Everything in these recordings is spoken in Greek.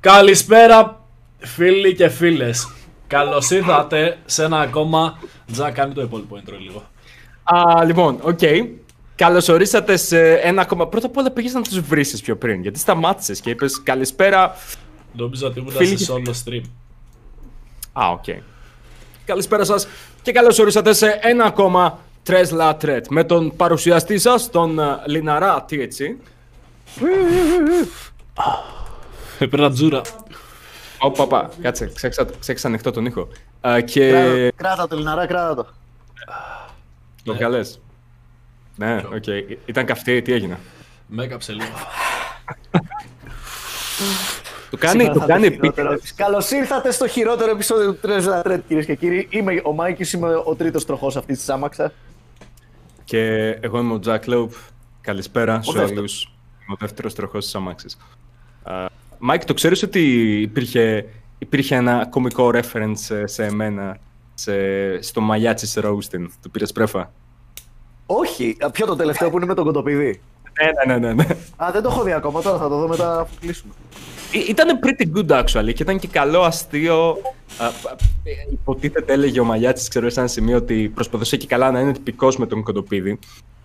Καλησπέρα φίλοι και φίλες. Καλώς ήρθατε σε ένα ακόμα... Τζα, κάνει το υπόλοιπο intro λίγο. Α, λοιπόν, οκ. Okay. Καλώς ορίσατε σε ένα ακόμα. Πρώτα απ' όλα πήγες να τους βρει πιο πριν. Γιατί σταμάτησες και είπες Καλησπέρα. Νόμιζα ότι ήμουν Φίλοι σε και- solo stream. Α, οκ. Καλησπέρα σας και καλώς ορίσατε σε ένα ακόμα Τρέσλα Τρέτ. Με τον παρουσιαστή σας, τον ε, Λιναρά, τι έτσι. Έπαιρνα τζούρα. Ω, παπά, κάτσε, ξέξα, ξέξα ανοιχτό τον ήχο. Α, και. Κράτα- Κράτα το, Λιναρά, κράτα το. Το καλέ. Ναι, οκ. Ήταν καυτή, τι έγινε; Με έκαψε λίγο. Του κάνει, του κάνει επίτηδες. Καλώς ήρθατε στο χειρότερο επεισόδιο του Τρέζα Τρέτ, κυρίες και κύριοι. Είμαι ο Μάικης, είμαι ο τρίτος τροχός αυτής της άμαξα. Και εγώ είμαι ο Τζακ Λόουπ. Καλησπέρα σε δεύτερος. όλους. Είμαι ο δεύτερος τροχός της αμάξης. Μάικ, το ξέρεις ότι υπήρχε, υπήρχε ένα κωμικό reference ε, σε εμένα σε, στο Μαγιάτσι σε Roasting. Το πήρες πρέφα; Όχι, α, ποιο το τελευταίο που είναι με τον Κοντοπίδη; Ναι, ναι, ναι, ναι. Α, δεν το έχω δει ακόμα, τώρα θα το δω μετά αφού κλείσουμε. Ήταν pretty good actually και ήταν και καλό αστείο. Α, α, ε, υποτίθεται έλεγε ο Μαγιάτσι, ξέρω, σε ένα σημείο ότι προσπαθούσε και καλά να είναι τυπικός με τον Κοντοπίδη.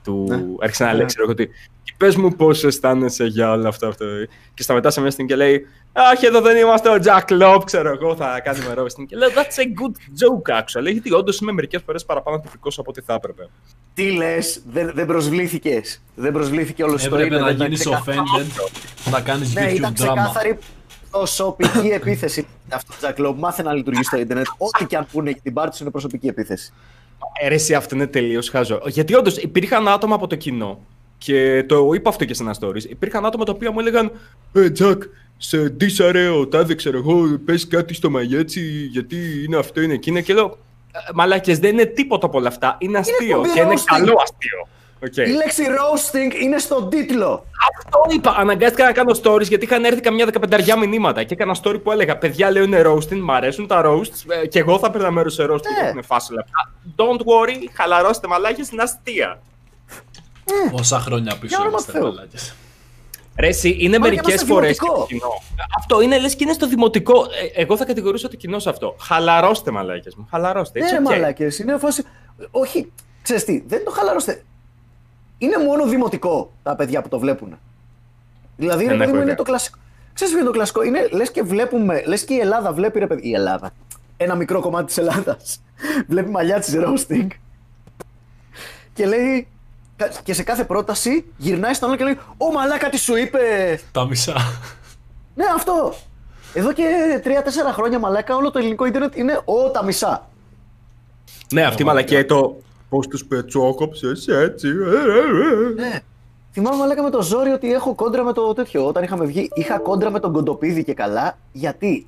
Του Ναι. άρχισε να Ναι. λέει, ξέρω εγώ, ότι και πες μου πώς αισθάνεσαι για όλο αυτό, αυτό. Και σταματά σε μια στιγμή και λέει Αχ, εδώ δεν είμαστε ο Jack Lop, ξέρω εγώ, θα κάνουμε roasting. Και λέω That's a good joke actually. Γιατί όντως είμαι μερικές φορές παραπάνω τυπικός από ό,τι θα έπρεπε. Τι λες, δεν, δεν προσβλήθηκες. Δεν προσβλήθηκε όλο το Έπρεπε είναι, να δεν ήταν γίνεις ξεκα- offended, να κάνεις Ναι, ήταν YouTube drama. ξεκάθαρη προσωπική επίθεση αυτό το Jack Loeb. Μάθε να λειτουργεί στο Ιντερνετ. Ό,τι και αν πούνε για την πάρτι σου είναι προσωπική επίθεση. Αιρεσί, αυτό είναι τελείως χάζο. Γιατί όντως υπήρχαν άτομα από το κοινό και το είπα αυτό και σε ένα stories. Υπήρχαν άτομα τα οποία μου έλεγαν Ε, Τζακ, σε ντίσαρε ο τάδε, ξέρω εγώ, πες κάτι στο μαγιάτσι, γιατί είναι αυτό, είναι εκείνο. Και λέω Μαλάκες, δεν είναι τίποτα από όλα αυτά. Είναι αστείο κουμπί και είναι roasting. καλό αστείο. Οκ. Η λέξη roasting είναι στον τίτλο. Αυτό είπα. Αναγκάστηκα να κάνω stories γιατί είχαν έρθει καμιά δεκαπενταριά μηνύματα. Και έκανα story που έλεγα: Παιδιά, λέω είναι roasting, μ' αρέσουν τα roasts. ε, και εγώ θα παίρνα μέρος σε roast Ναι. και έχουν φάση όλα αυτά. Don't worry, χαλαρώστε μαλάκες, είναι αστεία. Πόσα χρόνια Για πίσω όνομα είμαστε Θεού. μαλάκες. Ρε, εσύ, είναι Μα, μερικές είμαστε φορές. δημοτικό. Αυτό είναι λες και είναι στο δημοτικό. Ε, εγώ θα κατηγορήσω το κοινό σε αυτό. Χαλαρώστε, μαλάκες μου. Χαλαρώστε. Ναι, It's ρε okay. μαλάκες, είναι φάση. Όχι, ξέρεις τι, δεν το χαλαρώστε. Είναι μόνο δημοτικό τα παιδιά που το βλέπουν. Δηλαδή, ρε Δεν παιδί έχω μου, είναι ιδέα. το κλασικό. Ξέρεις ποιο είναι το κλασικό, είναι λες και βλέπουμε, λες και η Ελλάδα βλέπει, ρε παιδί, η Ελλάδα. Ένα μικρό κομμάτι της Ελλάδας. βλέπει μαλλιά της roasting. Και λέει, και σε κάθε πρόταση γυρνάει στον άλλο και λέει «Ω μαλάκα τι σου είπε, Τα μισά. ναι, αυτό. Εδώ και 3-4 χρόνια μαλάκα όλο το ελληνικό ίντερνετ είναι ο τα μισά. Ναι, αυτή η μαλακία το. Πώς τους πετσόκοψες έτσι. ε, ε, ε. Ναι. Θυμάμαι μαλάκα με το ζόρι ότι έχω κόντρα με το τέτοιο. Όταν είχαμε βγει, είχα κόντρα με τον Κοντοπίδη και καλά. Γιατί;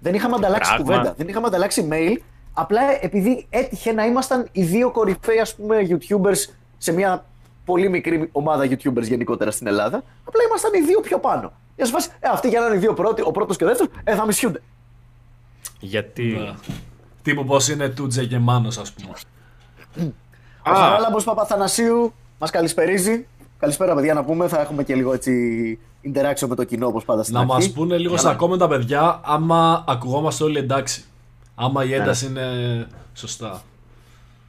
Δεν είχαμε ανταλλάξει Πράγμα. κουβέντα, δεν είχαμε ανταλλάξει mail. Απλά επειδή έτυχε να ήμασταν οι δύο κορυφαίοι ας πούμε YouTubers σε μια πολύ μικρή ομάδα YouTubers γενικότερα στην Ελλάδα. Απλά ήμασταν οι δύο πιο πάνω. Για σε φάση, ε, αυτοί για να είναι οι δύο πρώτοι, ο πρώτος και ο δεύτερος, ε, θα μισιούνται. Γιατί; Ναι. Τύπου πώς είναι Τούτζε και Μάνος ας πούμε. Ο Χαράλαμπος Παπαθανασίου μας καλησπερίζει. Καλησπέρα, παιδιά, να πούμε. Θα έχουμε και λίγο έτσι interaction με το κοινό, όπως πάντα στην Να αρχή. μας πούνε λίγο στα comment παιδιά άμα ακουγόμαστε όλοι εντάξει. Άμα Ναι. η ένταση είναι σωστά.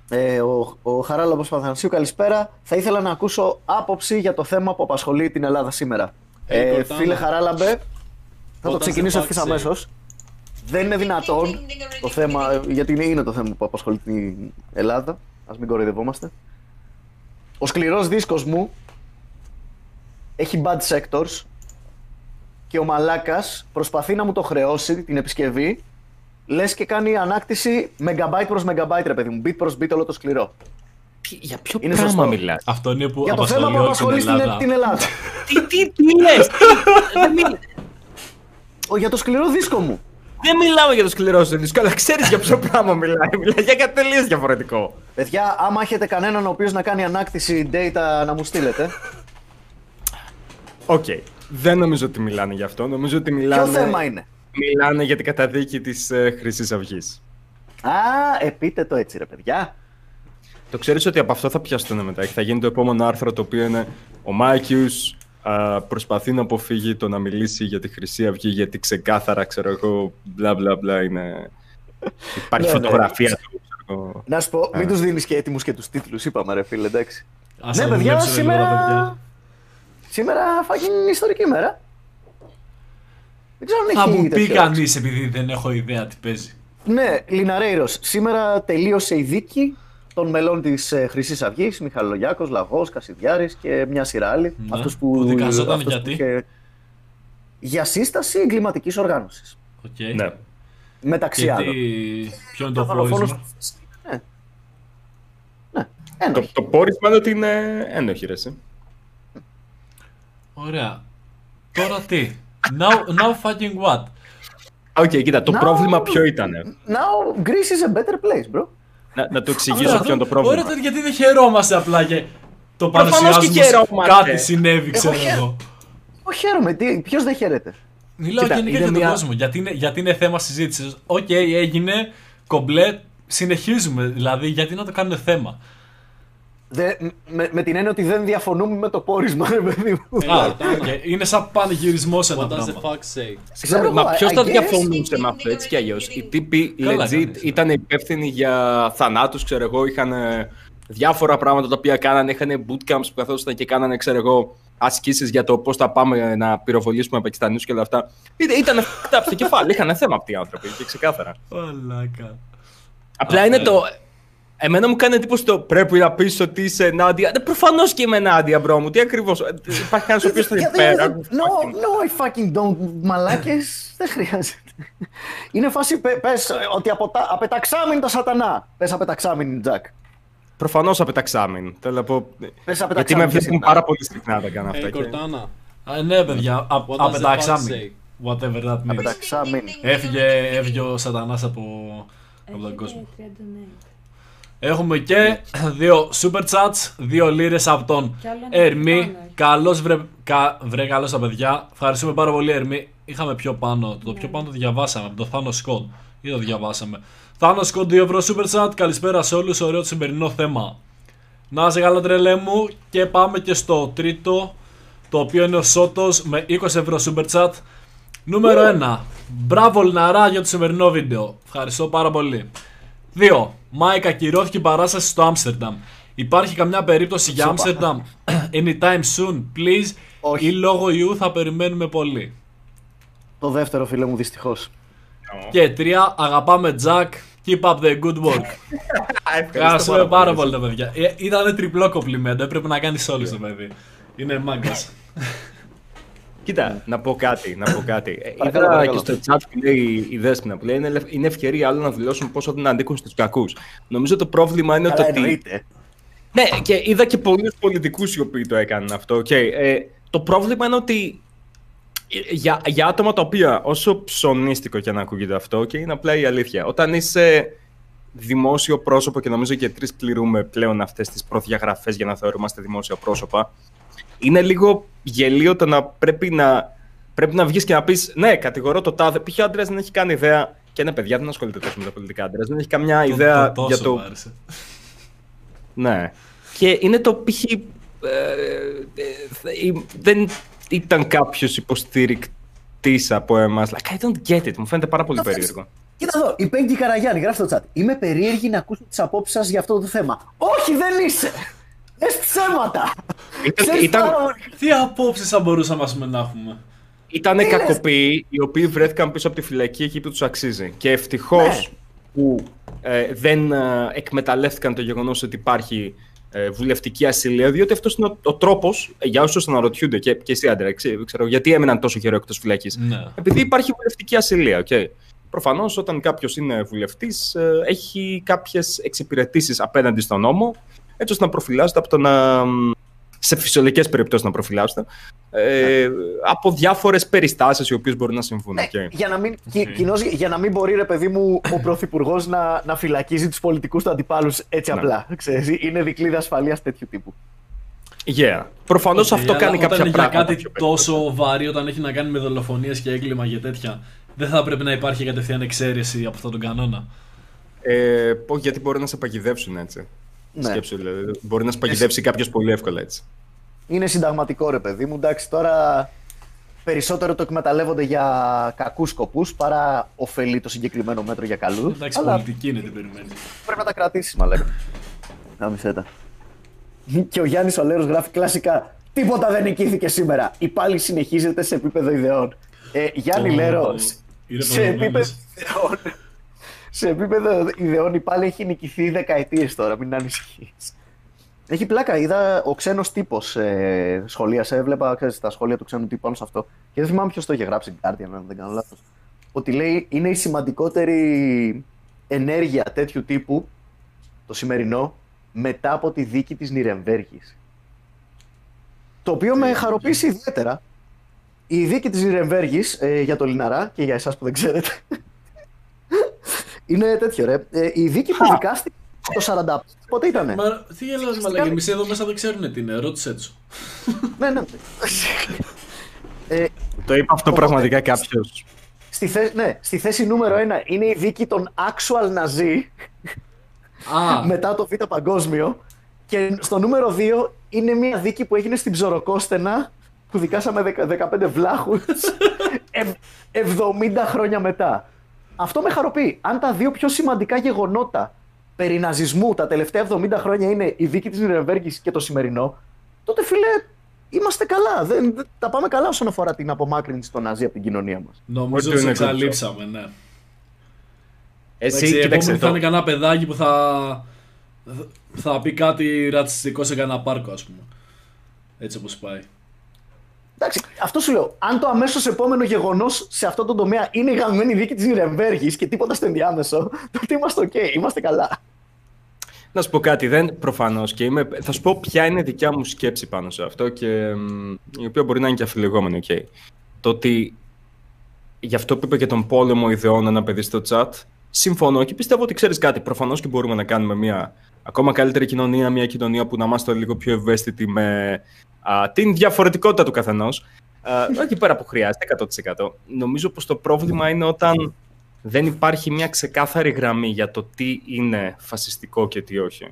Ε, ο, ο Χαράλαμπος Παπαθανασίου, καλησπέρα. Θα ήθελα να ακούσω άποψη για το θέμα που απασχολεί την Ελλάδα σήμερα. Ε, Ε, Κορτάνα. φίλε Χαράλαμπε, θα το Όταν ξεκινήσω σε ευθύς φάξει. αμέσως. Δεν είναι δυνατόν το θέμα, γιατί είναι, είναι το θέμα που απασχολεί την Ελλάδα. Ας μην κοροϊδευόμαστε. Ο σκληρός δίσκος μου έχει bad sectors και ο Μαλάκας προσπαθεί να μου το χρεώσει την επισκευή λες και κάνει ανάκτηση megabyte προς megabyte ρε παιδί μου, bit προς bit όλο το σκληρό. Τι- Για ποιο Είναι πράγμα σωστό. μιλάς; Αυτό είναι που Για το θέμα απασχολεί που όλη απασχολεί την στην, Ελλάδα. την Ελλάδα. Τι, τι, τι λες; δεν, μιλ... Ο, για το σκληρό δίσκο μου. Δεν μιλάμε για το σκληρό σου δίσκο, αλλά ξέρεις για ποιο πράγμα μιλάει. Μιλάει για κάτι τελείως διαφορετικό. Παιδιά, άμα έχετε κανέναν ο οποίος να κάνει ανάκτηση data να μου στείλετε. Οκ. Δεν νομίζω ότι μιλάνε γι' αυτό. Νομίζω ότι μιλάνε. Ποιο θέμα είναι; Μιλάνε για την καταδίκη της ε, Χρυσής Αυγής. Α, ε, πείτε το έτσι ρε παιδιά. Το ξέρεις ότι από αυτό θα πιαστούν μετά. και Θα γίνει το επόμενο άρθρο το οποίο είναι ο Μάκιου α, προσπαθεί να αποφύγει το να μιλήσει για τη Χρυσή Αυγή γιατί ξεκάθαρα, ξέρω εγώ, μπλα μπλα μπλα είναι... Υπάρχει Ναι, ναι. φωτογραφία του, ξέρω εγώ. Να σου πω, μην τους δίνεις και έτοιμους και τους τίτλους, είπαμε ρε φίλε, εντάξει. Ας ναι, τα παιδιά, δουλέψουμε λίγο, σήμερα. παιδιά. Σήμερα fucking ιστορική ημέρα. Δεν ξέρω αν Θα έχει μου πει τέτοιο. κανείς επειδή δεν έχω ιδέα τι παίζει. Ναι, Λιναρέιρος. Σήμερα τελείωσε η δίκη των μελών της ε, Χρυσής Αυγής. Μιχαλολιάκο, Λαγός, Κασιδιάρης και μια σειρά άλλοι. Ναι. Αυτούς που, Που δικαζόταν αυτούς γιατί; είχε- Για σύσταση εγκληματικής οργάνωσης. Οκ. Ναι. Μεταξύ Και άλλων. τι, ποιο είναι το Δολοφόνος- πόρισμα; Ναι. Ναι, Το, ένοχη. το πόρισμα είναι ότι είναι ένοχη, ρε, εσύ. Ωραία. Τώρα τι; Now, now fucking what; Ok, κοίτα, το Να- πρόβλημα ποιο ήταν. Now Greece is a better place, bro. Να, να το εξηγήσω Ωραία, ποιο είναι το Ωραία, πρόβλημα. τότε γιατί δεν χαιρόμαστε απλά και το Προφανώς παρουσιάζουμε και ως χαιρόμαστε. κάτι συνέβη, ξέρω χαίρομαι. εγώ. Όχι, χαίρομαι. Ποιος δεν χαίρεται; Μιλάω Κοίτα, γενικά είναι για τον μια- κόσμο. Γιατί είναι, γιατί είναι θέμα συζήτησης. Οκ, έγινε κομπλέ. Συνεχίζουμε. Δηλαδή, γιατί να το κάνουμε θέμα. Δε, με, με την έννοια ότι δεν διαφωνούμε με το πόρισμα, ρε παιδί μου. Α, οκ. Είναι σαν πανηγυρισμός ένα What does the πράγμα. fuck say? Ξέρω Μα εγώ, ποιος I θα guess- διαφωνούσε με αυτό έτσι κι αλλιώς; Οι τύποι Καλά legit κάνεις. ήταν υπεύθυνοι για θανάτους, ξέρω εγώ. Είχαν ε, διάφορα πράγματα τα οποία κάνανε. Είχαν bootcamps που καθόσαν και κάνανε, ξέρω εγώ, ασκήσεις για το πώς θα πάμε να πυροβολήσουμε Πακιστανίους και όλα αυτά. Ήταν, ήταν αυτά στο κεφάλι. Είχαν θέμα αυτοί οι άνθρωποι και ξεκάθαρα. Μαλάκα. Απλά Α, είναι ναι. το. Εμένα μου κάνει εντύπωση το πρέπει να πεις ότι είσαι ενάντια. Ναι, προφανώς και είμαι ενάντια, bro μου. Τι ακριβώς. Υπάρχει κανένα ο οποίος θα Γιατί- πέρα. No, no, I fucking don't. Μαλάκες, δεν χρειάζεται. Είναι φάση, πε- πες ε, ότι αποτα... απεταξάμιν τω σατανά. Πες απεταξάμιν, Τζακ. Προφανώς απεταξάμιν. Θέλω να πω. Πες Γιατί απεταξάμιν. με βλέπουν πάρα πολύ συχνά τα κάνω αυτά. Hey, και- Cortana. Α, ναι, παιδιά. α- What does the fuck Απετάξαμε. say? Whatever that means. Απεταξάμιν. Έφυγε, έφυγε ο σατανάς από, από τον κόσμο. Έχετε 30 donate. Έχουμε και δύο super chats, δύο λίρες από τον Κι άλλο ένα Ερμή. banner. Καλώς βρε, κα, βρε καλώς τα παιδιά. Ευχαριστούμε πάρα πολύ, Ερμή. Είχαμε πιο πάνω. Το Ναι. πιο πάνω το διαβάσαμε από το Thanos Code. Ή το διαβάσαμε. Thanos Code 2 ευρώ super chat. Καλησπέρα σε όλους. Ωραίο το σημερινό θέμα. Να είσαι καλά, τρελέ μου. Και πάμε και στο τρίτο. Το οποίο είναι ο Σότο με 20 ευρώ super chat. Νούμερο 1. Μπράβο Λναρά για το σημερινό βίντεο. Ευχαριστώ πάρα πολύ. 2. Μάικα ακυρώθηκε η παράσταση στο Άμστερνταμ. Υπάρχει καμιά περίπτωση για Άμστερνταμ; Anytime soon, please. Όχι. Ή λόγω ιού θα περιμένουμε πολύ. Το δεύτερο, φίλε μου, δυστυχώς. Και 3. Αγαπάμε Jack. Keep up the good work. Ευχαριστούμε πάρα πολύ, τα παιδιά. Ε, Ήταν τριπλό κομπλιμέντο. Έπρεπε να κάνεις όλου το παιδί. Είναι μάγκας. Κοίτα, να πω κάτι, να πω κάτι. Ε, Παρακαλώ, Είδα παρακαλώ. και στο chat που λέει η Δέσποινα που λέει είναι, ελευ- είναι ευκαιρία άλλων να δηλώσουν πόσο δεν ανήκουν στους κακούς. Νομίζω το πρόβλημα είναι Καλά, ότι... εννοείται. Ναι, και είδα και πολλούς πολιτικούς οι οποίοι το έκαναν αυτό. Και, ε, το πρόβλημα είναι ότι ε, για, για άτομα τα οποία, όσο ψωνίστικο και να ακούγεται αυτό, και είναι απλά η αλήθεια, όταν είσαι δημόσιο πρόσωπο και νομίζω και τρεις πληρούμε πλέον αυτές τις προδιαγραφές για να θεωρούμαστε δημόσια πρόσωπα, είναι λίγο γελίο το να πρέπει να, πρέπει να βγεις και να πεις «Ναι, κατηγορώ το τάδε». Π.χ. ο Άντρας δεν έχει καν ιδέα και ναι, παιδιά, δεν ασχολείται τόσο με τα πολιτικά Άντρας. Δεν έχει καμιά ιδέα το, για τόσο το μ' άρεσε. ναι. Και είναι το π.χ. ε, ε, ε, δεν ήταν κάποιος υποστηρικτής από εμάς. Like, I don't get it. Μου φαίνεται πάρα πολύ Αυτό περίεργο. Κοίτα εδώ, η Πέγγι Καραγιάννη γράφει στο chat. Είμαι περίεργη να ακούσω τις απόψεις σας για αυτό το θέμα. Όχι, δεν είσαι! Λες ψέματα! Ήταν, Ξέρεις ήταν, πάρα πολύ- Τι απόψεις θα μπορούσαμε ας πούμε, να έχουμε; ήταν Τι λες; κακοποιοί οι οποίοι βρέθηκαν πίσω από τη φυλακή εκεί που τους αξίζει. Και ευτυχώς Ναι. που ε, δεν ε, εκμεταλλεύτηκαν το γεγονός ότι υπάρχει ε, βουλευτική ασυλία, διότι αυτός είναι ο, ο τρόπος για όσους αναρωτιούνται και, και εσύ, άντρα, ξέ- ξέρω, γιατί έμειναν τόσο καιρό εκτός φυλακής. Ναι. Επειδή υπάρχει βουλευτική ασυλία. Okay. Προφανώς, όταν κάποιος είναι βουλευτής, έχει κάποιες εξυπηρετήσεις απέναντι στον νόμο, έτσι ώστε να προφυλάσσεται από το να. σε φυσιολογικές περιπτώσεις να προφυλάσσεται. Ε, από διάφορες περιστάσεις οι οποίες μπορεί να συμβούν. Ναι, okay. για, να μην, κι- κοινώς, για να μην μπορεί, ρε παιδί μου, ο Πρωθυπουργός να, να φυλακίζει τους πολιτικούς του αντιπάλους έτσι Ναι. απλά. Ξέρεις, είναι δικλείδα ασφαλείας τέτοιου τύπου. Yeah. Προφανώς Οκ, αυτό αλλά κάνει όταν κάποια είναι για πράγματα. κάτι πιο περισσότερο. τόσο βαρύ, όταν έχει να κάνει με δολοφονίες και έγκλημα και τέτοια, δεν θα πρέπει να υπάρχει κατευθείαν εξαίρεση από αυτόν τον κανόνα. Ε, πω, γιατί μπορεί να σε παγιδεύσουν έτσι. Ναι. Σκέψου, δηλαδή. Μπορεί να σε παγιδεύσει κάποιο πολύ εύκολα έτσι. Είναι συνταγματικό ρε παιδί μου. Εντάξει, τώρα περισσότερο το εκμεταλλεύονται για κακούς σκοπούς παρά ωφελεί το συγκεκριμένο μέτρο για καλούς. Εντάξει, αλλά πολιτική είναι, την περιμένει. πρέπει να τα κρατήσεις, μα λέγα. Γάμισε τα. Και ο Γιάννης Ολέρος γράφει κλασικά Τίποτα δεν νικήθηκε σήμερα. Η πάλι συνεχίζεται σε επίπεδο ιδεών. Ε, Γιάννη Ω, Λέρο, είναι σε επίπεδο προηγούμενος. ιδεών, σε επίπεδο ιδεών η πάλι έχει νικηθεί δεκαετίες τώρα, μην ανησυχείς. Έχει πλάκα, είδα ο ξένος τύπος ε, σχολίασε, έβλεπα ξέρεις, τα σχόλια του ξένου τύπου πάνω σε αυτό και δεν θυμάμαι ποιος το είχε γράψει, Guardian αν δεν κάνω λάθος. Ότι λέει είναι η σημαντικότερη ενέργεια τέτοιου τύπου το σημερινό μετά από τη δίκη της Νιρεμβέργης. Το οποίο με χαροποίησε ιδιαίτερα. Η δίκη της Νιρεμβέργης ε, για το Λιναρά και για εσάς που δεν ξέρετε είναι τέτοιο ρε. Ε, η δίκη που δικάστηκε το 45 πότε ήτανε; Μα τι γελάς μαλάκα, εμείς εδώ μέσα δεν ξέρουν τι είναι, ρώτησέ του. ναι, ναι. ε, Το είπα αυτό Οπότε- πραγματικά κάποιος. στη, θέση, ναι, στη θέση νούμερο 1 είναι η δίκη των actual Ναζί Α, μετά το Β' Παγκόσμιο. Και στο νούμερο 2 είναι μια δίκη που έγινε στην Ψωροκόστενα που δικάσαμε δεκα- 15 βλάχους ευ- 70 χρόνια μετά. Αυτό με χαροποιεί. Αν τα δύο πιο σημαντικά γεγονότα περί ναζισμού τα τελευταία 70 χρόνια είναι η δίκη της Νιρεμβέργης και το σημερινό, τότε φίλε είμαστε καλά. Δεν, δεν- τα πάμε καλά όσον αφορά την απομάκρυνση των Ναζί από την κοινωνία μας. νομίζω Ό,τι ότι είναι εξαλείψαμε, ναι. Εσύ, Εντάξει, κοίταξε επόμενη θα το. είναι κανένα παιδάκι που θα, θα πει κάτι ρατσιστικό σε κανένα πάρκο, ας πούμε. Έτσι όπως πάει. Εντάξει, αυτό σου λέω. Αν το αμέσως επόμενο γεγονός σε αυτό το τομέα είναι η γαμημένη δίκη της Νιρεμβέργης και τίποτα στο ενδιάμεσο, τότε είμαστε οκ, είμαστε καλά. Να σου πω κάτι, δεν προφανώς και είμαι... θα σου πω ποια είναι η δικιά μου σκέψη πάνω σε αυτό και μ, η οποία μπορεί να είναι και αμφιλεγόμενη, οκ. Το ότι γι' αυτό που είπε και τον πόλεμο ιδεών ένα παιδί στο chat, συμφωνώ και πιστεύω ότι ξέρεις κάτι, προφανώς και μπορούμε να κάνουμε μια ακόμα καλύτερη κοινωνία, μια κοινωνία που να είμαστε λίγο πιο ευαίσθητοι με α, την διαφορετικότητα του καθενός. Α, εκεί πέρα που χρειάζεται, 100%. Νομίζω πως το πρόβλημα είναι όταν δεν υπάρχει μια ξεκάθαρη γραμμή για το τι είναι φασιστικό και τι όχι.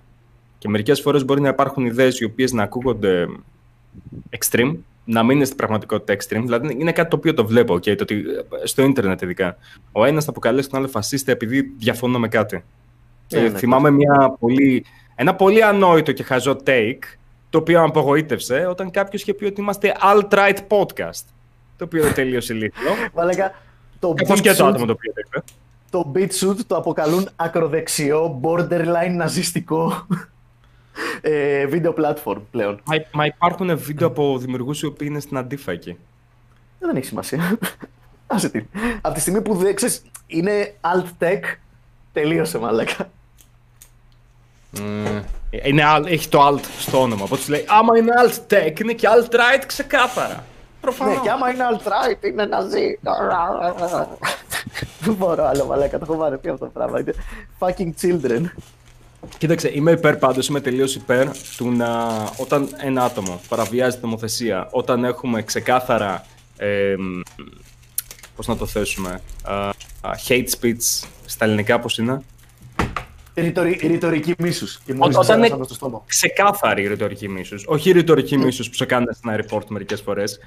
Και μερικές φορές μπορεί να υπάρχουν ιδέες οι οποίες να ακούγονται extreme, να μην είναι στην πραγματικότητα extreme. Δηλαδή είναι κάτι το οποίο το βλέπω, okay, το ότι, ε, στο ίντερνετ ειδικά. Ο ένας θα αποκαλέσει τον άλλο φασίστα επειδή διαφωνώ με κάτι. Ναι, Ε, ναι, θυμάμαι μια πολύ, ένα πολύ ανόητο και χαζό take, το οποίο με απογοήτευσε όταν κάποιος είχε πει ότι είμαστε alt-right podcast. Το οποίο είναι τελείω ηλίθιο. Μαλάκα, το Καθώ beat και το suit- άτομο το οποίο το είπε. το beat suit το αποκαλούν ακροδεξιό, borderline ναζιστικό ε, video platform πλέον. Μα, μα υπάρχουν βίντεο από δημιουργούς οι οποίοι είναι στην αντίφα εκεί. Δεν έχει σημασία. Άσε την. Από τη στιγμή που δεν ξέρεις, είναι alt tech, τελείωσε μαλάκα. Ε, Είναι, alt- έχει το alt στο όνομα. Οπότε σου λέει, άμα είναι alt tech, είναι και alt right ξεκάθαρα. Προφανώς. Ναι, και άμα είναι alt-right, είναι ναζί. Δεν μπορώ άλλο, μαλάκα. Το έχω βαρεθεί αυτό το πράγμα. Είναι fucking children. Κοίταξε, είμαι υπέρ πάντως, είμαι τελείως υπέρ του να όταν ένα άτομο παραβιάζει τη νομοθεσία, όταν έχουμε ξεκάθαρα, ε, μ, πώς να το θέσουμε, α, α, hate speech στα ελληνικά πώς είναι, Ρητορι, ρητορική μίσους. Και μόλις Όταν μα είναι- στο στόμα. ξεκάθαρη ρητορική μίσους. Όχι ρητορική μίσους που σε κάνουν σε ένα report μερικές φορές.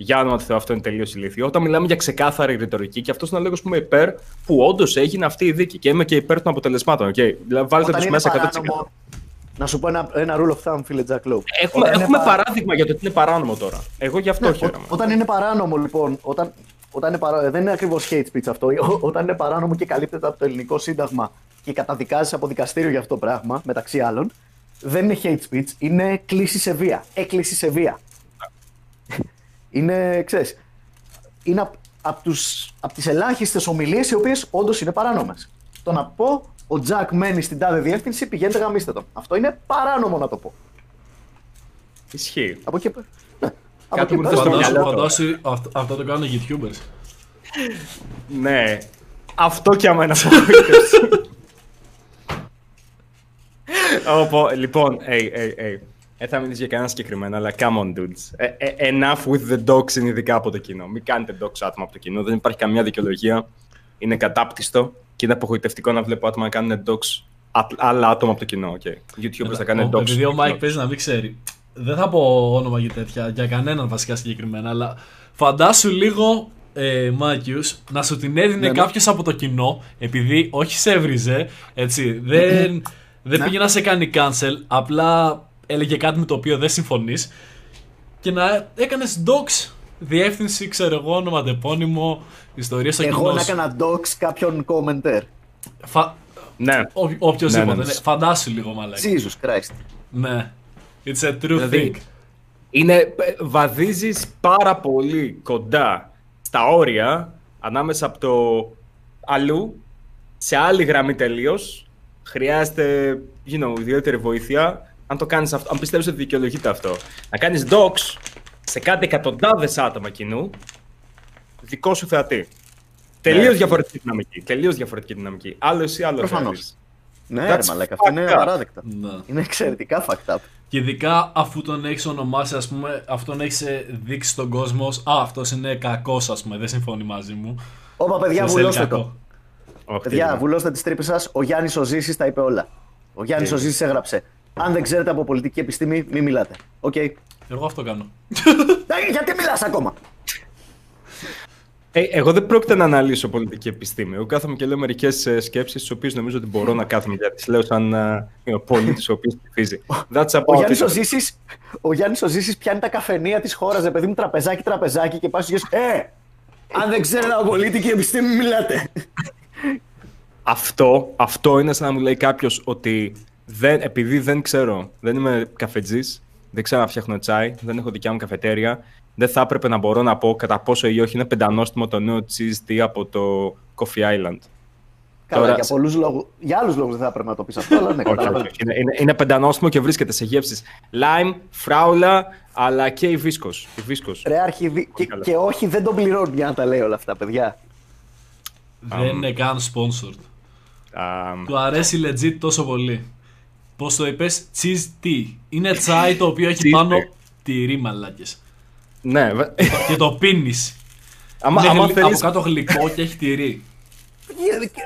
Για όνομα του Θεού, αυτό είναι τελείως ηλίθιο. Όταν μιλάμε για ξεκάθαρη ρητορική, και αυτός είναι ο λόγος που είμαι υπέρ, που όντως έγινε αυτή η δίκη και είμαι και υπέρ των αποτελεσμάτων. Okay. Δηλαδή, βάλτε Όταν τους είναι μέσα 100%. παράνομο. Να σου πω ένα, ένα rule of thumb, φίλε Jack Lowe. Έχουμε, Όταν είναι έχουμε παρά- παράδειγμα για το ότι είναι παράνομο τώρα. Εγώ γι' αυτό Ναι, ό- χαίρομαι. όταν είναι παράνομο, λοιπόν, όταν, όταν είναι παρά... δεν είναι ακριβώς hate speech αυτό. Ό- Όταν είναι παράνομο και καλύπτεται από το ελληνικό σύνταγμα και καταδικάζεις από δικαστήριο για αυτό το πράγμα, μεταξύ άλλων, δεν είναι hate speech, είναι κλίση σε βία. Έκκληση σε βία. Είναι, ξέρεις, είναι από απ τους, απ τις ελάχιστες ομιλίες οι οποίες όντως είναι παράνομες. Το να πω ο Τζακ μένει στην τάδε διεύθυνση, πηγαίνετε γαμίστε τον. Αυτό είναι παράνομο να το πω. Ισχύει. Από εκεί, πέρα- ναι. Από Κάτι εκεί μου πέρα- ήρθε στο Φαντάσου, μυαλό τώρα. φαντάσου αυτό, αυτό το κάνουν οι YouTubers. Ναι. Αυτό κι άμα είναι απογοήτευση. Όπο, λοιπόν, hey, hey, hey. Δεν θα μιλήσεις για κανένα συγκεκριμένο, αλλά come on, dudes. Ε, ε, enough with the dogs είναι ειδικά από το κοινό. Μην κάνετε dogs άτομα από το κοινό. Δεν υπάρχει καμιά δικαιολογία. Είναι κατάπτυστο και είναι απογοητευτικό να βλέπω άτομα να κάνουν dogs α- άλλα άτομα από το κοινό. Okay. YouTubers θα κάνουν Ο- dogs. Επειδή ο στο κοινό. Mike παίζει να μην ξέρει. δεν θα πω όνομα για τέτοια, για κανέναν βασικά συγκεκριμένα, αλλά φαντάσου λίγο, ε, Μάκιους, να σου την έδινε Ναι, ναι. κάποιος από το κοινό, επειδή όχι σε έβριζε, έτσι, δεν, δεν Ναι. πήγε να σε κάνει cancel, απλά έλεγε κάτι με το οποίο δεν συμφωνείς και να έκανες docs, διεύθυνση, ξέρω εγώ, ονοματεπώνυμο, ιστορία στο Εγώ κοινό να σου. έκανα docs κάποιον commenter. Φα... Ναι. Ό, οποιοσδήποτε, Ναι, ναι, ναι, ναι. φαντάσου λίγο μαλάκα. Jesus Christ. Ναι. It's a true Δηλαδή, thing. Είναι, ε, βαδίζεις πάρα πολύ κοντά στα όρια ανάμεσα από το αλλού σε άλλη γραμμή τελείως. Χρειάζεται you know, ιδιαίτερη βοήθεια. Αν το κάνεις αυτό, αν πιστεύεις ότι δικαιολογείται αυτό. Να κάνεις docs σε κάτι εκατοντάδες άτομα κοινού, δικό σου θεατή. Τελείως Ναι. διαφορετική δυναμική. Τελείως διαφορετική δυναμική. Άλλο εσύ, άλλο Προφανώς. θεατής. Ναι, That's ρε μαλάκα, αυτό είναι fucked up. απαράδεκτα. Ναι. Είναι εξαιρετικά fucked up. Και ειδικά αφού τον έχεις ονομάσει, ας πούμε, αυτόν έχεις δείξει στον κόσμο. ως, Α, αυτός είναι κακός, ας πούμε, δεν συμφωνεί μαζί μου. Όπα, παιδιά, Σε θέλει βουλώστε κακό. το. Όχι, Παιδιά, τέλεια. βουλώστε τις τρύπες σας. Ο Γιάννης ο Ζήσης τα είπε όλα. Ο Γιάννης ο Τέλεια. Ζήσης έγραψε. Αν δεν ξέρετε από πολιτική επιστήμη, μην μιλάτε. Οκ. Ε, Εγώ αυτό κάνω. Γιατί μιλάς ακόμα; Ε, εγώ δεν πρόκειται να αναλύσω πολιτική επιστήμη. Εγώ κάθομαι και λέω μερικές σκέψεις, τις οποίες νομίζω ότι μπορώ να κάθομαι γιατί τις λέω σαν uh, πολίτη ο οποίο ψηφίζει. That's Ο about Γιάννης it. ο Ζήσης, ο Γιάννης ο Ζήσης πιάνει τα καφενεία της χώρας, ρε παιδί μου, τραπεζάκι, τραπεζάκι και πάει στους γιος, Ε! Αν δεν ξέρετε από πολιτική επιστήμη, μιλάτε. Αυτό, αυτό είναι σαν να μου λέει κάποιος ότι δεν, επειδή δεν ξέρω, δεν είμαι καφετζής, δεν ξέρω να φτιάχνω τσάι, δεν έχω δικιά μου καφετέρια, δεν θα έπρεπε να μπορώ να πω κατά πόσο ή όχι είναι πεντανόστιμο το νέο cheese tea από το Coffee Island. Καλά, Τώρα- για, πολλούς λόγους, για άλλους λόγους δεν θα έπρεπε να το πεις αυτό, αλλά ναι, Όχι, καταλαβαίνω. όχι. Είναι, είναι, είναι πεντανόστιμο και βρίσκεται σε γεύσεις lime, φράουλα, αλλά και η βίσκος. Η βίσκος. Ρε αρχιδί... και, καλά. και όχι, δεν τον πληρώνει για να τα λέει όλα αυτά, παιδιά. Δεν είναι καν sponsored. Α, Του αρέσει legit τόσο πολύ. Πώς το είπες, cheese tea. Είναι τσάι το οποίο έχει Cheese πάνω tea. τυρί μαλάκε. ναι, βε- και το πίνεις. άμα, είναι άμα γλυ- θέλεις... από κάτω γλυκό και έχει τυρί.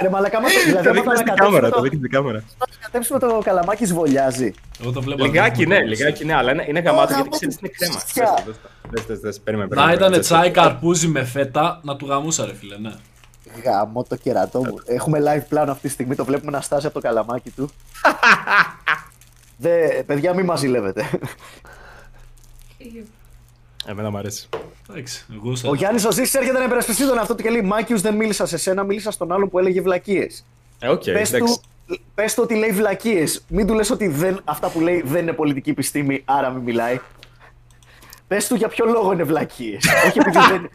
Ρε μαλακά, άμα το- δηλαδή Το άμα δείχνεις το στην κάμερα, το ανακατέψουμε δείχνεις στην κάμερα. το, ανακατέψουμε το καλαμάκι σβολιάζει. Εγώ το βλέπω. Λιγάκι, ναι, αντίθετο. λιγάκι, ναι, αλλά είναι, είναι γαμάτο γιατί γαμώτο ξέρεις είναι κρέμα. φυσιά. Δες το, δες το. Δες, δες, δες, περίμενε, Να περίμενε, ήταν περίμενε. τσάι καρπούζι με φέτα, να του γαμούσα ρε φίλε, ναι. Γαμώ το κερατό μου. Έχουμε live πλάνο αυτή τη στιγμή, το βλέπουμε να στάσει από το καλαμάκι του. Δε, παιδιά, μην μας ζηλεύετε. Εμένα μου αρέσει. Εντάξει, γούστα. Ο Γιάννης ο Ζήσης έρχεται να υπερασπιστεί τον αυτό του και λέει Μάκιους δεν μίλησα σε σένα, μίλησα στον άλλον που έλεγε βλακίες. Ε, οκ, Πες εντάξει. του, πες του ότι λέει βλακίες. Μην του λες ότι δεν, αυτά που λέει δεν είναι πολιτική επιστήμη, άρα μην μιλάει. Πες του για ποιο λόγο είναι βλακίες. Όχι επειδή δεν...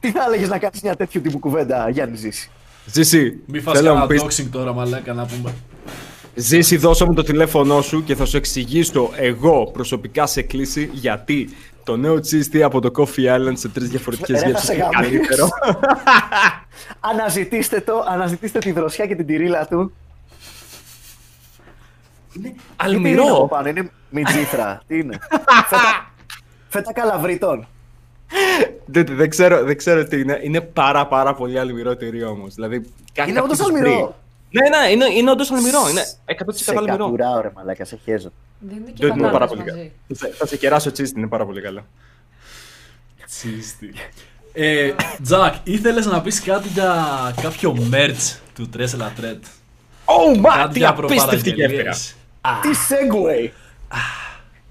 Τι θα έλεγες να κάνεις μια τέτοιου τύπου κουβέντα, Γιάννη Ζήση; Ζήση, Μη φας θέλω να μου κανένα πεις, doxing τώρα μαλάκα να πούμε. Ζήση, δώσε μου το τηλέφωνό σου και θα σου εξηγήσω εγώ προσωπικά σε κλήση γιατί το νέο cheese tea από το Coffee Island σε τρεις διαφορετικές Ρε, θα γεύσεις σε είναι γαμίσω. καλύτερο. Αναζητήστε το, αναζητήστε τη δροσιά και την τυρίλα του. Τι είναι από Αλμυρό. πάνω, είναι μιτζήθρα. Τι είναι; φέτα, φέτα καλαβρίτων. Δεν, δεν, ξέρω, δεν ξέρω τι είναι. Είναι πάρα πάρα πολύ αλμυρό τυρί όμως. Δηλαδή, κάνει Είναι όντως κάποιος αλμυρό. Μπρι. Ναι, ναι, είναι, είναι όντως αλμυρό. Είναι 100% Σε αλμυρό. κατουράω ρε μαλάκα, σε χέζω. Δεν είναι και Δεν είναι πάρα πατάτες πολύ μαζί. καλό. Θα, θα σε κεράσω cheese, είναι πάρα πολύ καλό. Τσίστη. Ε, Τζακ, ήθελες να πεις κάτι για κάποιο merch του Tres La Tret. Oh, μα, Κάτι τι για απίστευτη γέφυρα. προπαραγγελίες. Τι segway!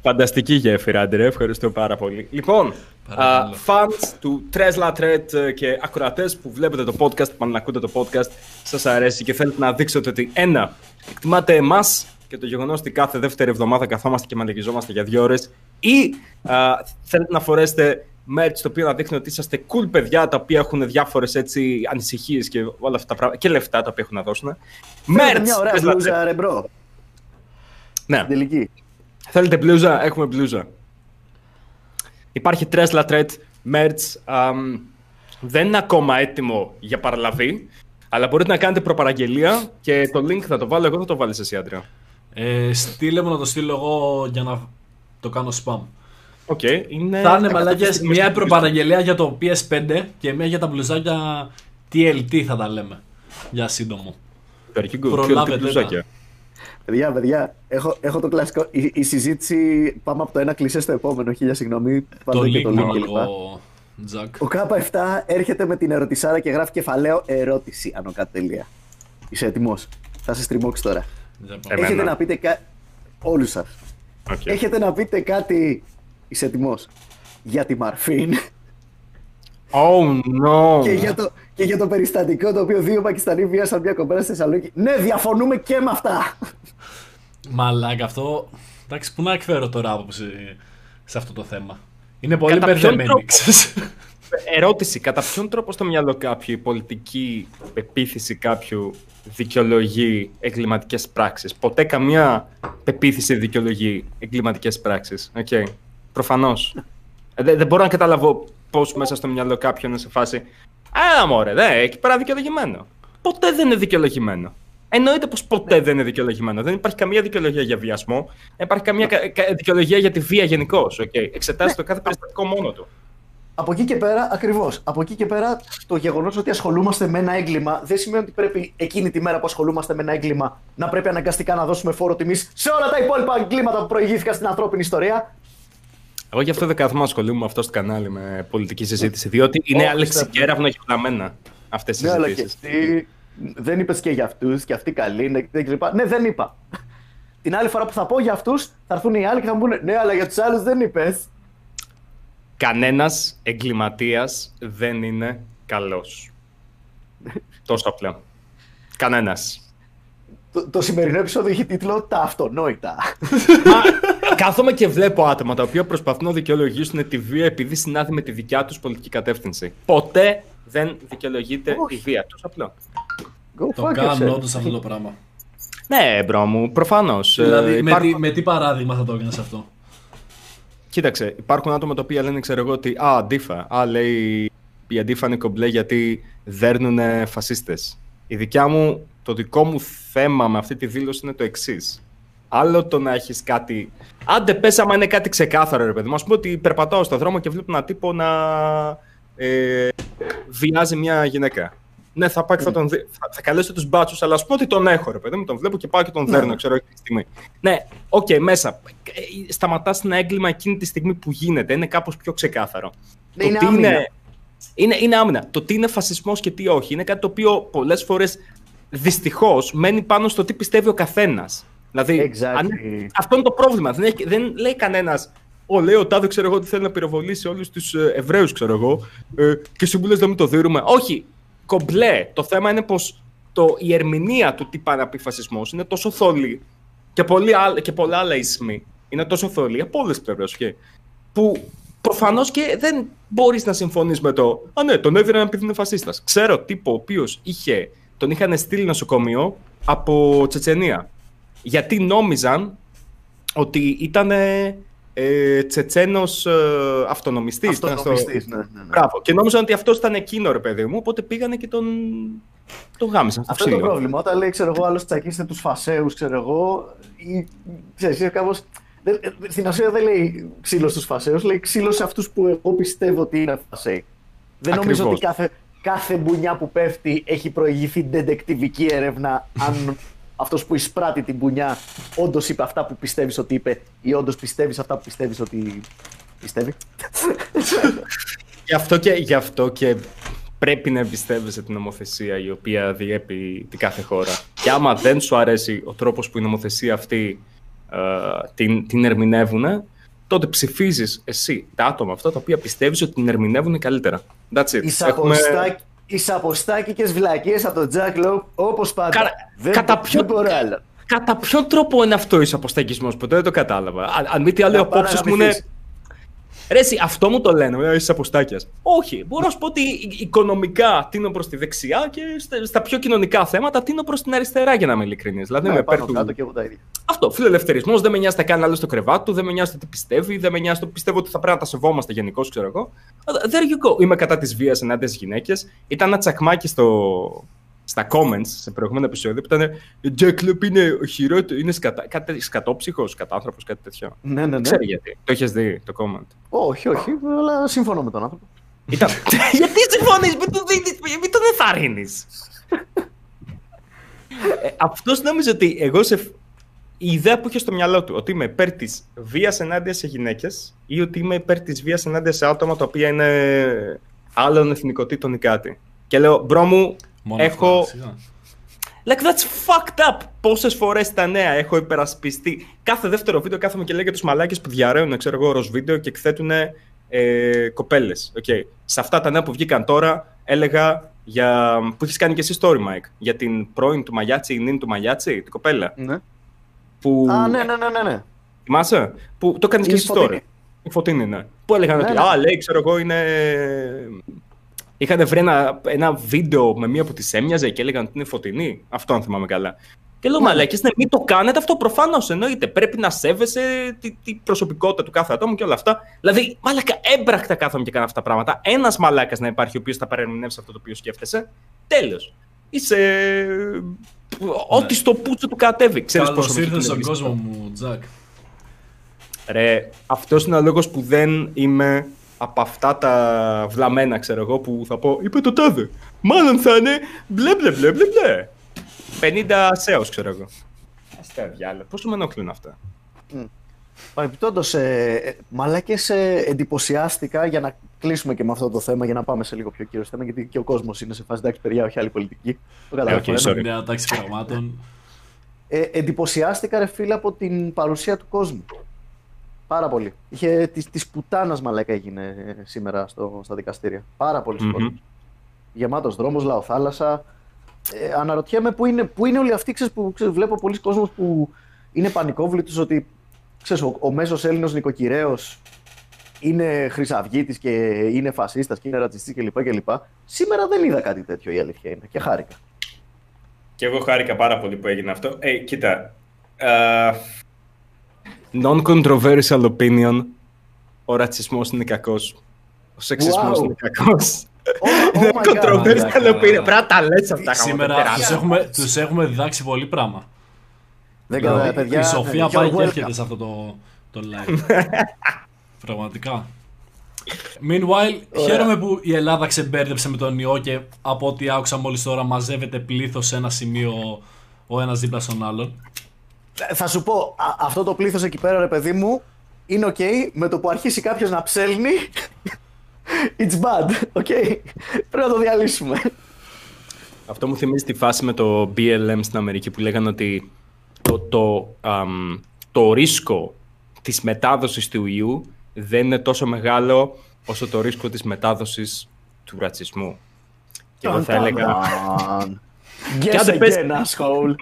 Φανταστική γέφυρα, Άντρε. Ευχαριστώ πάρα πολύ. Λοιπόν, Παρακαλώ. fans του Tres La Tret ε, και ακροατές που βλέπετε το podcast, που ακούτε το podcast, σας αρέσει και θέλετε να δείξετε ότι ένα, εκτιμάτε εμάς και το γεγονός ότι κάθε δεύτερη εβδομάδα καθόμαστε και μαλακιζόμαστε για δύο ώρες ή α, θέλετε να φορέσετε merch το οποίο να δείχνει ότι είσαστε cool παιδιά τα οποία έχουν διάφορες έτσι ανησυχίες και όλα αυτά τα πράγματα και λεφτά τα οποία έχουν να δώσουν. Φέρετε Merch! μια ωραία Tres La Tret. μπλούζα ρε μπρο. Ναι. Στην τελική. Θέλετε μπλούζα, έχουμε μπλούζα. Υπάρχει Tres La Tret merch. αμ, δεν είναι ακόμα έτοιμο για παραλαβή, αλλά μπορείτε να κάνετε προπαραγγελία και το link θα το βάλω εγώ, θα το βάλεις εσύ, Άντρια. Ε, στείλε μου να το στείλω εγώ για να το κάνω spam. Οκ, είναι... Θα είναι εκατό μαλάκες στιγμές μια στην προπαραγγελία για το PS5 και μια για τα μπλουζάκια TLT θα τα λέμε. Για σύντομο. Very good. Προλάβετε Τι μπλουζάκια. Παιδιά, παιδιά, έχω, έχω το κλασικό. Η, η συζήτηση πάμε από το ένα κλεισέ στο επόμενο. Χίλια συγγνώμη. Το Βάλτε και λίγο link κλπ. λίγο, Τζακ. Ο K7 έρχεται με την ερωτησάρα και γράφει κεφαλαίο ερώτηση άνω κάτω τελεία. Είσαι έτοιμος; Θα σε στριμώξει τώρα. Για πάμε. Εμένα. Έχετε να πείτε κάτι. Όλους σας. Οκ. Έχετε να πείτε κάτι. Είσαι έτοιμος; Για τη Μαρφίν Oh no! και, για το, και για το περιστατικό το οποίο δύο Πακιστανοί βίασαν μια κοπέλα στη Θεσσαλονίκη. Ναι, διαφωνούμε και με αυτά. Μαλάκα, αυτό. Εντάξει, πού να εκφέρω τώρα άποψη σε αυτό το θέμα. Είναι πολύ Κατά ποιον μπερδεμένοι, τρόπο; ξέρεις. Ερώτηση. Κατά ποιον τρόπο στο μυαλό κάποιου η πολιτική πεποίθηση κάποιου δικαιολογεί εγκληματικές πράξεις; Ποτέ καμία πεποίθηση δικαιολογεί εγκληματικές πράξεις. Οκ. Προφανώς. δεν, δεν μπορώ να καταλάβω πώς μέσα στο μυαλό κάποιου είναι σε φάση. Α, μωρέ, δε, εκεί πέρα δικαιολογημένο. Ποτέ δεν είναι δικαιολογημένο. Εννοείται πως ποτέ δεν είναι δικαιολογημένο. Δεν υπάρχει καμία δικαιολογία για βιασμό. Δεν υπάρχει καμία κα- κα- δικαιολογία για τη βία γενικώ. Okay. Εξετάζει το κάθε περιστατικό μόνο του. Από εκεί και πέρα, ακριβώς. Από εκεί και πέρα, το γεγονός ότι ασχολούμαστε με ένα έγκλημα δεν σημαίνει ότι πρέπει εκείνη τη μέρα που ασχολούμαστε με ένα έγκλημα να πρέπει αναγκαστικά να δώσουμε φόρο τιμής σε όλα τα υπόλοιπα εγκλήματα που προηγήθηκαν στην ανθρώπινη ιστορία. Εγώ γι' αυτό δεν κάθομαι να ασχολούμαι με αυτό στο κανάλι με πολιτική συζήτηση. Διότι είναι Όχι, άλεξη Στέφη. κέραυνο γεγραμμένα αυτές οι Ναι, αλλά και συζητήσει. Εσύ δεν είπες και για αυτούς και αυτοί καλοί είναι και κλπ. Ναι, δεν είπα. Την άλλη φορά που θα πω για αυτούς, θα έρθουν οι άλλοι και θα μου πούνε Ναι, αλλά για τους άλλους δεν είπες. Κανένας εγκληματίας δεν είναι καλός. Τόσο απλά. Κανένας. Το, το σημερινό επεισόδιο έχει τίτλο Τα αυτονόητα. Κάθομαι και βλέπω άτομα τα οποία προσπαθούν να δικαιολογήσουν τη βία επειδή συνάδει με τη δικιά τους πολιτική κατεύθυνση. Ποτέ δεν δικαιολογείται Όχι. η βία. Τόσο απλό. Go Το fuck κάνουν yourself. όντως αυτό το πράγμα. Ναι, μπρο μου, προφανώς. Δηλαδή, με, τι, με τι παράδειγμα θα το έκανες αυτό; Κοίταξε, υπάρχουν άτομα τα οποία λένε, ξέρω εγώ, ότι Α, αντίφα. Α, λέει η αντίφα είναι κομπλέ γιατί δέρνουν φασίστες. Η δικιά μου, το δικό μου θέμα με αυτή τη δήλωση είναι το εξής. Άλλο το να έχεις κάτι. Άντε, πες άμα είναι κάτι ξεκάθαρο, ρε παιδί μου. Α πούμε ότι περπατάω στον δρόμο και βλέπω έναν τύπο να ε, βιάζει μια γυναίκα. Ναι, θα πάω και θα τον δει. Θα, θα καλέσω τους μπάτσους, αλλά ας πούμε ότι τον έχω, ρε παιδί μου. Τον βλέπω και πάω και τον δέρνω, ξέρω εκείνη τη στιγμή. Ναι, οκ, μέσα. Σταματάς ένα έγκλημα εκείνη τη στιγμή που γίνεται. Είναι κάπως πιο ξεκάθαρο. Ναι, είναι τι άμυνα. είναι, είναι, είναι άμυνα. Το τι είναι φασισμός και τι όχι είναι κάτι το οποίο πολλές φορές δυστυχώς μένει πάνω στο τι πιστεύει ο καθένας. Δηλαδή, Exactly. αν- αυτό είναι το πρόβλημα. Δεν, έχει, δεν λέει κανένας. Ω, λέει ο Τάδε, ξέρω εγώ, ότι θέλει να πυροβολήσει όλους τους ε, Εβραίους, ξέρω εγώ. Ε, και εσύ μου λες να μην το δίνουμε. Όχι. Κομπλέ. Το θέμα είναι πως η ερμηνεία του τι πάει να πει φασισμός είναι τόσο θολή και, πολλοί άλλ- και πολλά άλλα ισμοί είναι τόσο θολή από όλες τις πλευρές. Που προφανώς και δεν μπορείς να συμφωνείς με το. Α, ναι, τον έδιναν επειδή είναι φασίστας. Ξέρω τύπο ο οποίος είχε. Τον είχαν στείλει νοσοκομείο από Τσετσενία. Γιατί νόμιζαν ότι ήταν ε, Τσετσένος ε, αυτονομιστής. ήταν στο- Αυτονομιστής, ναι, ναι, ναι. Μπράβο. Και νόμιζαν ότι αυτός ήταν εκείνο, ρε παιδί μου. Οπότε πήγανε και τον, τον γάμισαν. στο Αυτό είναι το ξύλο. πρόβλημα. Όταν λέει, ξέρω εγώ, άλλος τσακίστε τους φασαίου, ξέρω εγώ. Ή, ξέρεις, είναι κάπως... δεν- ε, Στην ουσία δεν λέει ξύλος στους φασαίου, λέει ξύλος σε αυτούς που εγώ πιστεύω ότι είναι φασαίοι. Δεν νομίζω Ακριβώς. ότι κάθε, κάθε μπουνιά που πέφτει έχει προηγηθεί ντεντεκτιβική έρευνα αν αυτός που εισπράττει την μπουνιά όντως είπε αυτά που πιστεύεις ότι είπε ή όντως πιστεύεις αυτά που πιστεύεις ότι πιστεύει. Γι' αυτό και, γι' αυτό και πρέπει να εμπιστεύεσαι την νομοθεσία η οποία διέπει την κάθε χώρα. Και άμα δεν σου αρέσει ο τρόπος που η νομοθεσία αυτή ε, την, την ερμηνεύουν, τότε ψηφίζεις εσύ τα άτομα αυτά τα οποία πιστεύεις ότι την ερμηνεύουν καλύτερα. That's it. Εισαποστάκι- Εισαποστάκικες βλακίες από τον Jack Lowe όπως πάντα. Κα- δεν, κατά δεν ποιο- μπορώ άλλο. Κατά ποιον τρόπο είναι αυτό ο εισαποστακισμός, ποτέ δεν το κατάλαβα. Αν, αν μη τι άλλο, οι Να πάρε απόψεις να μου είναι... μυθείς. Ρε, εσύ, αυτό μου το λένε, ε, είσαι αποστάκια. Όχι, μπορώ να σου πω ότι οικονομικά τίνω προς τη δεξιά και στα, στα πιο κοινωνικά θέματα τίνω προς την αριστερά, για να είμαι ειλικρινής. Δηλαδή, Ναι, με πάνω υπέρ του- κάτω και εγώ τα ίδια. Αυτό, φιλελευθερισμός, δεν με νοιάζει τι κάνει άλλο στο κρεβάτι του, δεν με νοιάζει το τι πιστεύει, δεν με νοιάζει το πιστεύω ότι θα πρέπει να τα σεβόμαστε γενικώ, ξέρω εγώ. There you go. Είμαι κατά της βίας ενάντια στις γυναίκες. Ήταν ένα τσακμάκι στο, στα comments σε προηγούμενο επεισόδιο που ήταν Jack Loeb είναι ο χειρότερο, είναι σκατά, κάτι, σκατόψυχος, κατάνθρωπος, κάτι τέτοιο. Ναι, ναι, ναι. Ξέρει γιατί. Το έχεις δει το comment. Όχι, όχι, αλλά συμφωνώ με τον άνθρωπο. Ήταν... γιατί συμφωνείς, μην το δίνεις, μην τον εθαρρύνεις. ε, αυτός νόμιζε ότι εγώ σε... η ιδέα που είχε στο μυαλό του, ότι είμαι υπέρ της βίας ενάντια σε γυναίκες ή ότι είμαι υπέρ της βίας ενάντια σε άτομα τα οποία είναι άλλων εθνικότητων ή κάτι. Και λέω, μπρο μου, Μόνο έχω. αυτό, σιγά. Like that's fucked up! Πόσες φορές στα νέα έχω υπερασπιστεί. Κάθε δεύτερο βίντεο κάθομαι και λέω για τους μαλάκες που διαρρέουν, ξέρω εγώ, ροζ βίντεο και εκθέτουν ε, κοπέλες. Okay. Σε αυτά τα νέα που βγήκαν τώρα, έλεγα για. που έχεις κάνει και εσύ story, Mike; Για την πρώην του Μαγιάτσι, η νυν του Μαγιάτσι, την κοπέλα. Ναι. Που... Α, ναι, ναι, ναι, ναι. ναι. Θυμάσαι, που το έκανε και Η εσύ Φωτεινή. τώρα. Η Φωτεινή, ναι. Που έλεγαν Ναι, ότι, ναι. α, λέει, ξέρω εγώ, είναι. Είχαν βρει ένα, ένα βίντεο με μία που τη έμοιαζε και έλεγαν ότι είναι φωτεινή. Αυτό, αν θυμάμαι καλά. Και λέω, μαλακές, ναι, μην το κάνετε αυτό προφανώς εννοείται. Πρέπει να σέβεσαι τη, τη προσωπικότητα του κάθε ατόμου και όλα αυτά. Δηλαδή, μαλακα, έμπρακτα κάθομαι και κάνω αυτά τα πράγματα. Ένας μαλάκας να υπάρχει ο οποίος θα παρεμηνεύσει αυτό το οποίο σκέφτεσαι. Τέλος. Είσαι. Ό,τι στο πούτσο του κατέβει. Ξέρεις Καλώς πόσο με ήρθες στον κινδυνεύεις κόσμο αυτό. μου, Τζακ. Ρε, αυτός είναι ο λόγος που δεν είμαι από αυτά τα βλαμμένα, ξέρω εγώ, που θα πω Είπε το τάδε. Μάλλον θα είναι μπλε μπλε μπλε μπλε μπλε. 50 σέος, ξέρω εγώ. Αστεία διάλε. Πόσο με ενοχλούν αυτά; Παρεπιπτόντω, ε, ε, μαλάκες ε, εντυπωσιάστηκα για να κλείσουμε και με αυτό το θέμα για να πάμε σε λίγο πιο κύριο θέμα. Γιατί και ο κόσμος είναι σε φάση εντάξει, παιδιά, όχι άλλη πολιτική. Το καταλαβαίνω. Ε, οκ, sorry. Μια τάξη πραγμάτων. ε, εντυπωσιάστηκα, ρε φίλε, από την παρουσία του κόσμου. Πάρα πολύ. Είχε τη της πουτάνας μαλάκα έγινε ε, σήμερα στο, στα δικαστήρια. Πάρα πολύ Μμμ. mm Γεμάτος δρόμος, λαοθάλασσα. Ε, αναρωτιέμαι πού είναι, πού είναι όλοι αυτοί ξέρεις, που ξέρεις, βλέπω πολλοί κόσμος που είναι πανικόβλητος ότι ξέρεις, ο, ο μέσος Έλληνος νοικοκυρέος είναι χρυσαυγίτης και είναι φασίστας και είναι ρατσιστής κλπ. κλπ. Σήμερα δεν είδα κάτι τέτοιο η αλήθεια είναι και χάρηκα. Και εγώ χάρηκα πάρα πολύ που έγινε αυτό. Ε, κοίτα. ε, Non-controversial opinion. Ο ρατσισμός είναι κακός. Ο σεξισμός Wow. είναι κακός. Oh, oh Είναι my God. controversial μαλάκα. opinion. Πρέπει να τα λες αυτά. Σήμερα γαμώ το τους τεράστιο. έχουμε, τους έχουμε διδάξει πολύ πράγμα. Δεν Δηλαδή, κατά, παιδιά, η Σοφία you're πάει και welcome. έρχεται σε αυτό το, το live. Πραγματικά. Meanwhile, Ωραία. χαίρομαι που η Ελλάδα ξεμπέρδεψε με τον ιό και από ό,τι άκουσα μόλις τώρα μαζεύεται πλήθος σε ένα σημείο ο ένας δίπλα στον άλλον. Ε, Θα σου πω, α- αυτό το πλήθος εκεί πέρα, ρε παιδί μου, είναι ok με το που αρχίσει κάποιος να ψέλνει. It's bad, ok. Πρέπει να το διαλύσουμε. Αυτό μου θυμίζει τη φάση με το BLM στην Αμερική που λέγανε ότι το, το, αμ, το ρίσκο της μετάδοσης του ιού δεν είναι τόσο μεγάλο όσο το ρίσκο της μετάδοσης του ρατσισμού. Και εγώ θα έλεγα... Guess άντε πες- again, asshole.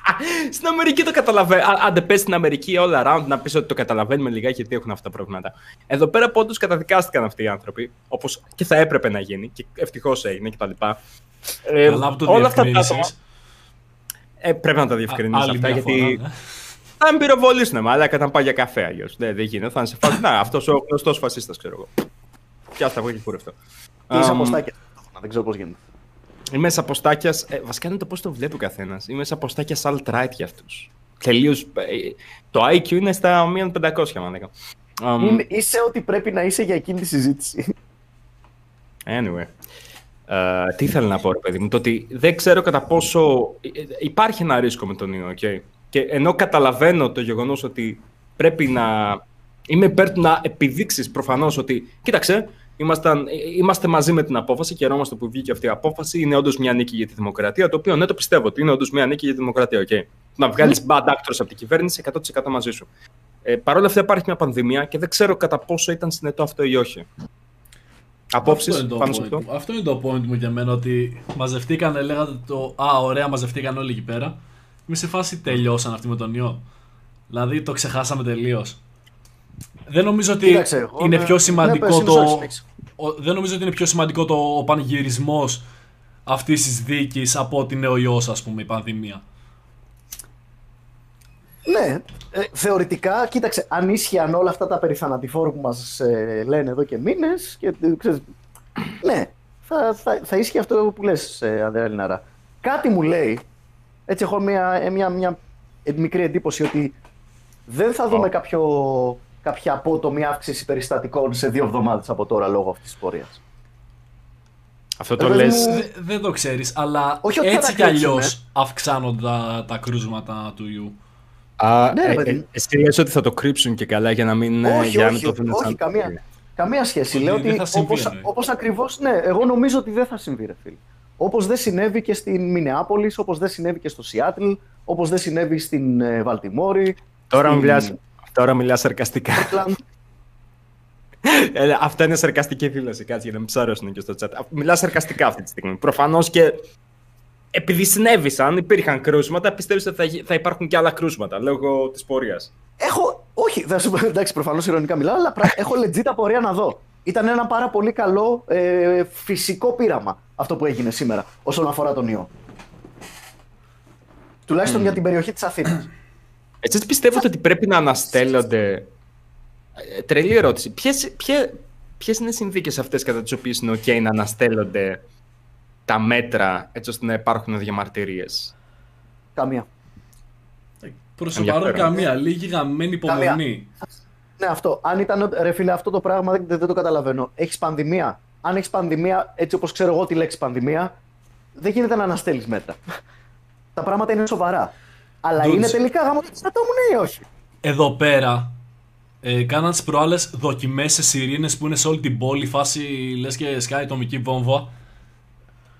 Στην Αμερική το καταλαβαίνω. Άντε πες στην Αμερική all around να πεις ότι το καταλαβαίνουμε λιγάκι γιατί έχουν αυτά τα προβλήματα. Εδώ πέρα όντως καταδικάστηκαν αυτοί οι άνθρωποι, όπως και θα έπρεπε να γίνει και ευτυχώς έγινε κτλ. Ε, Καλά που το όλα αυτά τα άτομα διευκρίνησες. ε, πρέπει να τα διευκρινίσει Άλλη αυτά μια γιατί φορά, ναι. θα με πυροβολήσουν. Μα αλλά να πάει για καφέ αλλιώς. Δεν, δεν γίνεται. Θα είναι σε φάση. Να, αυτός ο γνωστός φασίστας, ξέρω εγώ. Και αυτά που έχει κούρευτο. Και είσαι Αμ, αποστάκια. Δεν ξέρω πώς γίνεται. Είμαι σε αποστάκιας. Ε, βασικά είναι το πώς το βλέπει ο καθένας. Είμαι σε αποστάκιας alt-right για αυτούς. Τελείως. το IQ είναι στα μείον 500, μα λέγα. Αμ, Είναι- Είσαι ό,τι πρέπει να είσαι για εκείνη τη συζήτηση. Anyway. Ε, τι ήθελα να πω, ρε παιδί μου, το ότι δεν ξέρω κατά πόσο ε, ε, υπάρχει ένα ρίσκο με τον ιό, okay? Και ενώ καταλαβαίνω το γεγονός ότι πρέπει να... Είμαι υπέρ του να επιδείξεις προφανώς ότι, κοίταξε, ήμασταν, ε, είμαστε μαζί με την απόφαση, χαιρόμαστε που βγήκε αυτή η απόφαση, είναι όντως μια νίκη για τη δημοκρατία, το οποίο ναι, το πιστεύω ότι είναι όντως μια νίκη για τη δημοκρατία, okay? Να βγάλεις bad actors από την κυβέρνηση, 100% μαζί σου. Ε, Παρ' όλα αυτά υπάρχει μια πανδημία και δεν ξέρω κατά πόσο ήταν συνετό αυτό ή όχι. Απόψεις Αυτό είναι το πάνω σε point αυτό. μου. Αυτό είναι το point μου για μένα ότι μαζευτήκαν, λέγατε το Α, ωραία, μαζευτήκαν όλοι εκεί πέρα. Είμαι σε φάση τελειώσαν αυτοί με τον ιό. Δηλαδή το ξεχάσαμε τελείως. Δεν νομίζω ότι Κοίταξε, εγώ είναι με- πιο ναι, σημαντικό πες, το. συνεχίσε, συνέχισε. ο- δεν νομίζω ότι είναι πιο σημαντικό το, ο πανηγυρισμός αυτής της δίκης από ότι είναι ο ιό, ας πούμε, η πανδημία. Ναι, ε, θεωρητικά, κοίταξε, αν ίσχυαν όλα αυτά τα περιθανατηφόρου που μας ε, λένε εδώ και μήνες, και, ε, ξέρεις, ναι, θα, θα, θα ίσχυε αυτό που λες, ε, Ανδρέα Λιναρά. Κάτι μου λέει, έτσι έχω μια, ε, μια, μια ε, μικρή εντύπωση ότι δεν θα δούμε κάποιο, κάποια απότομη αύξηση περιστατικών σε δύο εβδομάδες από τώρα λόγω αυτής της πορείας. Αυτό το Ρε παιδί λες... μου, Δε- δεν το ξέρεις, αλλά Όχι ότι θα έτσι τα κι αλλιώς κλείσουμε. αυξάνονται τα, τα κρούσματα του ιού. Α, Ναι, ρε ε, παιδί. ε, εσύ λες ότι θα το κρύψουν και καλά για να μην, ε, όχι, για να μην όχι, το δουν όχι, σαν- καμία, καμία σχέση. Ότι Λέω δεν ότι θα συμβεί, όπως, εννοείς. όπως ακριβώς, ναι, εγώ νομίζω ότι δεν θα συμβεί, ρε φίλε. Όπως δεν συνέβη και στην Μινεάπολης, όπως δεν συνέβη και στο Σιάτλ, όπως δεν συνέβη στην ε, Βαλτιμόρη. Τώρα στην μιλάς, τώρα μιλάς σαρκαστικά. Portland. Ε, αυτά είναι σαρκαστική δήλωση, κάτσε για να μην ψάρωσουν και στο chat. Μιλάς σαρκαστικά αυτή τη στιγμή. Προφανώς και επειδή συνέβησαν, υπήρχαν κρούσματα, πιστεύεις ότι θα, γι- θα υπάρχουν και άλλα κρούσματα λόγω της πορείας; Έχω, όχι, θα σου πω, εντάξει, προφανώς ηρωνικά μιλάω, αλλά πρα- έχω legit απορία να δω. Ήταν ένα πάρα πολύ καλό ε, φυσικό πείραμα αυτό που έγινε σήμερα όσον αφορά τον ιό. Τουλάχιστον για την περιοχή της Αθήνας. Έτσι πιστεύετε ότι πρέπει να αναστέλλονται. Ε, Τρελή ερώτηση. Ποιες, ποιε, ποιες είναι οι συνθήκες αυτές κατά τις οποίες είναι ok να αναστέλλονται τα μέτρα έτσι ώστε να υπάρχουν διαμαρτυρίες; Καμία. Προς το παρόν Ενδιαφέρον. καμία. Λίγη γαμμένη υπομονή. Ναι, αυτό. Αν ήταν, ρε φίλε, αυτό το πράγμα δεν, δεν το καταλαβαίνω. Έχεις πανδημία. Αν έχεις πανδημία, έτσι όπως ξέρω εγώ τη λέξη πανδημία, δεν γίνεται να αναστέλεις μέτρα. Τα πράγματα είναι σοβαρά. Αλλά Dudes. είναι τελικά γάμο του ατόμου, ναι ή όχι; Εδώ πέρα ε, κάναν τις προάλλες δοκιμές σε σιρήνες που είναι σε όλη την πόλη. Φάση λες και σκάει ατομική βόμβα.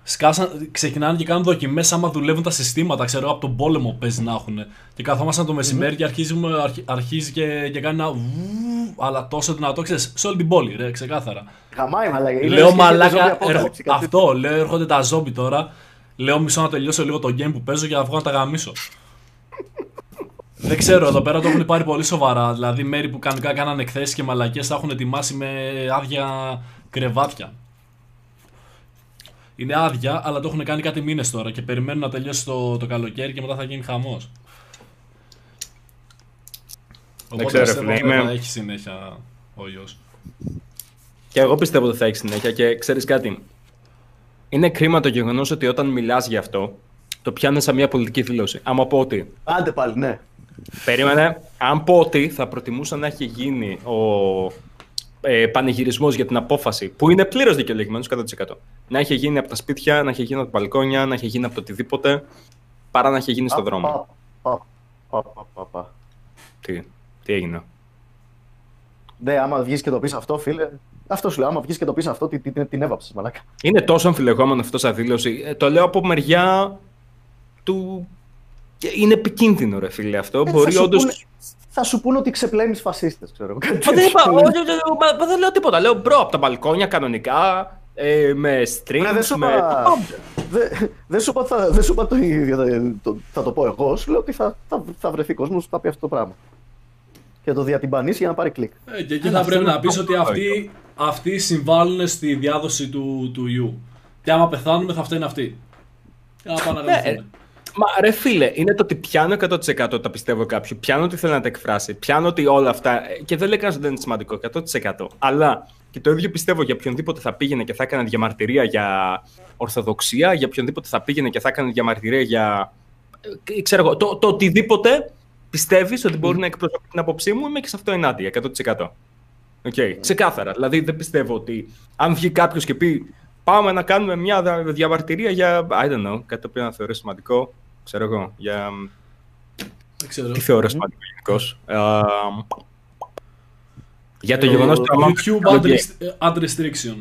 Σκάσαν, ξεκινάνε και κάνουν δοκιμές άμα δουλεύουν τα συστήματα. Ξέρω από τον πόλεμο παίζει να έχουν. Και καθόμασταν το μεσημέρι και αρχίζουμε, αρχι- αρχίζει και, και κάνει ένα βουου, αλλά τόσο δυνατό ξέρεις σε όλη την πόλη, ρε, ξεκάθαρα. Γαμάει, μαλάκα. Είναι Λέω λες και zombie μαλάκα, apocalypse, έρχο- κάτι αυτό, λέω έρχονται τα ζόμπι τώρα. Λέω μισό να τελειώσω λίγο το game που παίζω και να βγω να τα γαμίσω. Δεν ξέρω, εδώ πέρα το έχουν πάρει πολύ σοβαρά. Δηλαδή, μέρη που κανονικά κάνανε εκθέσεις και μαλακίε τα έχουν ετοιμάσει με άδεια κρεβάτια. Είναι άδεια, αλλά το έχουν κάνει κάτι μήνες τώρα και περιμένουν να τελειώσει το, το καλοκαίρι και μετά θα γίνει χαμός. Οπότε ξέρω, πιστεύω φίλε, ότι είμαι- θα έχει συνέχεια ο γιος. Και εγώ πιστεύω ότι θα έχει συνέχεια και ξέρεις κάτι. Είναι κρίμα το γεγονός ότι όταν μιλάς γι' αυτό, το πιάνεις σαν μια πολιτική δηλώση. Άμα πω ότι Άντε πάλι, ναι. Περίμενε. Αν πω ότι θα προτιμούσα να έχει γίνει ο ε, πανηγυρισμός για την απόφαση, που είναι πλήρως δικαιολογημένος 100%. Να έχει γίνει από τα σπίτια, να έχει γίνει από τα μπαλκόνια, να έχει γίνει από το οτιδήποτε, παρά να έχει γίνει στο Α, δρόμο. πα, πα, πα, πα, πα, πα. Τι, τι έγινε; Ναι, άμα βγεις και το πεις αυτό, φίλε. Αυτό σου λέω. Άμα βγεις και το πεις αυτό, την, την, την έβαψες, μαλάκα. Είναι τόσο αμφιλεγόμενο αυτός σαν δήλωση. Ε, το λέω από μεριά του... Είναι επικίνδυνο ρε φίλε αυτό. Ε, Μπορεί θα, σου όντως... πούνε, θα σου πούνε ότι ξεπλένεις φασίστες, ξέρω εγώ. κάτι Μα δεν, είπα, τέτοιο. όχι, όχι, όχι, μα- μα δεν λέω τίποτα. Λέω μπρο από τα μπαλκόνια κανονικά, ε, με strings, Ναι, δεν σου με... είπα, δεν- δεν σου είπα, θα, δεν σου είπα το ίδιο, θα, το, θα το πω εγώ. Σου λέω ότι θα, θα, θα βρεθεί κόσμος που θα πει αυτό το πράγμα. Και το διατυμπανίσει για να πάρει κλικ. Ε, και εκεί Αλλά θα πρέπει αυτό να είναι πεις ότι αυτό. αυτοί, αυτοί συμβάλλουν στη διάδοση του, του ιού. Και άμα πεθάνουμε θα φταίνει αυτοί. Και να πάνε να Ναι, γαμηθούν. ε, Μα ρε φίλε, είναι το ότι πιάνω 100% τα πιστεύω κάποιου. Πιάνω ότι θέλει να τα εκφράσει. Πιάνω ότι όλα αυτά. ε, Και δεν λέει κανένας ότι δεν είναι σημαντικό. 100%. Αλλά και το ίδιο πιστεύω για οποιονδήποτε θα πήγαινε και θα έκανε διαμαρτυρία για Ορθοδοξία, για οποιονδήποτε θα πήγαινε και θα έκανε διαμαρτυρία για. ε, ξέρω εγώ, το, το οτιδήποτε πιστεύεις ότι μπορεί να εκπροσωπεί την άποψή μου, είμαι και σε αυτό ενάντια. 100%. Οκ, ξεκάθαρα. Δηλαδή δεν πιστεύω ότι αν βγει κάποιος και πει Πάμε να κάνουμε μια δα- διαμαρτυρία για. I don't know, κάτι το οποίο να θεωρώ σημαντικό. Ξέρω εγώ. Για. Δεν ξέρω. Τι θεωρώ σημαντικό γενικώς. Για το Ε, γεγονός το ότι. άμα- YouTube ad, rest- ad restriction.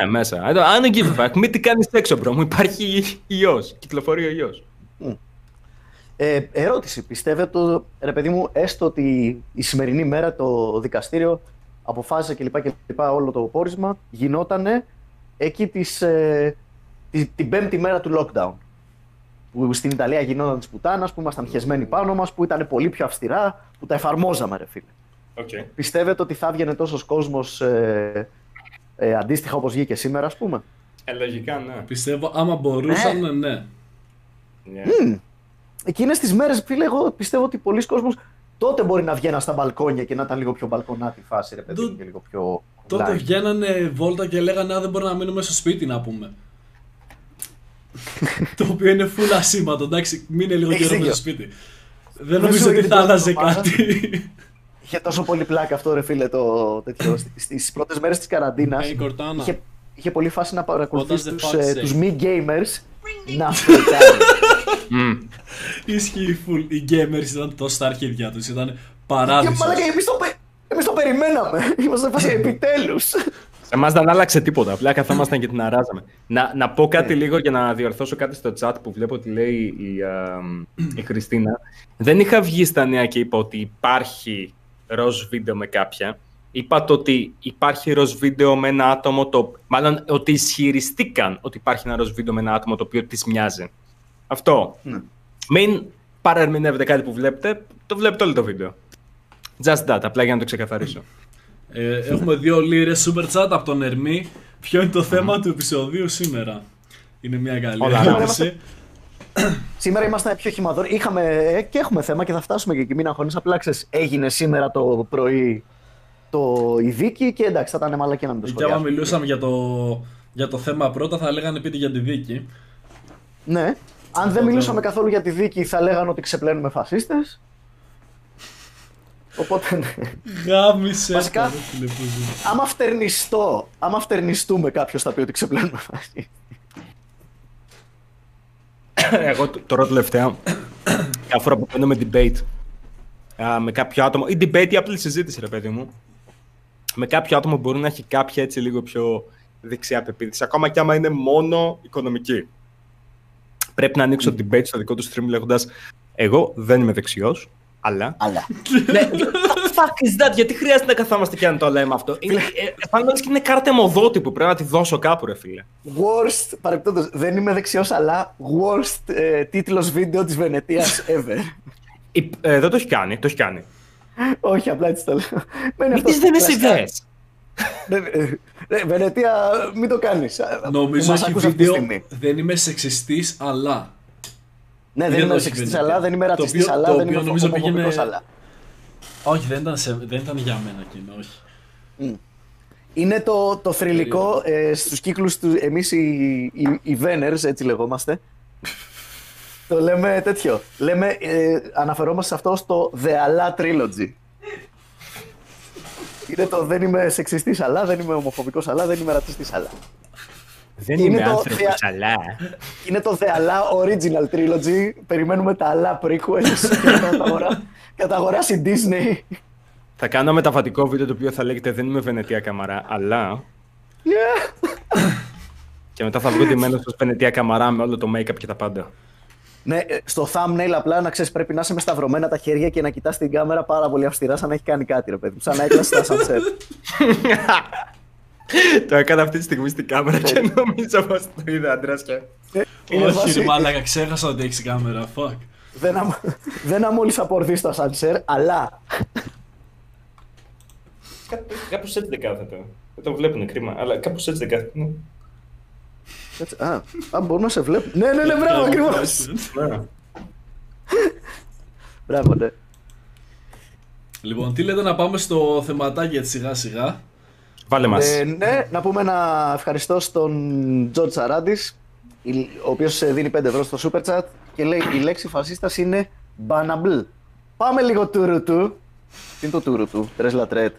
Ναι, μέσα. I don't give a fuck. Μην τι κάνεις έξω, bro. Μου υπάρχει ιός. Κυκλοφορεί ο ιός. Ε, ερώτηση. Πιστεύετε, ρε παιδί μου, έστω ότι η σημερινή μέρα το δικαστήριο αποφάσισε κλπ. και λοιπά όλο το πόρισμα γινότανε εκεί τις, ε, τη- την πέμπτη μέρα του lockdown. Που στην Ιταλία γινόταν της πουτάνας, που ήμασταν χεσμένοι πάνω μας, που ήταν πολύ πιο αυστηρά, που τα εφαρμόζαμε, ρε φίλε. Okay. Πιστεύετε ότι θα έβγαινε τόσος κόσμος ε, ε, αντίστοιχα όπως βγήκε σήμερα, ας πούμε; Ε, λογικά, ναι. Πιστεύω άμα μπορούσαν, ναι. Yeah. Εκείνες τις μέρες, φίλε, εγώ πιστεύω ότι πολλοί κόσμος τότε μπορεί να βγαίναν στα μπαλκόνια και να ήταν λίγο πιο μπαλκονάτη η φάση, ρε παιδί μου, Του- και λίγο πιο. Τότε live. βγαίνανε βόλτα και λέγανε Α, δεν μπορούμε να μείνουμε στο σπίτι να πούμε. Το οποίο είναι full ασήμαντο, εντάξει, μείνε λίγο Έχεις καιρό μέσα δίκιο. στο σπίτι. Δεν Δεν νομίζω σου ότι έγινε θα την άλλαζε εβδομάδα. κάτι. Είχε τόσο πολύ πλάκα αυτό, ρε φίλε, το τέτοιο. Στι πρώτες μέρες της καραντίνας. Hey, Cortana. είχε, είχε πολύ φάση να παρακολουθείς What does the τους, fuck ε, say? τους μη gamers να φρικάρουν. Μμ. Ισχύει full. Οι gamers ήταν τόσο στα αρχίδια τους. Ήταν Και παράδεισο. μαλάκα, εμείς το, πε- εμείς το περιμέναμε. Είμαστε φάση επιτέλους. Σε εμάς δεν άλλαξε τίποτα. Απλά καθόμασταν και την αράζαμε. Να, να πω κάτι λίγο για να διορθώσω κάτι στο chat που βλέπω ότι λέει η, α, η Χριστίνα. Δεν είχα βγει στα νέα και είπα ότι υπάρχει ροζ βίντεο με κάποια. Είπα το ότι υπάρχει ροζ βίντεο με ένα άτομο το. Μάλλον ότι ισχυριστήκαν ότι υπάρχει ένα ροζ βίντεο με ένα άτομο το οποίο τη μοιάζει. Αυτό. Ναι. Μην παρερμηνεύετε κάτι που βλέπετε. Το βλέπετε όλο το βίντεο. Just that, απλά για να το ξεκαθαρίσω. Ε, έχουμε δύο λίρες super chat από τον Ερμή. Ποιο είναι το θέμα του επεισοδίου σήμερα; Είναι μια καλή Όλα ερώτηση. Σήμερα είμαστε πιο χυμαδόροι. Είχαμε ε, και έχουμε θέμα και θα φτάσουμε και εκεί. Μην αγχώνεις. Απλά ξέρεις, έγινε σήμερα το πρωί το, η δίκη και εντάξει, θα ήταν μαλακή να μην το Και άμα σχολιάσουμε. μιλούσαμε για το, για το θέμα πρώτα, θα λέγανε πείτε για τη δίκη. Ναι. Αν δεν Οπότε- μιλούσαμε καθόλου για τη δίκη, θα λέγανε ότι ξεπλένουμε φασίστες. Οπότε, ναι. Γάμισε. Βασικά- το, ρε φίλε, που ζεις. άμα φτερνιστώ, άμα φτερνιστούμε κάποιος θα πει ότι ξεπλένουμε φασίστες. Εγώ τ- τώρα τελευταία, κάθε φορά που παίρνω με debate α, με κάποιο άτομο, ή debate ή απλή συζήτηση, ρε παιδί μου, με κάποιο άτομο που μπορεί να έχει κάποια έτσι λίγο πιο δεξιά πεποίθηση, ακόμα και άμα είναι μόνο οικονομική. Πρέπει να ανοίξω debate στο δικό του stream λέγοντας εγώ δεν είμαι δεξιός, αλλά... Αλλά. ναι, what the fuck is that, γιατί χρειάζεται να καθόμαστε και να το λέμε αυτό. Είναι, ε, πάνω και είναι κάρτα αιμοδότη που πρέπει να τη δώσω κάπου, ρε φίλε. Worst, παρεπτόντως, δεν είμαι δεξιός, αλλά worst ε, τίτλος βίντεο της Βενετίας ever. Η- ε, δεν το έχει κάνει, το έχει κάνει. Όχι, απλά έτσι το λέω. Μένει Μην αυτός τις δίνεις κλασικά. ιδέες. Ναι, ναι, ναι, Βενετία, μην το κάνεις. Νομίζω Μας έχει ακούς αυτή τη βίντεο. στιγμή. Δεν είμαι σεξιστής, αλλά. Ναι, δεν Δεν είμαι το έχει σεξιστής, Βενετία. αλλά δεν είμαι Το ρατσιστής, οποίο- αλλά το δεν οποίο είμαι νομίζω ομοφοβικός, πήγαινε- αλλά. Όχι, δεν ήταν, σε, δεν ήταν για μένα εκείνο, όχι. Είναι το, το θρηλυκό ε, στους κύκλους του, εμείς οι, οι, οι Venners, έτσι λεγόμαστε. το λέμε τέτοιο. Λέμε, ε, αναφερόμαστε σε αυτό στο The Allah Trilogy. Είναι το δεν είμαι σεξιστής αλλά, δεν είμαι ομοφοβικός αλλά, δεν είμαι ρατσιστής αλλά. Δεν Είναι είμαι το άνθρωπος, θεία- αλλά... Είναι το The Allah Original Trilogy. Περιμένουμε τα Allah prequels και μετά θα αγορά- και θα αγοράσει η Disney. Θα κάνω μεταβατικό βίντεο το οποίο θα λέγεται Δεν είμαι Βενετία Καμαρά, αλλά. Yeah. Και μετά θα βγω ντυμένος ως Βενετία Καμαρά με όλο το make-up και τα πάντα. Ναι, ε, στο thumbnail απλά να ξέρεις πρέπει να είσαι με σταυρωμένα τα χέρια και να κοιτάς την κάμερα πάρα πολύ αυστηρά, σαν να έχει κάνει κάτι, ρε παιδί μου. Σαν να έκλασες τα sunset. το έκανα αυτή τη στιγμή στην κάμερα και νομίζω πως το είδα, Αντράς και... Ε, Είναι όχι, βάση, ρε μάλακα, ξέχασα ότι έχεις κάμερα. Fuck. δεν, αμ, δεν αμόλυσα απορδεί στο sunset, αλλά Κάπως έτσι δεν κάθεται. Δεν το βλέπουν κρίμα, αλλά κάπως έτσι δεν κάθεται. Έτσι, Α, α, μπορούμε να σε βλέπουμε. Ναι, ναι, ναι, μπράβο, ακριβώς. Ναι. Μπράβο, ναι. Λοιπόν, τι λέτε να πάμε στο θεματάκι έτσι σιγά σιγά. Βάλε μας. Ε, ναι, να πούμε ένα ευχαριστώ στον Τζορτ Σαράντη, ο οποίος δίνει 5 ευρώ στο Super Chat και λέει η λέξη φασίστας είναι bannable. Πάμε λίγο τουρουτού. Τι είναι το τουρουτού, τρες λατρέτ.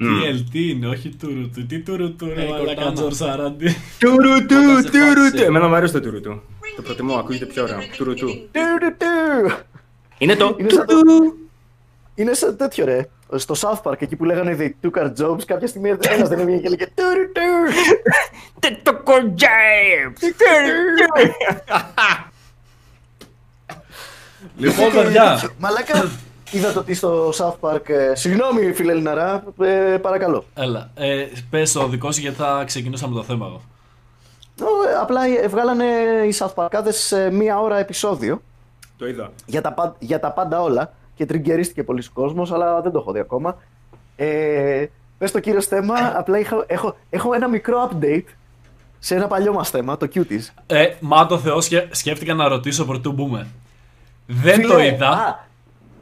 TLT είναι, όχι τουρούτου. Τι τουρούτου, ρε Ε, μαλάκα, κορτάμα. Τζορ Σαράντι. Τουρουτού, Όταν σε τουρουτού. φάση. Εμένα μου αρέσει το τουρουτού. Το προτιμώ, ακούγεται πιο ωραίο. Τουρουτού. Τουρουτού. Είναι το Είναι σαν το- τουρου. Είναι σαν τέτοιο ρε. Στο South Park, εκεί που λέγανε They took our jobs, κάποια στιγμή ένας δεν έβγαινε και λέγε Τουρουτού. Το κοντζάιμ. Λοιπόν, παιδιά, Μαλάκα, είδα το τι στο South Park. ε, Συγγνώμη, φίλε Ελληναρά, ε, παρακαλώ. έλα. Ε, πες το δικό σου γιατί θα ξεκινήσω με το θέμα εγώ. Ω, ε, απλά ε, βγάλανε οι South Parkάδες ε, μία ώρα επεισόδιο Το είδα. για τα, παν- για τα πάντα όλα και τριγκερίστηκε πολλοί κόσμος, αλλά δεν το έχω δει ακόμα. Ε, πες το κύριο θέμα, απλά είχα, έχω, έχω ένα μικρό update σε ένα παλιό μας θέμα, το Cuties. Ε, μα το Θεό, σκε- σκέφτηκα να ρωτήσω πρωτού μπούμε. Δεν το Φίλε, είδα. α,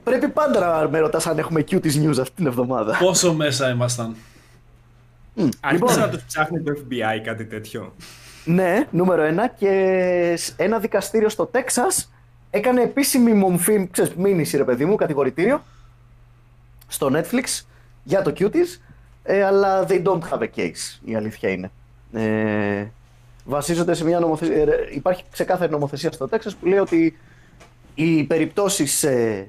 πρέπει πάντα να με ρωτάς αν έχουμε Cuties news αυτή την εβδομάδα. Πόσο μέσα ήμασταν. Άρχισε να το ψάχνει το FBI κάτι τέτοιο. Ναι, νούμερο ένα. Και σ- ένα δικαστήριο στο Τέξας έκανε επίσημη μομφή, ξέρεις, μήνυση ρε παιδί μου, κατηγορητήριο, στο Netflix για το Cuties, ε, αλλά they don't have a case, η αλήθεια είναι. Ε, βασίζονται σε μια νομοθεσία, ε, υπάρχει ξεκάθαρη νομοθεσία στο Τέξας που λέει ότι οι περιπτώσεις ε,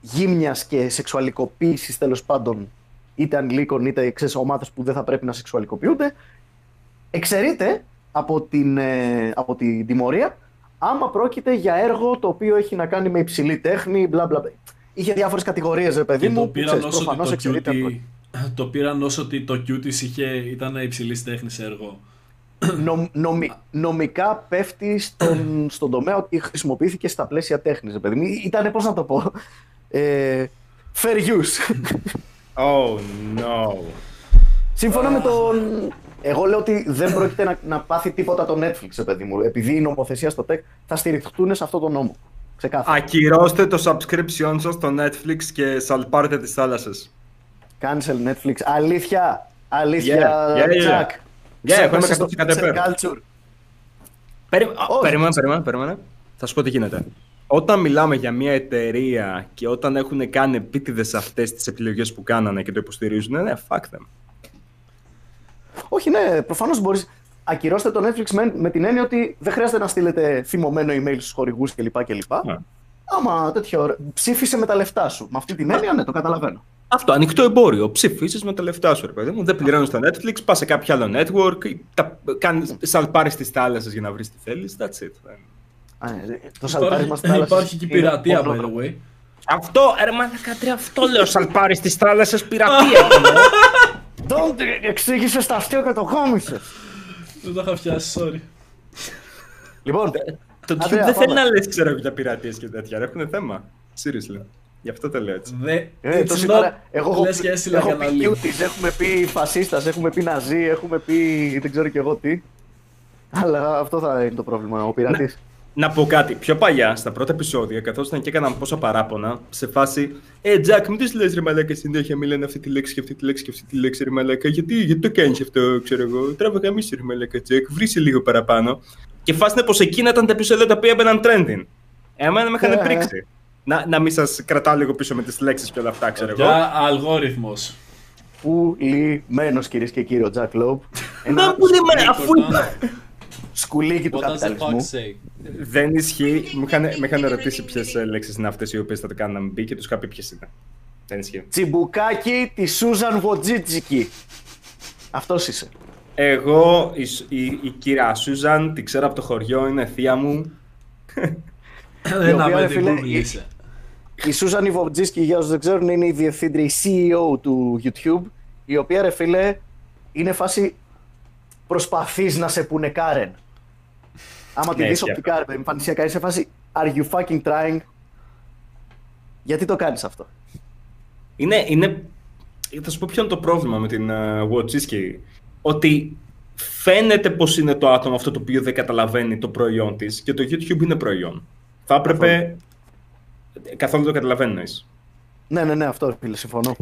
γύμνιας και σεξουαλικοποίησης τέλος πάντων είτε ανηλίκων είτε ξέρεις, ομάδες που δεν θα πρέπει να σεξουαλικοποιούνται εξαιρείται από την, ε, από την τιμωρία άμα πρόκειται για έργο το οποίο έχει να κάνει με υψηλή τέχνη, μπλα μπλα. μπλα. Είχε διάφορες κατηγορίες, ρε παιδί Και μου. το που, πήραν ξέρεις, όσο ότι προφανώς το εξαιρείται από cutie, το πήραν όσο ότι το cutie είχε, ήταν υψηλής τέχνης έργο. Νομ- νομι- νομικά πέφτει στον, στον τομέα ότι χρησιμοποιήθηκε στα πλαίσια τέχνης, ρε παιδί μου. Ήταν, πώς να το πω, ε, fair use. Oh no. Σύμφωνα με τον... Εγώ λέω ότι δεν πρόκειται να, να πάθει τίποτα το Netflix, ρε παιδί μου. Επειδή η νομοθεσία στο tech θα στηριχτούν σε αυτό το νόμο. Ξεκάθαρα. Ακυρώστε το subscription σας στο Netflix και σαλπάρτε τις θάλασσες. Cancel Netflix. Αλήθεια. Αλήθεια, Yeah, yeah, yeah. Jack. Yeah, εγώ είμαι Ξέπεσες στο 100% υπέρ. cancel culture. Περι... α, Όχι. Περίμενε, περίμενε, περίμενε. Θα σου πω τι γίνεται. Όταν μιλάμε για μια εταιρεία και όταν έχουν κάνει επίτηδες αυτές τις επιλογές που κάνανε και το υποστηρίζουν, ναι, fuck them. Όχι, ναι, προφανώς μπορείς. Ακυρώστε το Netflix με, με την έννοια ότι δεν χρειάζεται να στείλετε φημωμένο email στους χορηγούς κλπ. κλπ. Ναι. Άμα τέτοιο. Ψήφισε με τα λεφτά σου. Με αυτή την έννοια, ναι, το καταλαβαίνω. Αυτό, ανοιχτό εμπόριο. Ψηφίσει με τα λεφτά σου, ρε παιδί μου. Δεν πληρώνεις το Netflix, πας σε κάποιο άλλο network, τα, κάνεις, σαλπάρει τι θάλασσες για να βρεις τι θέλεις. That's it. Α, ε, το σαλπάρισμα στην Υπάρχει, θάλασσα υπάρχει και είναι πειρατεία, by μόνο- the way. Αυτό, ρε μαλακάτρια, αυτό λέω σαλπάρει τι θάλασσες πειρατεία. Don't εξήγησες τα αστείο και το κόμισε. Δεν το είχα φτιάσει, sorry. Λοιπόν, το Αντρέα, YouTube δεν θέλει πάμε. να λες, ξέρω για πειρατείες και τέτοια. Έχουν θέμα. Seriously. Γι' αυτό το λέω έτσι. Δε, ε, it's το not- σήμερα, εγώ έχω λες και έστειλα έχω για να πει λίγο. cuties, έχουμε πει φασίστας, έχουμε πει ναζί, έχουμε πει δεν ξέρω κι εγώ τι. Αλλά αυτό θα είναι το πρόβλημα, ο πειρατής. Να πω κάτι. Πιο παλιά, στα πρώτα επεισόδια, καθόταν και έκαναν πόσα παράπονα σε φάση Ε, Τζακ, μην του λες ρε μαλάκα συνέχεια, μιλάνε αυτή τη λέξη και αυτή τη λέξη και αυτή τη λέξη, ρε μαλάκα. Γιατί, γιατί το κάνεις αυτό, ξέρω εγώ. Τράβα εμεί, ρε μαλάκα, Τζακ, βρήσε λίγο παραπάνω. Και φάσινε πως εκείνα ήταν τα επεισόδια τα οποία έμπαιναν trending. Εμένα με είχαν Ε, πρίξει. Να, να μην σας κρατάω λίγο πίσω με τις λέξεις και όλα αυτά, ξέρω εγώ. Για αλγόριθμος. Πουλημένος κυρίες και κύριοι ο Τζακ Λόμπ. Να που λέμε, αφού. Σκουλίκι του What does the fuck καπιταλισμού. say? Δεν ισχύει. Μου είχαν, με είχαν ρωτήσει ποιες λέξεις είναι αυτές οι οποίες θα το κάνουν να μην μπει και τους είχα πει ποιες είναι. Δεν ισχύει. Τσιμπουκάκι τη Σούζαν Βοτζίτζικη. Αυτός είσαι. Εγώ, η, Σ- η, η κυρία Σούζαν, τη ξέρω από το χωριό, είναι θεία μου. Ένα οποία, με ρε την φίλε, Google η- είσαι. Η Σούζαν Ιβοβτζίσκη, για όσους δεν ξέρουν, είναι η διευθύντρια, η CEO του YouTube, η οποία, ρε φίλε, είναι φάση προσπαθείς να σε πούνε Κάρεν. Άμα τη Ναι, δεις ισχύει οπτικά, ρε παιδί, εμφανισιακά, είσαι φάση Are you fucking trying? Γιατί το κάνεις αυτό; Είναι, είναι, θα σου πω ποιο είναι το πρόβλημα με την uh, Wojcicki. Ότι φαίνεται πως είναι το άτομο αυτό το οποίο δεν καταλαβαίνει το προϊόν της και το YouTube είναι προϊόν. Θα έπρεπε... Καθόλου το καταλαβαίνεις εννοείς. Ναι, ναι, ναι, αυτό, ρε φίλε, συμφωνώ.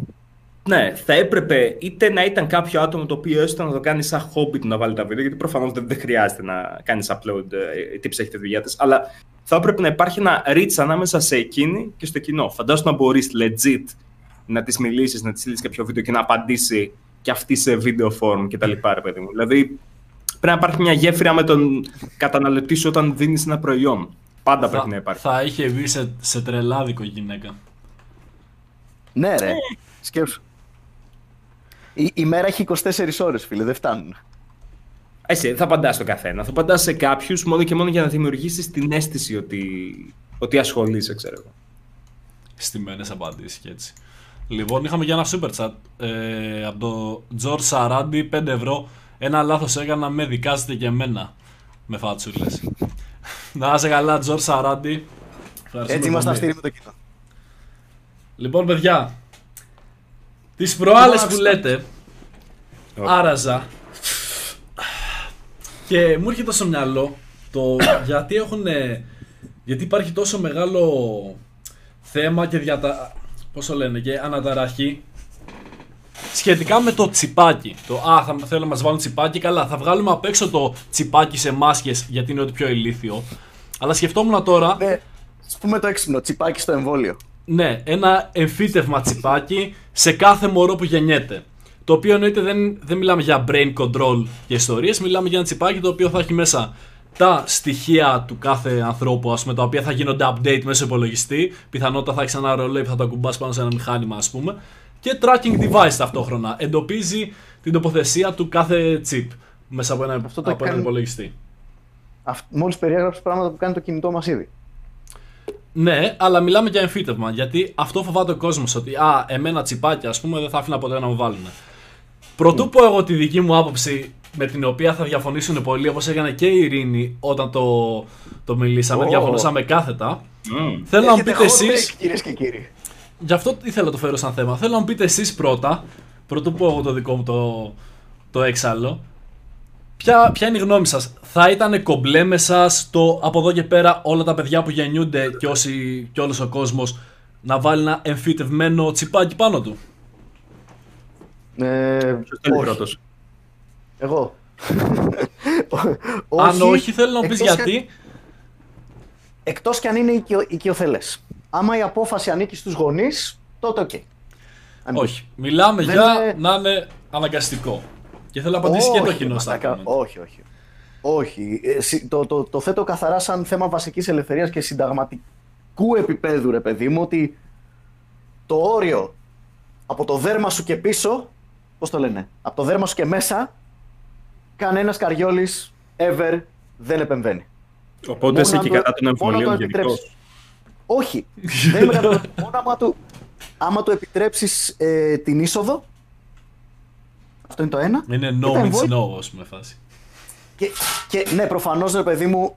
Ναι, θα έπρεπε είτε να ήταν κάποιο άτομο το οποίο έστω να το κάνει σαν χόμπι του να βάλει τα βίντεο, γιατί προφανώς δεν, δεν χρειάζεται να κάνεις upload ε, τι ψέχει τη δουλειά της, αλλά θα έπρεπε να υπάρχει ένα reach ανάμεσα σε εκείνη και στο κοινό. Φαντάσου να μπορείς legit να της μιλήσεις, να της στείλεις κάποιο βίντεο και να απαντήσει και αυτή σε video form κτλ. ρε παιδί μου. Δηλαδή πρέπει να υπάρχει μια γέφυρα με τον καταναλωτή σου όταν δίνεις ένα προϊόν. Πάντα πρέπει να Θα, υπάρχει. θα είχε βγει σε, σε τρελάδικο γυναίκα. Ναι, ρε. Σκέψου. Η, η μέρα έχει 24 ώρες, φίλε, δεν φτάνουν. Εσύ δεν θα απαντάς στον καθένα. Θα απαντάς σε κάποιους μόνο και μόνο για να δημιουργήσεις την αίσθηση ότι, ότι ασχολείσαι, ξέρω εγώ. Στημένες απαντήσεις και έτσι. Λοιπόν, είχαμε και ένα super chat ε, από το George Σαράντι, 5 ευρώ. Ένα λάθος έκανα, με δικάζετε και εμένα. Με φατσούλες. Να είσαι καλά, George Σαράντι. Ευχαριστούμε Έτσι είμαστε πολύ. αυστηροί με το κοινό. Λοιπόν, παιδιά, τις προάλλες που Μάλιστα. λέτε, άραζα και μου έρχεται στο μυαλό το γιατί έχουν γιατί υπάρχει τόσο μεγάλο θέμα και διατα... πώς το λένε και αναταραχή σχετικά με το τσιπάκι. Το α, θα θέλω να μας βάλουν τσιπάκι, καλά, θα βγάλουμε απ' έξω το τσιπάκι σε μάσκες γιατί είναι ό,τι πιο ηλίθιο. Αλλά σκεφτόμουν τώρα, Ναι, ας πούμε το έξυπνο, τσιπάκι στο εμβόλιο. ναι, ένα εμφύτευμα τσιπάκι σε κάθε μωρό που γεννιέται. Το οποίο εννοείται δεν, δεν μιλάμε για brain control και ιστορίες, μιλάμε για ένα τσιπάκι το οποίο θα έχει μέσα τα στοιχεία του κάθε ανθρώπου, ας πούμε, τα οποία θα γίνονται update μέσω υπολογιστή. Πιθανότατα θα έχει ένα ρολόι που θα το ακουμπάς πάνω σε ένα μηχάνημα, ας πούμε. Και tracking device ταυτόχρονα. Εντοπίζει την τοποθεσία του κάθε chip μέσα από, ένα, Αυτό το από έναν κάνει- υπολογιστή. Μόλις περιέγραψες πράγματα που κάνει το κινητό μας ήδη. Ναι, αλλά μιλάμε για εμφύτευμα. Γιατί αυτό φοβάται ο κόσμος. Ότι α, εμένα τσιπάκια, ας πούμε, δεν θα άφηνα ποτέ να μου βάλουν. Πρωτού πω εγώ τη δική μου άποψη με την οποία θα διαφωνήσουν πολλοί, όπως έκανε και η Ειρήνη όταν το, το μιλήσαμε, Ω. διαφωνούσαμε κάθετα. Μμμ. Θέλω να μου πείτε εσεί. Κυρίες και κύριοι. Γι' αυτό ήθελα να το φέρω σαν θέμα. Θέλω να μου πείτε εσείς πρώτα, πρωτού πω εγώ το δικό μου το, το έξαλλο. Ποια, ποια είναι η γνώμη σας, Θα ήταν κομπλέ με σας το από εδώ και πέρα όλα τα παιδιά που γεννιούνται και, όσοι, και όλος ο κόσμος να βάλει ένα εμφυτευμένο τσιπάκι πάνω του; Ε, Ποιος θέλει όχι. πρώτος; Εγώ. Αν όχι, θέλω να μου πεις εκτός κι- γιατί. Εκτός κι αν είναι οικειο, οικειοθελές. Άμα η απόφαση ανήκει στους γονείς, τότε οκ. Αν- Όχι. Μιλάμε Δεν για είναι- να είναι αναγκαστικό. Και θέλω να απαντήσει και το Όχι, κοινό στα μαλάκα, comment. Όχι, όχι. Όχι. Ε, συ- το, το, το θέτω καθαρά σαν θέμα βασικής ελευθερίας και συνταγματικού επίπεδου, ρε παιδί μου, ότι το όριο από το δέρμα σου και πίσω, πώς το λένε, από το δέρμα σου και μέσα, κανένας καριόλης ever δεν επεμβαίνει. Οπότε είσαι Μόνο και αν το- κατά των μόνο εμβολίων το γενικώ. επιτρέψεις. Όχι. δεν είμαι κατά. Μόνο άμα του, άμα του επιτρέψεις την είσοδο. Αυτό είναι το ένα. Είναι Και no τα means εμβόλια- no, ας πούμε, φάση. Και, και ναι, προφανώς, ρε παιδί μου,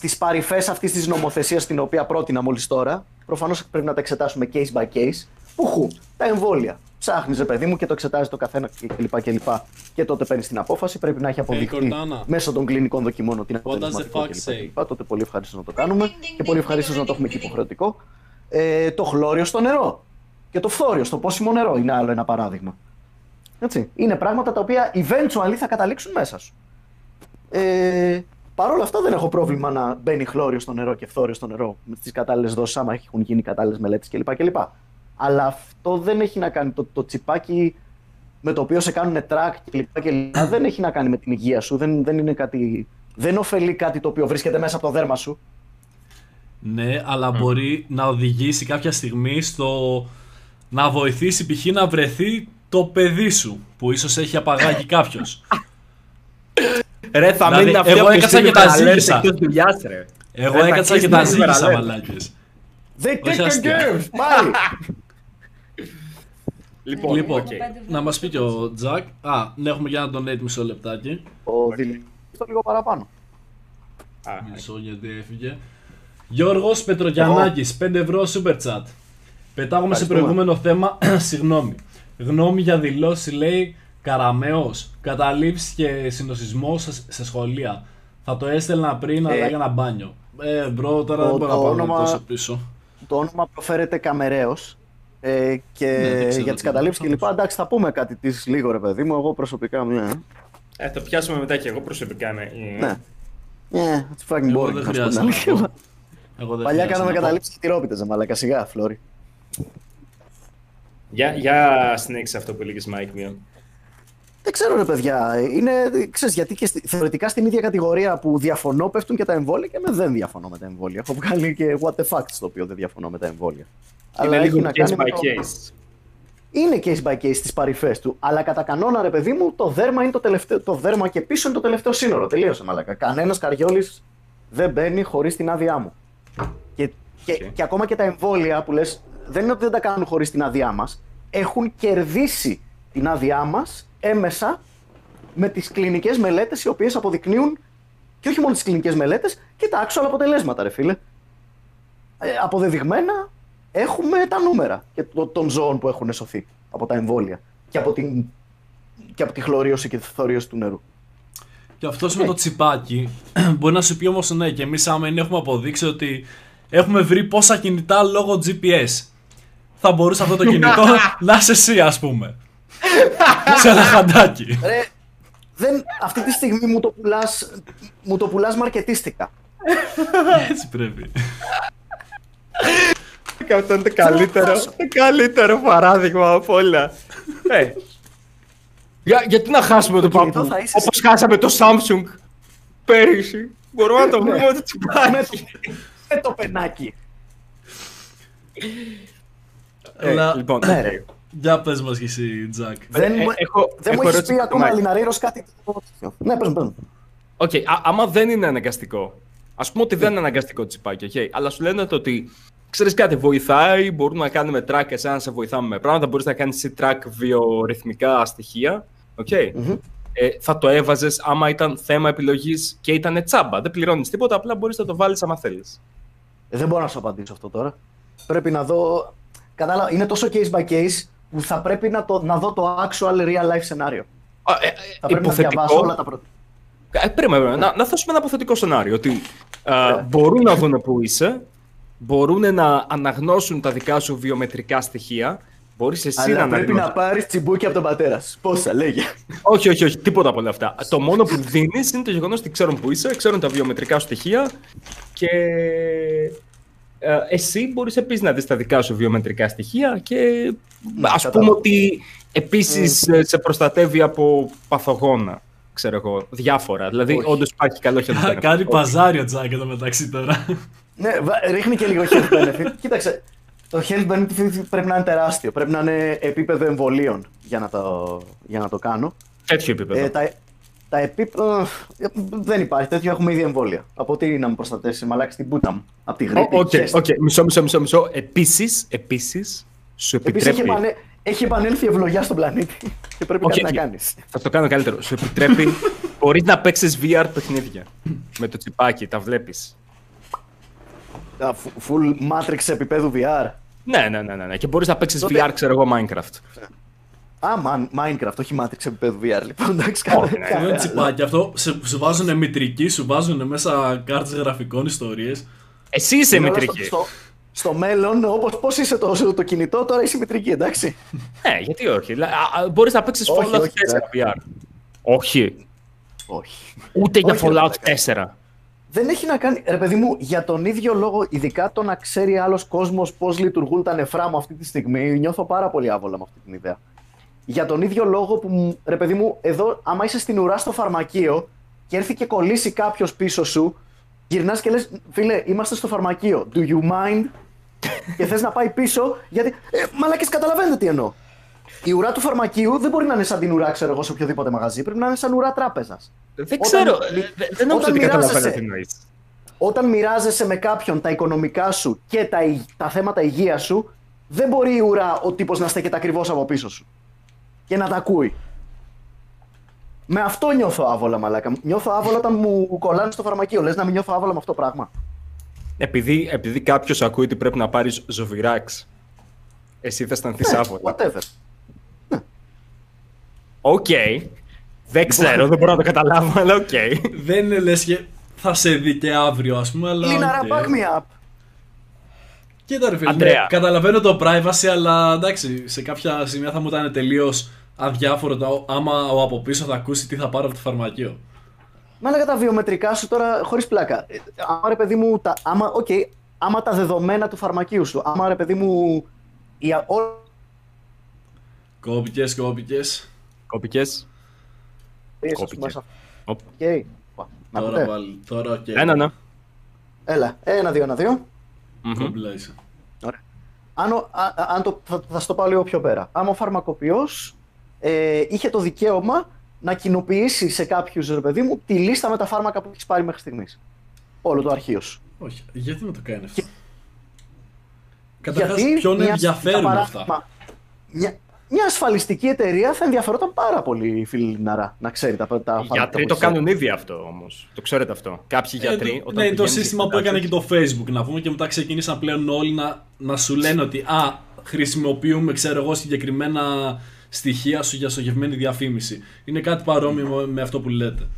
τις παρυφές αυτής της νομοθεσίας την οποία πρότεινα μόλις τώρα, προφανώς πρέπει να τα εξετάσουμε case by case. Πουχού, τα εμβόλια. Ψάχνεις, ρε παιδί μου, και το εξετάζει το καθένα κλπ. Και, και τότε παίρνεις την απόφαση. Πρέπει να έχει αποδειχθεί Cortana. μέσω των κλινικών δοκιμών ότι είναι What does the αποτελεσματικό fuck κλπ. say? κλπ. Τότε πολύ ευχαρίστω να το κάνουμε και πολύ ευχαρίστω να το έχουμε και υποχρεωτικό. Ε, το χλώριο στο νερό. Και το φθόριο στο πόσιμο νερό είναι άλλο ένα παράδειγμα. Έτσι. Είναι πράγματα τα οποία eventually θα καταλήξουν μέσα σου. Ε, Παρ' όλα αυτά δεν έχω πρόβλημα να μπαίνει χλώριο στο νερό και φθόριο στο νερό με τις κατάλληλες δόσεις, άμα έχουν γίνει κατάλληλες μελέτες κλπ. κλπ. Αλλά αυτό δεν έχει να κάνει. Το, το τσιπάκι με το οποίο σε κάνουν track κλπ. κλπ. δεν έχει να κάνει με την υγεία σου. Δεν, δεν είναι κάτι. Δεν ωφελεί κάτι το οποίο βρίσκεται μέσα από το δέρμα σου. Ναι, αλλά μπορεί να οδηγήσει κάποια στιγμή στο να βοηθήσει π.χ. να βρεθεί το παιδί σου που ίσως έχει απαγάγει κάποιος. Ρε, θα Δηλαδή, μείνει αυτή εγώ από τη έκατσα στιγμή και τα που θα λες ζήγησα. εκτός δουλειάς, ρε. Εγώ Ρε, θα έκατσα και κλείσει τα την ζήγησα ημέρα, μαλάκες. They Όχι take the αστεία. games, πάλι! Λοιπόν, Λοιπόν, οκ. να μας πει και ο Τζακ. Α, ναι, έχουμε για ένα donate μισό λεπτάκι. Ο Δηλ- στο λίγο παραπάνω. Α, Μισό γιατί έφυγε. Γιώργος Πετρογιαννάκης, 5 ευρώ super chat. Πετάγουμε σε Ευχαριστούμε. προηγούμενο θέμα, συγγνώμη. Γνώμη για δηλώσεις λέει Καραμέος, καταλήψεις και συνοσισμό σε, σε σχολεία. Θα το έστελνα πριν, αλλά Ε, έκανα μπάνιο. Ε, μπρο, τώρα το- δεν μπορώ το να πάω όνομα- τόσο πίσω. Το όνομα προφέρεται Καμεραίος. Ε, και Ναι, δεν ξέρω για τις τι είναι καταλήψει αυτό. κλπ. Εντάξει, θα πούμε κάτι της λίγο, ρε παιδί μου. Εγώ προσωπικά. Ναι. Ε, θα το πιάσουμε μετά και εγώ προσωπικά, ναι. ναι. Yeah, it's fucking Εγώ boring. δεν να σου πω την χρειάζεται να αλήθεια. πω. Εγώ δεν Παλιά χρειάζεται κάναμε να πω. καταλήψεις και τυρόπιτε, ρε μαλάκα. Σιγά, Φλόρι. Για, για συνέχισε αυτό που έλεγες, Mike, μία. Δεν ξέρω, ρε παιδιά. Είναι, ξέρεις, γιατί και στη- θεωρητικά στην ίδια κατηγορία που διαφωνώ πέφτουν και τα εμβόλια και με δεν διαφωνώ με τα εμβόλια. Έχω βγάλει και what the fuck στο οποίο δεν διαφωνώ με τα εμβόλια. Είναι έχει λίγο να case κάνει με by το- case. Είναι case by case στις παρυφές του. Αλλά κατά κανόνα, ρε παιδί μου, το δέρμα είναι το τελευταίο. Το δέρμα και πίσω είναι το τελευταίο σύνορο. Τελείωσε, μαλάκα. Κανένας καριόλης δεν μπαίνει χωρίς την άδειά μου. Και, και, Οκ. και ακόμα και τα εμβόλια που λες, δεν είναι ότι δεν τα κάνουν χωρίς την άδειά μας. Έχουν κερδίσει την άδειά μας έμεσα με τις κλινικές μελέτες οι οποίες αποδεικνύουν και όχι μόνο τις κλινικές μελέτες και τα actual αποτελέσματα, ρε φίλε. Ε, αποδεδειγμένα έχουμε τα νούμερα και το- των ζώων που έχουν σωθεί από τα εμβόλια και από, την, και από τη χλωρίωση και τη θωρίωση του νερού. Και αυτός με το τσιπάκι μπορεί να σου πει όμως ναι, και εμείς άμα είναι έχουμε αποδείξει ότι έχουμε βρει πόσα κινητά λόγω GPS. Θα μπορούσε αυτό το κινητό να είσαι εσύ, ας πούμε. Σε ένα χαντάκι. Ρε, δεν, αυτή τη στιγμή μου το πουλάς, μου το πουλάς μαρκετίστικα. Έτσι πρέπει. Αυτό είναι το καλύτερο, το καλύτερο παράδειγμα από όλα. Ε, για, γιατί να χάσουμε το κινητό παππού, θα είσαι όπως χάσαμε το Samsung πέρυσι. Μπορούμε να το βρούμε το τσιπάκι. με, το, με το πενάκι. Ε, Αλλά- λοιπόν, Ναι, ρε. Για πες μας και εσύ, Τζακ. Δεν, ε, μου- έχω- δεν έχω μου έχεις ερώτηση πει για το ακόμα Μάικ. Λιναρέιρος κάτι. Ναι, πες μου, πες μου. Οκ, α- άμα δεν είναι αναγκαστικό. Α πούμε ότι δεν είναι αναγκαστικό τσιπάκι, οκ. Αλλά σου λένε το ότι ξέρεις κάτι, βοηθάει, μπορούμε να κάνουμε track εσένα να σε βοηθάμε με πράγματα. Μπορείς να κάνεις εσύ track βιορυθμικά στοιχεία. οκ. Μμμ. Ε, θα το έβαζες άμα ήταν θέμα επιλογής και ήταν τσάμπα. Δεν πληρώνεις τίποτα, απλά μπορείς να το βάλεις άμα θέλεις. Ε, Δεν μπορώ να σου απαντήσω αυτό τώρα. Πρέπει να δω. Κατάλαβα, είναι τόσο case by case που θα πρέπει να, το, να δω το actual real life σενάριο. Θα πρέπει να διαβάσω όλα τα πρώτα. Ε, πρέπει, πρέπει. Να, να θέσουμε ένα υποθετικό σενάριο. Ότι α, Ωραία. μπορούν να δουν που είσαι, μπορούν να αναγνώσουν τα δικά σου βιομετρικά στοιχεία. Μπορείς εσύ να Αλλά πρέπει αναγνώσεις. να πάρεις τσιμπούκι από τον πατέρας σου. Πόσα, λέγε. Όχι, όχι, όχι, τίποτα από όλα αυτά. Το μόνο που δίνεις είναι το γεγονός ότι ξέρουν που είσαι, ξέρουν τα βιομετρικά σου στοιχεία και ε, εσύ μπορείς επίσης να δεις τα δικά σου βιομετρικά στοιχεία και Ναι, ας κατάλαβα. πούμε ότι επίσης σε προστατεύει από παθογόνα. Ξέρω εγώ, διάφορα. Δηλαδή, Όχι. όντως υπάρχει καλό χέρι. Κάνει παζάρι ο Τζακ εδώ μεταξύ τώρα. ναι, βα- ρίχνει και λίγο health benefit. Κοίταξε. Το health benefit πρέπει να είναι τεράστιο. Πρέπει να είναι επίπεδο εμβολίων για να το, για να το κάνω. Τέτοιο επίπεδο. Ε, τα, τα επίπεδα. Δεν υπάρχει. Τέτοιο έχουμε ήδη εμβόλια. Από τι να με προστατεύσει, μαλάκι την πούτα μου. Από τη γρίπη. Οκ, χέσ' τη. οκ, μισό, μισό, μισό. μισό. Επίσης, επίσης, σου Επίσης έχει, επιτρέπει. επανε... έχει επανέλθει η ευλογιά στον πλανήτη και πρέπει Οκ, κάτι να οκ. κάνεις. Θα το κάνω καλύτερο. Σου επιτρέπει. μπορεί να παίξεις VR παιχνίδια. με το τσιπάκι, τα βλέπεις. Full Matrix επίπεδου VR. Ναι, ναι, ναι, ναι, ναι. Και μπορείς να παίξεις Τότε- VR, ξέρω εγώ, Minecraft. Α, man, Minecraft, όχι Matrix επίπεδου VR. Λοιπόν, εντάξει, καλά. Όχι, ναι. καλά. Είναι τσιπάκι αυτό. Σε, σου βάζουν μητρική, σου βάζουν μέσα κάρτε γραφικών ιστορίες. Εσύ είσαι Είναι όλα μετρική. Στο, στο, στο μέλλον, όπως πώς είσαι το, το κινητό, τώρα είσαι μητρική, εντάξει. Ναι, γιατί όχι. Μπορείς να παίξεις Όχι, Fallout όχι, 4 VR. Όχι. Όχι. Ούτε για Όχι, ρε Fallout μαλάκα. 4. Δεν έχει να κάνει, ρε παιδί μου, για τον ίδιο λόγο, ειδικά το να ξέρει άλλος κόσμος πώς λειτουργούν τα νεφρά μου αυτή τη στιγμή, νιώθω πάρα πολύ άβολα με αυτή την ιδέα. Για τον ίδιο λόγο που, μου- ρε παιδί μου, εδώ, άμα είσαι στην ουρά στο φαρμακείο και έρθει και κολλήσει κάποιος πίσω σου, γυρνάς και λες, φίλε, είμαστε στο φαρμακείο. Do you mind? και θες να πάει πίσω, γιατί. Ε, μαλάκες, καταλαβαίνετε τι εννοώ. Η ουρά του φαρμακείου δεν μπορεί να είναι σαν την ουρά, ξέρω εγώ, σε οποιοδήποτε μαγαζί. Πρέπει να είναι σαν ουρά τράπεζας. Δεν Όταν- ξέρω. ε, δε- Δεν νομίζω όταν ότι καταλαβαίνω μοιράζεσαι- τι εννοείς. όταν μοιράζεσαι με κάποιον τα οικονομικά σου και τα, υγ- τα θέματα υγείας σου, δεν μπορεί η ουρά ο τύπος να στέκεται ακριβώς από πίσω σου και να τα ακούει. Με αυτό νιώθω άβολα, μαλάκα. Νιώθω άβολα όταν μου κολλάνε στο φαρμακείο. Λες να μην νιώθω άβολα με αυτό το πράγμα. Επειδή, επειδή κάποιος ακούει ότι πρέπει να πάρεις Zovirax, εσύ θα αισθανθείς Ναι, άβολα. whatever. Οκ. Δεν ξέρω, δεν μπορώ να το καταλάβω, αλλά οκ. Δεν είναι λες και θα σε δει και αύριο, ας πούμε, αλλά. Λίναρα, οκ. back me up. Κοίτα ρε φίλε, Αντρέα. ναι, καταλαβαίνω το privacy, αλλά εντάξει, σε κάποια σημεία θα μου ήταν τελείως αδιάφορο το άμα ο από πίσω θα ακούσει τι θα πάρω από το φαρμακείο. Μα έλεγα τα βιομετρικά σου τώρα χωρίς πλάκα. Ε, Άμα ρε παιδί μου, τα, άμα, οκ, άμα τα δεδομένα του φαρμακείου σου, άμα ρε παιδί μου. Η, α- ό- Κόπηκες, κόπηκες. Κόπηκες. Πες, ας Κόπηκες. πούμε, Οπ. Οκ. Να Τώρα ακούτε. πάλι, τώρα οκ. Ένα, ναι. Έλα, ένα, δύο, ένα, δύο. Μμμ. Κόμπλα είσαι. Ωραία. Αν, ο- α- α- αν το, θα, θα στο πάω λίγο πιο πέρα. Αν ο φαρμακοποιός ε, είχε το δικαίωμα να κοινοποιήσει σε κάποιους, ρε παιδί μου, τη λίστα με τα φάρμακα που έχεις πάρει μέχρι στιγμής. Όλο το αρχείο σου. Όχι, γιατί να το κάνεις; Αυτό. Και- Καταρχάς, Γιατί ποιον μια- ενδιαφέρουν για αυτά; παράδειγμα, Μια, μια ασφαλιστική εταιρεία θα ενδιαφερόταν πάρα πολύ, φίλη Λιναρά, να ξέρει τα, τα Οι φάρμακα. γιατροί που το έχει. κάνουν ήδη αυτό όμως. Το ξέρετε αυτό. Κάποιοι Ε, γιατροί. το- όταν ναι, το πηγαίνεις σύστημα και που έκανε και κοιτάξεις- το Facebook να πούμε και μετά ξεκίνησαν πλέον όλοι να, να σου λένε ότι α, χρησιμοποιούμε ξέρω εγώ συγκεκριμένα στοιχεία σου για στοχευμένη διαφήμιση. Είναι κάτι παρόμοιο με- με αυτό που λέτε.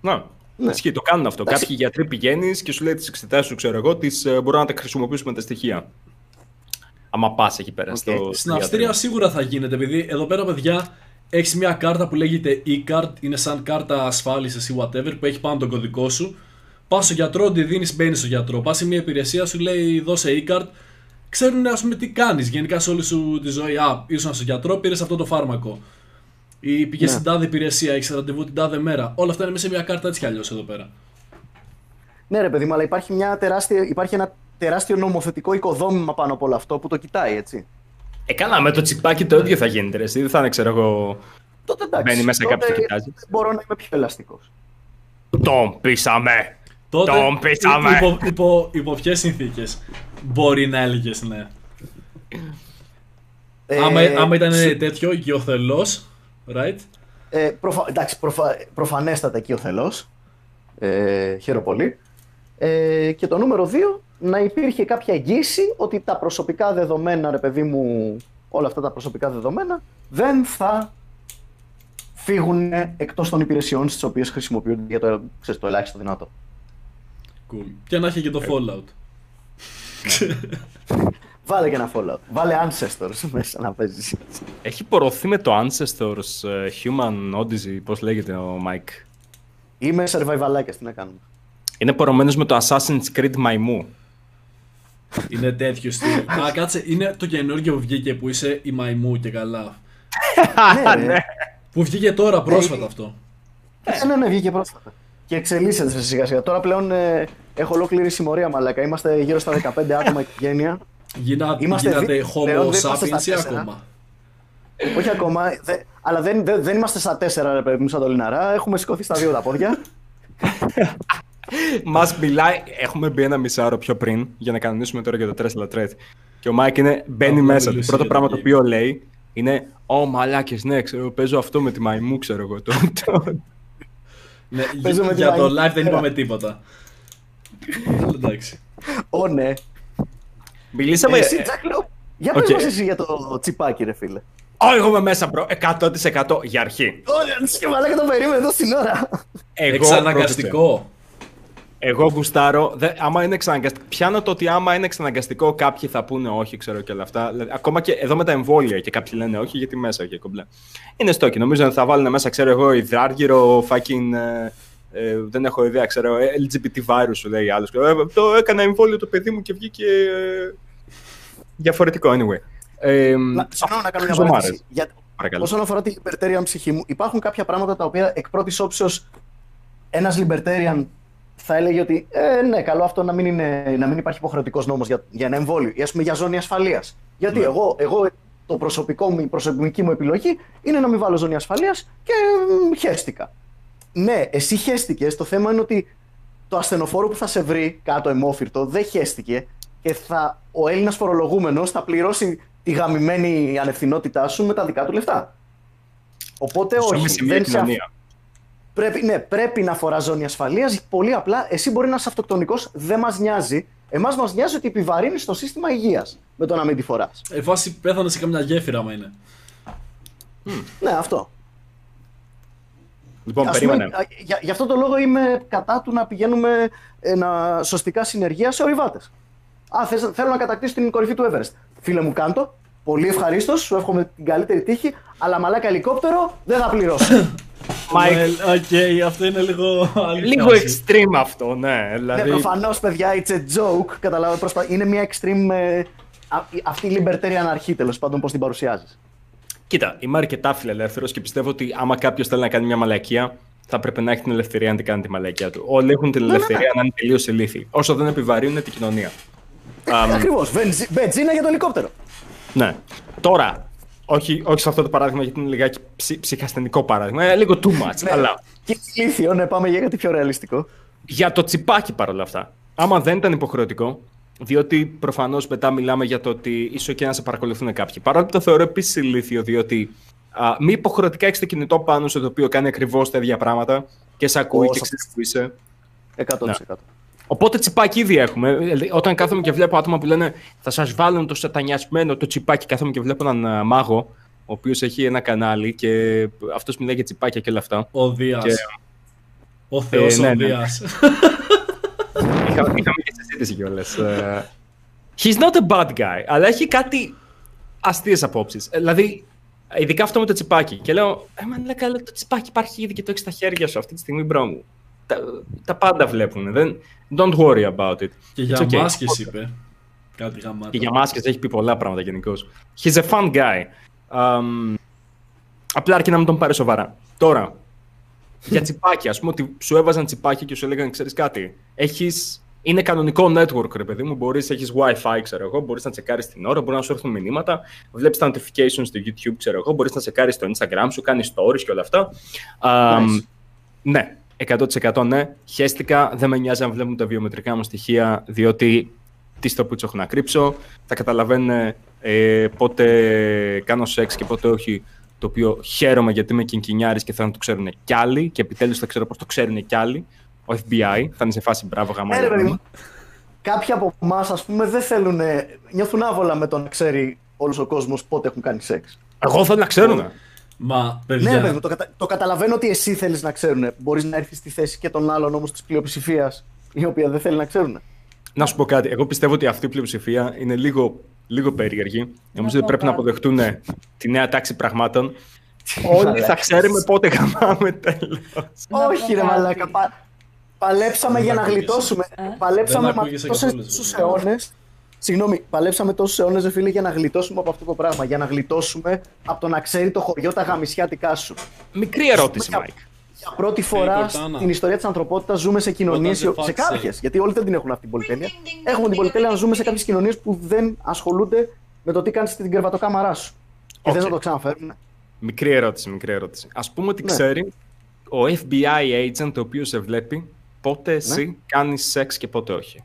Να. Ναι. Ισχύει, το κάνουν αυτό. Εντάξει. Κάποιοι γιατροί πηγαίνεις και σου λέει τις εξετάσεις σου, ξέρω εγώ, τις, ε, μπορούμε να τα χρησιμοποιήσουμε τα στοιχεία. Άμα πας εκεί πέρα Οκ. στο. Στην στο Αυστρία γιατρό. σίγουρα θα γίνεται, επειδή εδώ πέρα, παιδιά, έχεις μια κάρτα που λέγεται e-card, είναι σαν κάρτα ασφάλισης ή whatever, που έχει πάνω τον κωδικό σου. Πας στο γιατρό, τη δίνεις, μπαίνεις στο γιατρό. Πας σε μια υπηρεσία, σου λέει δώσε e-card. Ξέρουν, ας πούμε, τι κάνεις γενικά σε όλη σου τη ζωή. Α, ήσουν στο γιατρό, πήρες αυτό το φάρμακο. Ή πήγες Ναι. στην τάδε υπηρεσία, έχεις ραντεβού την τάδε μέρα. Όλα αυτά είναι μέσα σε μια κάρτα έτσι κι αλλιώς εδώ πέρα. Ναι, ρε παιδί μου, αλλά υπάρχει, μια τεράστια, υπάρχει ένα τεράστιο νομοθετικό οικοδόμημα πάνω από όλο αυτό που το κοιτάει, έτσι. Ε, καλά, με το τσιπάκι το ίδιο θα γίνεται. Ρε. εσύ. Δεν θα είναι, ξέρω εγώ. Τότε εντάξει. Μπαίνει μέσα τότε κάποιος και κοιτάζει. Μπορώ να είμαι πιο ελαστικός. Τον πείσαμε! Τότε, Τον πείσαμε! υπό, υπό, υπό ποιες συνθήκες μπορεί να έλεγες ναι; άμα, άμα ήταν τέτοιο οικειοθελώ, right; Ε, προφα... Εντάξει, προφα... προφανέστατα εκεί ο θελός. Ε, χαίρομαι πολύ. Ε, και το νούμερο 2, να υπήρχε κάποια εγγύηση ότι τα προσωπικά δεδομένα, ρε παιδί μου, όλα αυτά τα προσωπικά δεδομένα, δεν θα φύγουν εκτός των υπηρεσιών στις οποίες χρησιμοποιούνται για το, ξέρεις, το ελάχιστο δυνατό. Cool. Και να έχει και το Fallout. Βάλε και ένα Fallout. Βάλε Ancestors μέσα να παίζεις. Έχει πορωθεί με το Ancestors ε, Human Odyssey, πώς λέγεται ο Mike; Είμαι survival τι να κάνουμε. Είναι πορωμένος με το Assassin's Creed Μαϊμού. είναι τέτοιο στυλ. Α, κάτσε, είναι το καινούργιο που βγήκε που είσαι η μαϊμού και καλά. ναι, ρε. Που βγήκε τώρα πρόσφατα αυτό. Ε, ναι, ναι, βγήκε πρόσφατα. Και εξελίσσεται σιγά σιγά. Τώρα πλέον ε, έχω ολόκληρη συμμορία μαλάκα. Είμαστε γύρω στα 15 άτομα οικογένεια. Γίνα, Είμαστε γίνατε δι- homo πλέον δεν είμαστε sapiens στα ή τέσσερα. ακόμα. Όχι ακόμα, δε, αλλά δεν, δεν, δεν είμαστε στα 4 ρε παιδί μου σαν το Λιναρά. Έχουμε σηκωθεί στα δύο τα πόδια. Μας μιλάει, έχουμε μπει ένα μισάωρο πιο πριν για να κανονίσουμε τώρα για το Tesla Thread. Και ο Μάικ είναι, μπαίνει Απλά μέσα. Το μιλούσε πρώτο για πράγμα το το game. οποίο λέει είναι Ω μαλάκες, ναι, ξέρω, παίζω αυτό με τη μαϊμού, ξέρω εγώ. Το, το... Ναι, Παίζω με για, τη για το μαϊμού. live δεν είπαμε τίποτα. Αλλά Εντάξει. Ω ναι. Μιλήσαμε. Εσύ, Τζακ, λέω, για πες οκ. μας εσύ για το τσιπάκι ρε φίλε. Ω, εγώ είμαι μέσα, bro. 100% για αρχή. Ω, μαλάκα το περίμενε εδώ στην ώρα. Εγώ, Εξαναγκαστικό. Εγώ γουστάρω. Δε, άμα είναι εξαναγκαστικό. Πιάνω το ότι άμα είναι εξαναγκαστικό, κάποιοι θα πούνε όχι, ξέρω και όλα αυτά. Δηλαδή, ακόμα και εδώ με τα εμβόλια και κάποιοι λένε όχι, γιατί μέσα έχει κομπλέ. Είναι στόκι. Νομίζω ότι θα βάλουν μέσα, ξέρω εγώ, υδράργυρο, fucking. Ε, ε, δεν έχω ιδέα, ξέρω. ε, LGBT virus σου λέει άλλος. Ε, το έκανα εμβόλιο το παιδί μου και βγήκε. Ε, διαφορετικό, anyway. Ε, Να, συγγνώμη να κάνω μια ζωμάρες. παρένθεση. Για, Παρακαλώ. όσον αφορά τη libertarian ψυχή μου, υπάρχουν κάποια πράγματα τα οποία εκ πρώτης όψεως ένας libertarian θα έλεγε ότι ε, ναι, καλό αυτό να μην, είναι, να μην υπάρχει υποχρεωτικός νόμος για, για ένα εμβόλιο ή ας πούμε για ζώνη ασφαλείας. Γιατί Ναι. εγώ, εγώ το προσωπικό μου, η προσωπική μου επιλογή είναι να μην βάλω ζώνη ασφαλείας και μ, χαίστηκα. Ναι, εσύ χαίστηκες. Το θέμα είναι ότι το ασθενοφόρο που θα σε βρει κάτω αιμόφυρτο δεν χαίστηκε και θα, ο Έλληνας φορολογούμενος θα πληρώσει τη γαμημένη ανευθυνότητά σου με τα δικά του λεφτά. Οπότε Ζούμε όχι. σε μια δεν σε αφ- κοινωνία. Πρέπει, ναι, πρέπει να φορά ζώνη ασφαλείας. Πολύ απλά, εσύ μπορεί να είσαι αυτοκτονικός, δεν μας νοιάζει. Εμάς μας νοιάζει ότι επιβαρύνει το σύστημα υγείας με το να μην τη φοράς. Ε, φάση πέθανε σε καμιά γέφυρα, άμα είναι. Ναι, αυτό. Λοιπόν, Ας πούμε, περίμενε. α, για, γι' αυτό το λόγο είμαι κατά του να πηγαίνουμε ε, να, σωστικά συνεργεία σε ορειβάτες. Α, θες, θέλω να κατακτήσω την κορυφή του Everest. Φίλε μου, κάντο. Πολύ ευχαρίστως, σου εύχομαι την καλύτερη τύχη. Αλλά μαλάκα ελικόπτερο δεν θα πληρώσω. Mike. Well, Οκ, αυτό είναι λίγο άλλη Λίγο φάση. extreme αυτό, ναι. ναι, Δηλαδή, προφανώς, παιδιά, it's a joke. Καταλάβω, προσπα... Είναι μια extreme. ε, α- αυτή η libertarian αρχή, τέλος πάντων, πώς την παρουσιάζεις. Κοίτα, είμαι αρκετά φιλελεύθερος και πιστεύω ότι άμα κάποιος θέλει να κάνει μια μαλακία, θα πρέπει να έχει την ελευθερία να την κάνει τη μαλακία του. Όλοι έχουν την ελευθερία να είναι τελείως ηλίθιοι. Όσο δεν επιβαρύνουν την κοινωνία. Αμ, Ακριβώς. Μπετζίνα για το ελικόπτερο. ναι. Τώρα, όχι, όχι σε αυτό το παράδειγμα γιατί είναι λιγάκι ψυ, ψυχασθενικό παράδειγμα. Είναι λίγο too much. Ναι. Αλλά Και ηλίθιο, ναι, πάμε για κάτι πιο ρεαλιστικό. για το τσιπάκι παρόλα αυτά. Άμα δεν ήταν υποχρεωτικό, διότι προφανώς μετά μιλάμε για το ότι ίσως και να σε παρακολουθούν κάποιοι. Παρόλο που το θεωρώ επίσης ηλίθιο, διότι α, μη υποχρεωτικά έχεις το κινητό πάνω σου το οποίο κάνει ακριβώς τα ίδια πράγματα και σε ακούει Ω, και σα- ξέρεις που είσαι. 100%. Οπότε τσιπάκι ήδη έχουμε. Δηλαδή, Όταν κάθομαι και βλέπω άτομα που λένε θα σας βάλουν το σατανιασμένο το τσιπάκι, κάθομαι και βλέπω έναν α, μάγο, ο οποίος έχει ένα κανάλι και αυτός μιλάει για τσιπάκια και όλα αυτά. Ο Δίας. Και- Ο Θεός ναι, ο ναι. Δίας. Είχα, είχαμε και συζήτηση κιόλας. He's not a bad guy, αλλά έχει κάτι αστείες απόψεις. Δηλαδή, ειδικά αυτό με το τσιπάκι. Και λέω, Ε, μα λέει καλά, το τσιπάκι υπάρχει ήδη και το έχει στα χέρια σου αυτή τη στιγμή, bro μου. Τα, τα πάντα βλέπουν. Δεν, don't worry about it. Και για It's okay. μάσκες είπε. Κάτι γαμάτα. Και για μάσκες έχει πει πολλά πράγματα γενικώς. He's a fun guy. Um, Απλά αρκεί να μην τον πάρει σοβαρά. Τώρα, για τσιπάκια, ας πούμε ότι σου έβαζαν τσιπάκια και σου έλεγαν, ξέρεις κάτι. Έχεις... Είναι κανονικό network, ρε παιδί μου. Μπορείς, έχεις WiFi, ξέρω εγώ. Μπορείς να τσεκάρεις την ώρα, μπορεί να σου έρθουν μηνύματα. Βλέπεις τα notifications στο YouTube, ξέρω εγώ. Μπορείς να τσεκάρεις το Instagram σου, κάνεις stories και όλα αυτά. Nice. ναι, 100% ναι. Χαίστηκα. Δεν με νοιάζει αν βλέπουν τα βιομετρικά μου στοιχεία, διότι τι στο πούτσο έχω να κρύψω. Θα καταλαβαίνουν ε, πότε κάνω σεξ και πότε όχι. Το οποίο χαίρομαι γιατί είμαι κινκινιάρης και θέλω να το ξέρουν κι άλλοι. Και επιτέλους θα ξέρω πώς το ξέρουν κι άλλοι. Ο FBI θα είναι σε φάση μπράβο γαμά. Ε, ρε, παιδί μου. Κάποιοι από εμάς, ας πούμε, δεν θέλουν. νιώθουν άβολα με το να ξέρει όλος ο κόσμος πότε έχουν κάνει σεξ. Εγώ θέλω να ξέρουν. Μα, Ναι, παιδιά, βέβαια, το, κατα... το καταλαβαίνω ότι εσύ θέλεις να ξέρουν. Μπορείς να έρθεις στη θέση και των άλλων όμως της πλειοψηφίας, η οποία δεν θέλει να ξέρουν. Να σου πω κάτι. Εγώ πιστεύω ότι αυτή η πλειοψηφία είναι λίγο, λίγο περίεργη. Νομίζω ότι πρέπει να αποδεχτούν τη νέα τάξη πραγμάτων. Όλοι θα ξέρουμε πότε γαμάμε τέλος. Όχι, ρε Μαλάκα. Πα... Παλέψαμε Δεν για να ακούγεσαι. γλιτώσουμε. Δεν Παλέψαμε ακούγεσαι τόσους καθόλου, τόσους βέβαια. αιώνες. Συγγνώμη, παλέψαμε τόσους αιώνες, ρε φίλε, για να γλιτώσουμε από αυτό το πράγμα. Για να γλιτώσουμε από το να ξέρει το χωριό τα γαμισιάτικά σου. Μικρή ερώτηση, Για- Μάικ. Για πρώτη φορά Κορτάνα. στην ιστορία της ανθρωπότητας ζούμε σε κοινωνίες. What does the Σε fuck κάποιες. say? Γιατί όλοι δεν την έχουν αυτή την πολυτέλεια. Έχουμε την πολυτέλεια να ζούμε σε κάποιες κοινωνίες που δεν ασχολούνται με το τι κάνεις στην κρεβατοκάμαρά σου. Και Οκ. θε να το ξαναφέρουν. Μικρή ερώτηση, μικρή ερώτηση. Α πούμε ότι Ναι. ξέρει ο FBI agent το οποίος σε βλέπει πότε εσύ κάνεις σεξ και πότε όχι.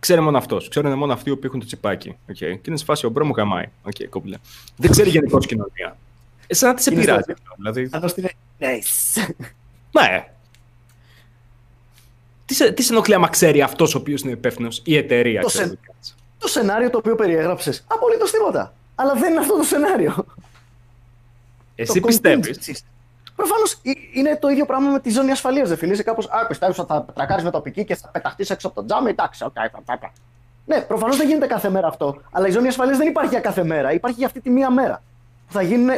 Ξέρει μόνο αυτός. Ξέρουν μόνο αυτοί που έχουν το τσιπάκι. Okay. Και είναι σε φάση ο bro μου γαμάει. Okay, κόμπλε. Δεν ξέρει γενικώ κοινωνία. Εσένα τι σε Είναι πειράζει στο- αυτό. Δηλαδή, Αν ώστε είναι. Nice. ναι. Τι σε, τι σε ενοχλεί άμα ξέρει αυτός ο οποίος είναι υπεύθυνος, η εταιρεία. Το ξέρει σε- τι κάνει. το σενάριο το οποίο περιέγραψες. Απολύτως τίποτα. Αλλά δεν είναι αυτό το σενάριο. Εσύ πιστεύεις. Προφανώς είναι το ίδιο πράγμα με τη ζώνη ασφαλείας. Δεν φίλε. Είσαι κάπως. Α, πιστεύει ότι θα τρακάρεις με τοπική και θα πεταχτείς έξω από το τζάμι. Εντάξει, οκ, θα- θα- θα». Ναι, προφανώς δεν γίνεται κάθε μέρα αυτό. Αλλά η ζώνη ασφαλείας δεν υπάρχει για κάθε μέρα. Υπάρχει για αυτή τη μία μέρα. Που θα γίνουν.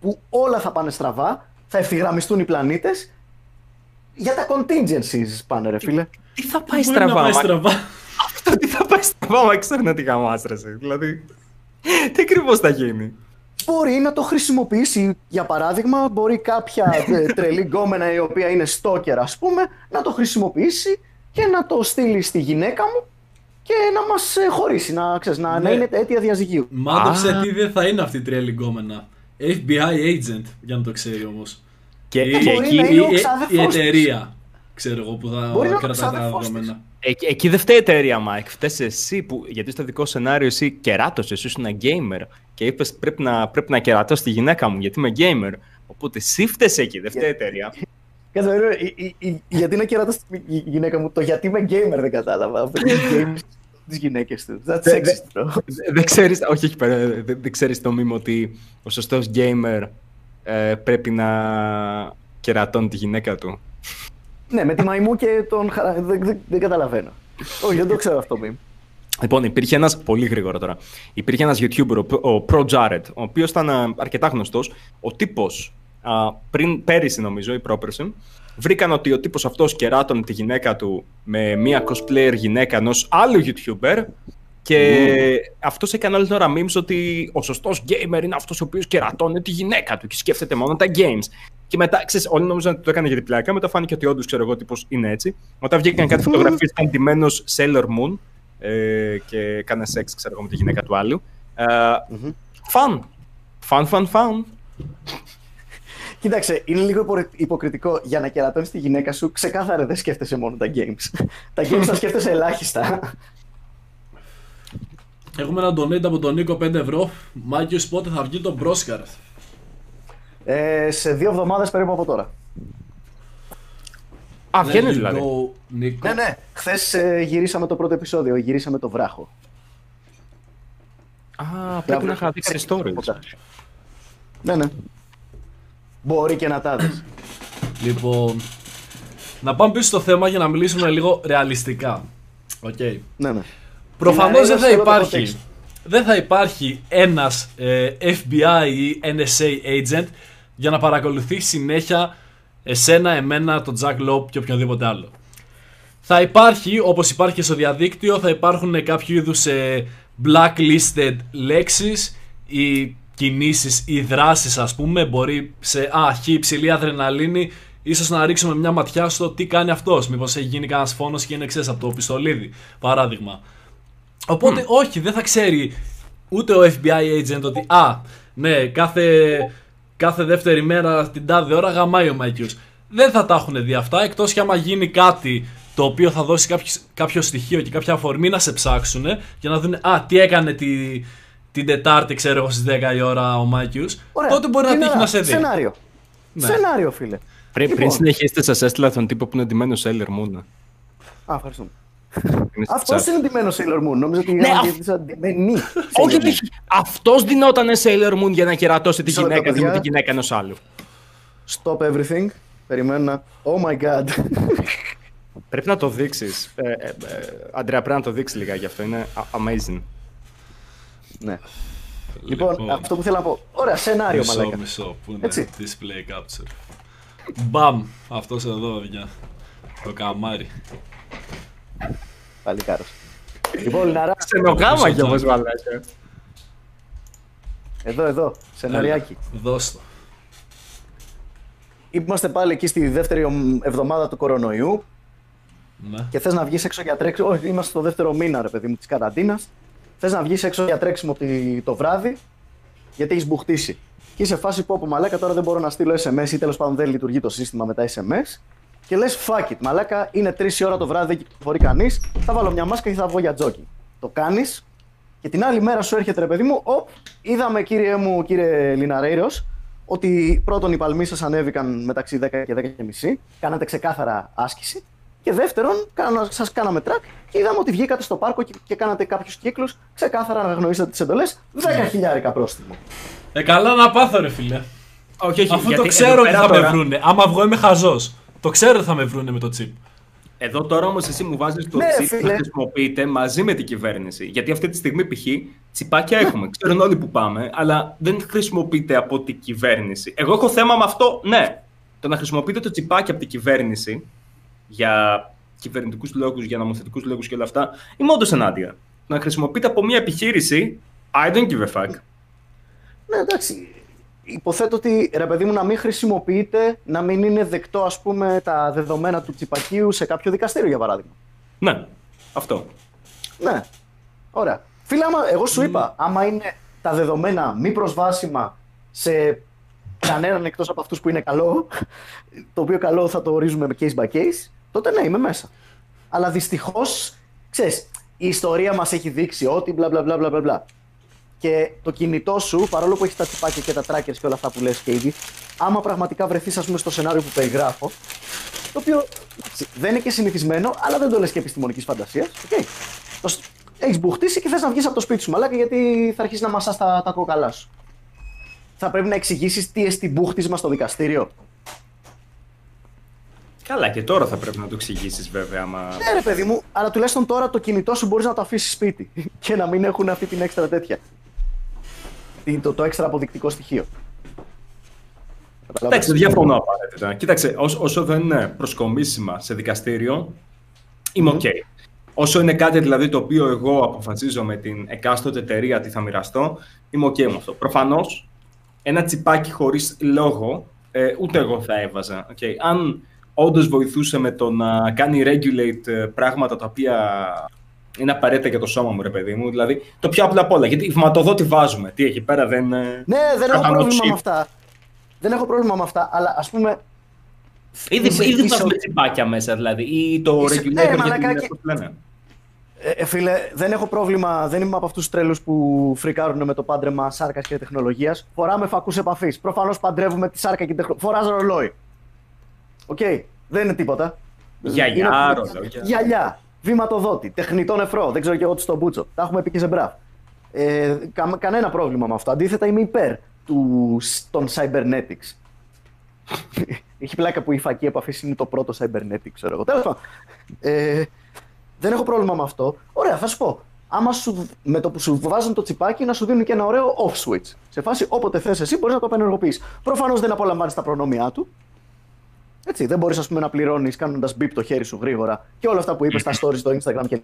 που όλα θα πάνε στραβά, θα ευθυγραμμιστούν οι πλανήτες. Για τα contingencies πάνε, ρε φίλε. Τι θα πάει Μπορεί να στραβά, πάει μα- στραβά. Αυτό τι θα πάει στραβά, μα ξέρει να τη γαμάστρεσαι. Δηλαδή, τι ακριβώς θα γίνει; Μπορεί να το χρησιμοποιήσει, για παράδειγμα, μπορεί κάποια ε, τρελή γκόμενα η οποία είναι στόκερ, ας πούμε, να το χρησιμοποιήσει και να το στείλει στη γυναίκα μου και να μας ε, χωρίσει, να, ξέρεις, να, να Ναι. είναι αίτια διαζυγίου. Μάντεψε Α. τι δεν θα είναι αυτή η τρελή γκόμενα. FBI agent, για να το ξέρει όμως. Και, Η, και μπορεί εκεί, να είναι ο η- η ξάδερφός της. εταιρεία, ξέρω εγώ, που θα Μπορεί να είναι ο κρατάει τα ξάδερφός της. δεδομένα. Εκεί, εκεί δεν φταίει η εταιρεία, Μάικ. Φταίεις εσύ που, γιατί στο δικό σενάριο εσύ κεράτωσες, εσύ ήσουν ένα gamer και είπες πρέπει να, πρέπει να κερατώσει τη γυναίκα μου γιατί είμαι gamer. Οπότε εσύ φταίεις εκεί, δεν φταίει η εταιρεία. Κάτσε, ρε, η- η- η- γιατί να κεράτα στη γυ- γυναίκα μου, το γιατί είμαι gamer δεν κατάλαβα. Αυτό είναι gamer τις γυναίκες τους. That's Δε- δε- sexist, bro. δεν ξέρεις, όχι, όχι πέρα, δεν, δεν ξέρεις το μήνυμα ότι ο σωστός gamer ε, πρέπει να κερατώνει τη γυναίκα του. Ναι, με τη μαϊμού και τον χαρα... δεν, δεν, δεν καταλαβαίνω. Όχι, δεν το ξέρω αυτό meme. Λοιπόν, υπήρχε ένας. Πολύ γρήγορα τώρα. Υπήρχε ένας YouTuber, ο, ο Pro Jared, ο οποίος ήταν α, αρκετά γνωστός. Ο τύπος, πριν πέρυσι νομίζω, ή πρόπερσι, βρήκαν ότι ο τύπος αυτός κεράτωνε τη γυναίκα του με μία cosplayer γυναίκα ενός άλλου YouTuber. Και αυτός έκανε όλη την ώρα memes ότι ο σωστός gamer είναι αυτός ο οποίος κερατώνει τη γυναίκα του και σκέφτεται μόνο τα games. Και μετά, ξέρεις, όλοι νόμιζαν ότι το έκανε για την πλάκα. Μετά φάνηκε ότι όντως ξέρω εγώ τύπος είναι έτσι. Μετά βγήκαν κάτι φωτογραφίες, ήταν ντυμένο Sailor Moon ε, και έκανε σεξ, ξέρω εγώ, με τη γυναίκα του άλλου. Ε, Φαν. Φαν, φαν, φαν. Κοίταξε, είναι λίγο υπο- υποκριτικό για να κερατώνεις τη γυναίκα σου. Ξεκάθαρα δεν σκέφτεσαι μόνο τα games. τα games τα σκέφτεσαι ελάχιστα. Έχουμε ένα donate από τον Νίκο 5 ευρώ. Μάκιος πότε θα βγει το Μπρόσκαρ. Ε, σε δύο εβδομάδες περίπου από τώρα. Α, There βγαίνει you δηλαδή. go, Νίκο. Ναι, ναι. Χθες γυρίσαμε το πρώτο επεισόδιο. Γυρίσαμε το βράχο. Α, πρέπει να είχα δει κάτι stories. Ναι, ναι. Μπορεί και να τα δεις. Λοιπόν, να πάμε πίσω στο θέμα για να μιλήσουμε λίγο ρεαλιστικά. Οκ. ναι, ναι. Προφανώς δεν θα όλο το υπάρχει context. δεν θα υπάρχει ένας ε, FBI ή NSA agent για να παρακολουθεί συνέχεια εσένα, εμένα, τον Jack Loeb και οποιονδήποτε άλλο. Θα υπάρχει, όπως υπάρχει και στο διαδίκτυο, θα υπάρχουν κάποιο είδους ε, blacklisted λέξεις ή κινήσεις ή δράσεις ας πούμε μπορεί σε α, χ, υψηλή αδρεναλίνη ίσως να ρίξουμε μια ματιά στο τι κάνει αυτός. Μήπως έχει γίνει κανένας φόνος και είναι ξέρεις από το πιστολίδι παράδειγμα. Οπότε όχι δεν θα ξέρει ούτε ο FBI agent ότι α ναι κάθε, κάθε δεύτερη μέρα την τάδε ώρα γαμάει ο Μάικιους δεν θα τα έχουν δει αυτά εκτός και άμα γίνει κάτι το οποίο θα δώσει κάποιος, κάποιο στοιχείο και κάποια αφορμή να σε ψάξουν για να δουν α, τι έκανε τη, την Τετάρτη, ξέρω εγώ, στις 10 η ώρα ο Μάκιου. Τότε μπορεί να τύχει να σε δει. Σενάριο. Ναι. Σενάριο, φίλε. Πριν, λοιπόν. πριν συνεχίσετε, σας έστειλα τον τύπο που είναι ντυμένος Sailor Moon. Α, ευχαριστούμε. Αυτός είναι ντυμένος Sailor Moon. Νόμιζα ότι ναι, είναι ντυμένη. Όχι, αυτός δινόταν Sailor Moon για να κερατώσει τη γυναίκα του με την γυναίκα ενός άλλου. Stop everything. Περιμένω. Oh my god. Πρέπει να το δείξεις. Ε, ε, ε, Αντρέα, πρέπει να το δείξεις λίγα γι' αυτό. Είναι amazing. Ναι. Λοιπόν, λοιπόν, αυτό που θέλω να πω. Ωραία, σενάριο μισό, μαλάκα. Μισό, που είναι Έτσι. display capture. Μπαμ, αυτός εδώ, παιδιά. Το καμάρι. Πάλι κάρος. λοιπόν, Λιναρά. Ξενογάμα κι όμως μαλάκα. Εδώ, εδώ, σεναριάκι. Δώσ' το. Είμαστε πάλι εκεί στη δεύτερη εβδομάδα του κορονοϊού. Ναι. Και θες να βγεις έξω για τρέξιμο. Όχι, είμαστε στο δεύτερο μήνα, ρε παιδί μου, της καραντίνας. Θες να βγεις έξω για τρέξιμο το βράδυ, γιατί έχεις μπουχτίσει. Και είσαι φάση που από μαλάκα τώρα δεν μπορώ να στείλω SMS ή τέλος πάντων δεν λειτουργεί το σύστημα με τα SMS. Και λες, fuck it, μαλάκα είναι 3 ώρα το βράδυ, δεν κυκλοφορεί κανείς. Θα βάλω μια μάσκα και θα βγω για τζόκι. Το κάνεις και την άλλη μέρα σου έρχεται ρε παιδί μου, οπ, είδαμε κύριε μου, κύριε Λιναρέιρος, ότι πρώτον οι παλμοί σας ανέβηκαν μεταξύ 10 και 10 και μισή, κάνατε ξεκάθαρα άσκηση. Και δεύτερον, σας κάναμε τρακ και είδαμε ότι βγήκατε στο πάρκο και, και κάνατε κάποιους κύκλους. Ξεκάθαρα αναγνωρίσατε τις εντολές. 10 χιλιάρικα πρόστιμο. Ε, καλά να πάθω, ρε φίλε. Όχι, όχι, Αφού το ξέρω ότι θα τώρα... με βρούνε. Άμα βγω είμαι χαζός. Το ξέρω ότι θα με βρούνε με το τσίπ. Εδώ τώρα όμως εσύ μου βάζεις το ναι, τσίπ που χρησιμοποιείται μαζί με την κυβέρνηση. Γιατί αυτή τη στιγμή π.χ. τσιπάκια έχουμε. Ξέρουν όλοι που πάμε, αλλά δεν χρησιμοποιείται από την κυβέρνηση. Εγώ έχω θέμα με αυτό, ναι. Το να χρησιμοποιείτε το τσιπάκι από την κυβέρνηση για κυβερνητικούς λόγους, για νομοθετικούς λόγους και όλα αυτά, είμαι όντως ενάντια. Να χρησιμοποιείτε από μια επιχείρηση, I don't give a fuck. Ναι, εντάξει. Υποθέτω ότι ρε παιδί μου να μην χρησιμοποιείτε, να μην είναι δεκτό ας πούμε τα δεδομένα του τσιπακίου σε κάποιο δικαστήριο για παράδειγμα. Ναι, αυτό. Ναι, ωραία. Φίλε, άμα, εγώ σου είπα, άμα είναι τα δεδομένα μη προσβάσιμα σε κανέναν εκτός από αυτούς που είναι καλό, το οποίο καλό θα το ορίζουμε με case by case, τότε ναι, είμαι μέσα. Αλλά δυστυχώς, ξέρεις, η ιστορία μας έχει δείξει ότι μπλα μπλα μπλα μπλα μπλα. Και το κινητό σου, παρόλο που έχει τα τυπάκια και τα trackers και όλα αυτά που λες και ήδη, άμα πραγματικά βρεθείς, ας πούμε, στο σενάριο που περιγράφω, το οποίο δεν είναι και συνηθισμένο, αλλά δεν το λες και επιστημονικής φαντασίας. Okay. Έχεις μπουχτίσει και θες να βγεις από το σπίτι σου, μαλάκα, γιατί θα αρχίσεις να μασάς τα, τα κόκαλά σου. Θα πρέπει να εξηγήσεις τι εστί μπούχτισμα στο δικαστήριο. Καλά, και τώρα θα πρέπει να το εξηγήσεις, βέβαια. Άμα... Ναι, ρε παιδί μου, αλλά τουλάχιστον τώρα το κινητό σου μπορείς να το αφήσεις σπίτι και να μην έχουν αυτή την έξτρα τέτοια. Το, το έξτρα αποδεικτικό στοιχείο. Εντάξει, διαφωνώ απαραίτητα. Κοίταξε, όσο δεν είναι προσκομίσιμα σε δικαστήριο, είμαι οκ. Όσο είναι κάτι δηλαδή το οποίο εγώ αποφασίζω με την εκάστοτε εταιρεία τι θα μοιραστώ, είμαι οκ με αυτό. Προφανώς, ένα τσιπάκι χωρίς λόγο, ε, ούτε εγώ θα έβαζα. Okay. Αν όντως βοηθούσε με το να κάνει regulate ε, πράγματα τα οποία είναι απαραίτητα για το σώμα μου, ρε παιδί μου. Δηλαδή, το πιο απλό απ' όλα. Γιατί βηματοδότη βάζουμε. Τι εκεί πέρα δεν. Ε, ναι, δεν έχω πρόβλημα με αυτά. Δεν έχω πρόβλημα με αυτά, αλλά ας πούμε. Ήδη, ήδη βάζουμε τσιπάκια μέσα, δηλαδή. Ή το Είσαι... regulator ναι, για την λένε. Ε, ε, φίλε, δεν έχω πρόβλημα. Δεν είμαι από αυτούς τους τρέλους που φρικάρουν με το πάντρεμα σάρκας και τεχνολογίας. Φοράμε φακούς επαφής. Προφανώς παντρεύουμε τη σάρκα και τεχνολογία. Φοράς ρολόι. OK. Okay. Δεν είναι τίποτα. Γυαλιά, ρολόι. Γυαλιά. Βηματοδότη. Τεχνητό νεφρό. Δεν ξέρω και εγώ τι στον μπούτσο. Τα έχουμε πει και σε μπραφ. Ε, κα, κανένα πρόβλημα με αυτό. Αντίθετα, είμαι υπέρ του, των cybernetics. Έχει πλάκα που η φακοί επαφής είναι το πρώτο cybernetic, ξέρω εγώ. Τέλος πάντων. Ε, δεν έχω πρόβλημα με αυτό. Ωραία, θα σου πω. Άμα σου, με το που σου βάζουν το τσιπάκι να σου δίνουν και ένα ωραίο off switch. Σε φάση όποτε θες εσύ μπορείς να το απενεργοποιήσεις. Προφανώς δεν απολαμβάνεις τα προνόμια του. Έτσι, δεν μπορείς να πληρώνεις κάνοντας beep το χέρι σου γρήγορα και όλα αυτά που είπες στα stories στο Instagram και.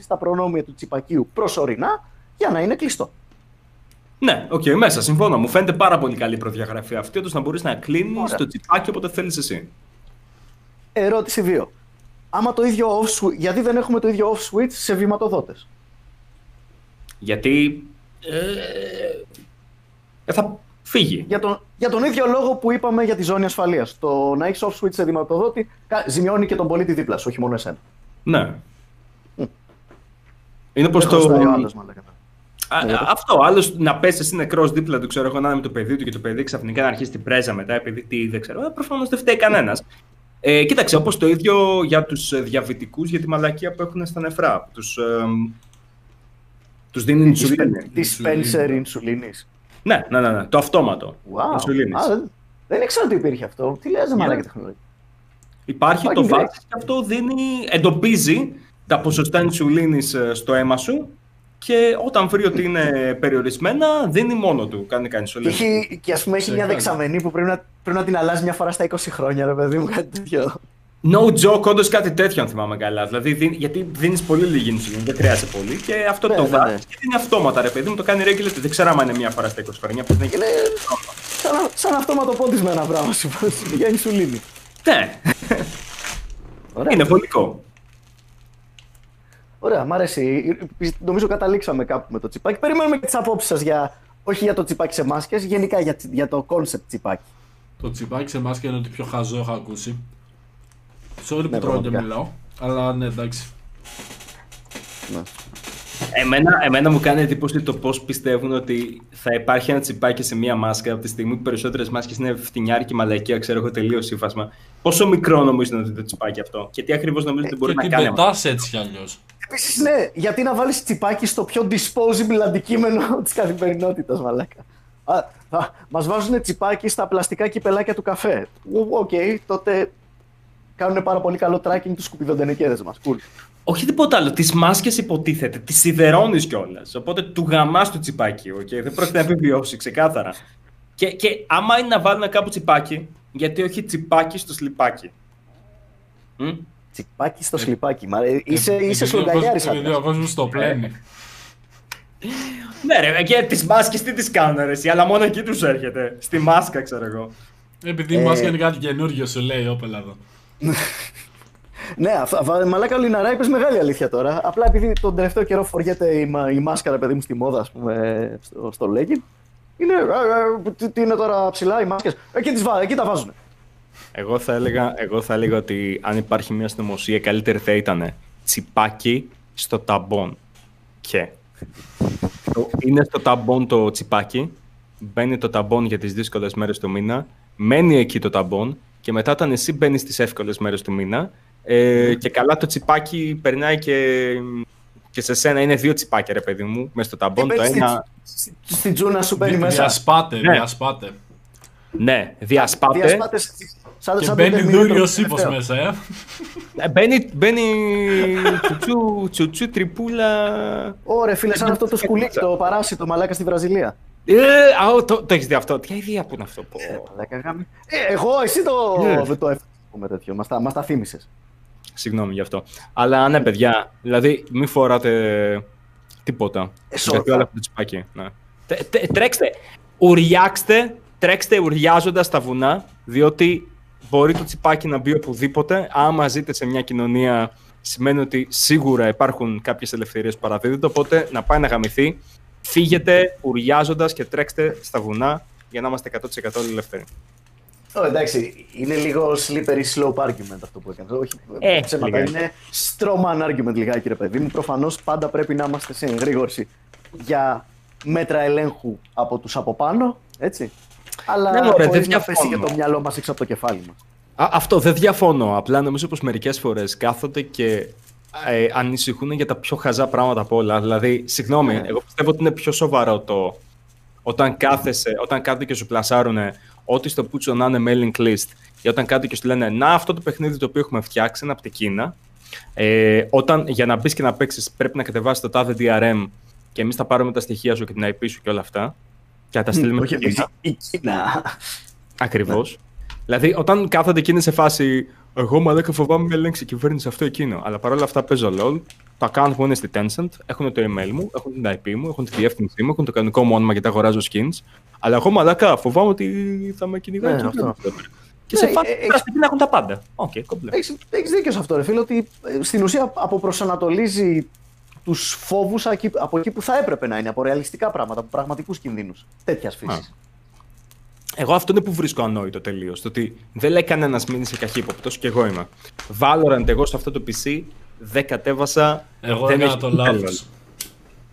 Στα προνόμια του τσιπακίου προσωρινά για να είναι κλειστό. Ναι, OK, okay, μέσα, συμφωνώ. Μου φαίνεται πάρα πολύ καλή η προδιαγραφή αυτή, όντως να μπορείς να κλείνεις το τσιπάκι όποτε θέλεις εσύ. Ερώτηση 2. Άμα το ίδιο off switch, γιατί δεν έχουμε το ίδιο off switch σε βηματοδότες; Γιατί. Ε, ε, θα φύγει. Για τον, για τον ίδιο λόγο που είπαμε για τη ζώνη ασφαλείας. Το να έχει off switch σε βηματοδότη ζημιώνει και τον πολίτη δίπλα σου, όχι μόνο εσένα. Ναι. Mm. Είναι πω το. Α, ναι. αυτό. Άλλος να πέσει εσύ νεκρός δίπλα του, ξέρω εγώ, να είναι με το παιδί του και το παιδί ξαφνικά να αρχίσει την πρέζα μετά, επειδή τι δεν ξέρω. Ε, Προφανώς δεν φταίει κανένας. Ε, κοίταξε, όπως το ίδιο για τους διαβητικούς για τη μαλακία που έχουν στα νεφρά. Τους ε, τους δίνει ινσουλίνη. Τη Spencer Ινσουλίνη. Ναι, ναι, ναι, ναι, το αυτόματο. Wow. Α, δεν ήξερα ότι υπήρχε αυτό. Τι λέει, yeah. μαλακία τεχνολογία. Υπάρχει το Vax και αυτό δίνει, εντοπίζει τα ποσοστά ινσουλίνης ε, στο αίμα σου και όταν βρει ότι είναι περιορισμένα, δίνει μόνο του. Κάνει κάνει Και, έχει, και ας πούμε έχει μια δεξαμενή που πρέπει να, πρέπει να την αλλάζει μια φορά στα 20 χρόνια, ρε παιδί μου, κάτι τέτοιο. No joke, όντως κάτι τέτοιο αν θυμάμαι καλά. Δηλαδή, δίνει, γιατί δίνεις πολύ λίγη insulin, δεν χρειάζεται πολύ. Και αυτό ναι, το ναι, βάζει ναι. και δίνει αυτόματα, ρε παιδί μου, το κάνει regular. Δεν ξέρω αν είναι μια φορά στα 20 χρόνια. Πώς είναι, είναι σαν, σαν αυτόματο πότισμα ένα πράγμα σου για insulin. Ναι. είναι βολικό. Ωραία, μ' αρέσει. Νομίζω καταλήξαμε κάπου με το τσιπάκι. Περιμένουμε και τις απόψεις σας για. Όχι για το τσιπάκι σε μάσκες, γενικά για, για το concept τσιπάκι. Το τσιπάκι σε μάσκες είναι ότι πιο χαζό έχω ακούσει. Sorry που ναι, τρώω και μιλάω, αλλά ναι, εντάξει. Ναι. Εμένα, εμένα μου κάνει εντύπωση το πώς πιστεύουν ότι θα υπάρχει ένα τσιπάκι σε μία μάσκα από τη στιγμή που περισσότερες μάσκες είναι φτηνιάρικη μαλακία, ξέρω εγώ τελείως ύφασμα. Πόσο μικρό νομίζω είναι το τσιπάκι αυτό και τι ακριβώς νομίζω ότι μπορεί ε, να κάνει. Και την έτσι κι αλλιώς. Επίσης, ναι, γιατί να βάλεις τσιπάκι στο πιο disposable αντικείμενο της καθημερινότητας, μαλάκα. Μας βάζουν τσιπάκι στα πλαστικά κυπελάκια του καφέ. OK, okay, τότε κάνουν πάρα πολύ καλό tracking του σκουπιδοντενεκέ μας. Cool. Όχι τίποτα άλλο. Τι μάσκε υποτίθεται, τι σιδερώνει κιόλα. Οπότε του γαμά το τσιπάκι. Okay? Δεν πρόκειται να επιβιώσει, ξεκάθαρα. Και, και άμα είναι να βάλουν κάπου τσιπάκι, γιατί όχι τσιπάκι στο σλιπάκι. Τσιπάκι στο ε, σλιπάκι. Μα, ε, είσαι ε, είσαι σλογκαλιάρης. Επειδή ο κόσμος το πλένει. Ναι ρε, και τις μάσκες τι τις κάνουν ρε, αλλά μόνο εκεί τους έρχεται. Στη μάσκα ξέρω εγώ. Επειδή η μάσκα είναι κάτι καινούργιο σου λέει, όπελα εδώ. Ναι, μαλάκα Λιναρά είπες μεγάλη αλήθεια τώρα. Απλά επειδή τον τελευταίο καιρό φοριέται η, η μάσκαρα παιδί μου στη μόδα, ας πούμε, στο, στο Είναι, τι είναι τώρα ψηλά οι μάσκες; Εκεί, τις, εκεί τα βάζουν. Εγώ θα, έλεγα, εγώ θα έλεγα ότι αν υπάρχει μια συνωμοσία, καλύτερη θα ήταν τσιπάκι στο ταμπον. Και είναι στο ταμπον το τσιπάκι, μπαίνει το ταμπον για τις δύσκολες μέρες του μήνα, μένει εκεί το ταμπον και μετά όταν εσύ μπαίνεις στις εύκολες μέρες του μήνα ε, και καλά το τσιπάκι περνάει και, και σε σένα είναι δύο τσιπάκια ρε παιδί μου, μέσα στο ταμπον. Το ένα... Στην τζούνα σου μπαίνει μέσα. Διασπάτε, ναι. διασπάτε. Ναι, διασπάτε. διασπάτε Σαν, και σαν μπαίνει δούριο ύπο μέσα, ε. ε. μπαίνει, μπαίνει τσουτσού, τσουτσού τρυπούλα. Ωραία, φίλε, σαν αυτό το σκουλίκι, το παράσιτο μαλάκα στη Βραζιλία. Ε, α, το, το έχεις δει αυτό; Τι ιδέα που είναι αυτό; Ε, ε, εγώ, εσύ το, yeah. το με τέτοιο. Μας τα, μας τα θύμισες. Συγγνώμη γι' αυτό. Αλλά ναι, παιδιά, δηλαδή μην φοράτε τίποτα. Ε, γιατί όλα αυτό το τσιπάκι. Ναι. Τρέξτε, ουριάξτε, τρέξτε ουριάζοντας τα βουνά, διότι μπορεί το τσιπάκι να μπει οπουδήποτε. Άμα ζείτε σε μια κοινωνία, σημαίνει ότι σίγουρα υπάρχουν κάποιες ελευθερίες που παραδίδονται. Οπότε να πάει να γαμηθεί, φύγετε ουριάζοντας και τρέξτε στα βουνά για να είμαστε 100% ελεύθεροι. Oh, εντάξει, είναι λίγο slippery slope argument αυτό που έκανες. Όχι, ε, ψέματα. Είναι strawman argument λιγάκι, ρε παιδί μου. Προφανώς πάντα πρέπει να είμαστε σε εγρήγορση για μέτρα ελέγχου από τους από πάνω. Έτσι. Αλλά ναι, ωραία, δεν να πέσει για το μυαλό μας έξω από το κεφάλι μας. Αυτό δεν διαφωνώ. Απλά νομίζω πως μερικές φορές κάθονται και ε, ανησυχούν για τα πιο χαζά πράγματα από όλα. Δηλαδή, συγγνώμη, ναι. εγώ πιστεύω ότι είναι πιο σοβαρό το όταν κάθεσαι, όταν κάθονται και σου πλασάρουν ό,τι στο πούτσο να είναι mailing list ή όταν κάθονται και σου λένε Να, αυτό το παιχνίδι το οποίο έχουμε φτιάξει είναι από την Κίνα. Ε, όταν για να μπεις και να παίξεις πρέπει να κατεβάσεις το τάδε DRM και εμείς θα πάρουμε τα στοιχεία σου και την IP σου και όλα αυτά. Και θα τα στείλουμε στην Κίνα. Η Κίνα. Ακριβώς. Δηλαδή, όταν κάθονται εκείνοι σε φάση. Εγώ μαλάκα φοβάμαι με ελέγξει η κυβέρνηση αυτό εκείνο. Αλλά παρόλα αυτά παίζω LOL. Το account μου είναι στη Tencent. Έχουν το email μου, έχουν την IP μου, έχουν τη διεύθυνσή μου, έχουν το κανονικό μου όνομα γιατί αγοράζω skins. Αλλά εγώ μαλάκα φοβάμαι ότι θα με κυνηγάει. Ναι, η αυτό. κυβέρνηση. Και σε Ναι, φάση ε, ε, πρέπει να έχουν τα πάντα. Οκ, κομπλέ. Έχεις, έχεις δίκιο σε αυτό, ρε φίλε, ότι ε, στην ουσία αποπροσανατολίζει τους φόβους από εκεί που θα έπρεπε να είναι, από ρεαλιστικά πράγματα, από πραγματικούς κινδύνους τέτοιας φύσης. Εγώ αυτό είναι που βρίσκω ανόητο τελείως. Το ότι δεν λέει κανένας μείνει σε καχύποπτος και εγώ είμαι. Valorant εγώ σε αυτό το PC δεν κατέβασα. Εγώ δεν έκανα έχει το μέλλον. λάθος.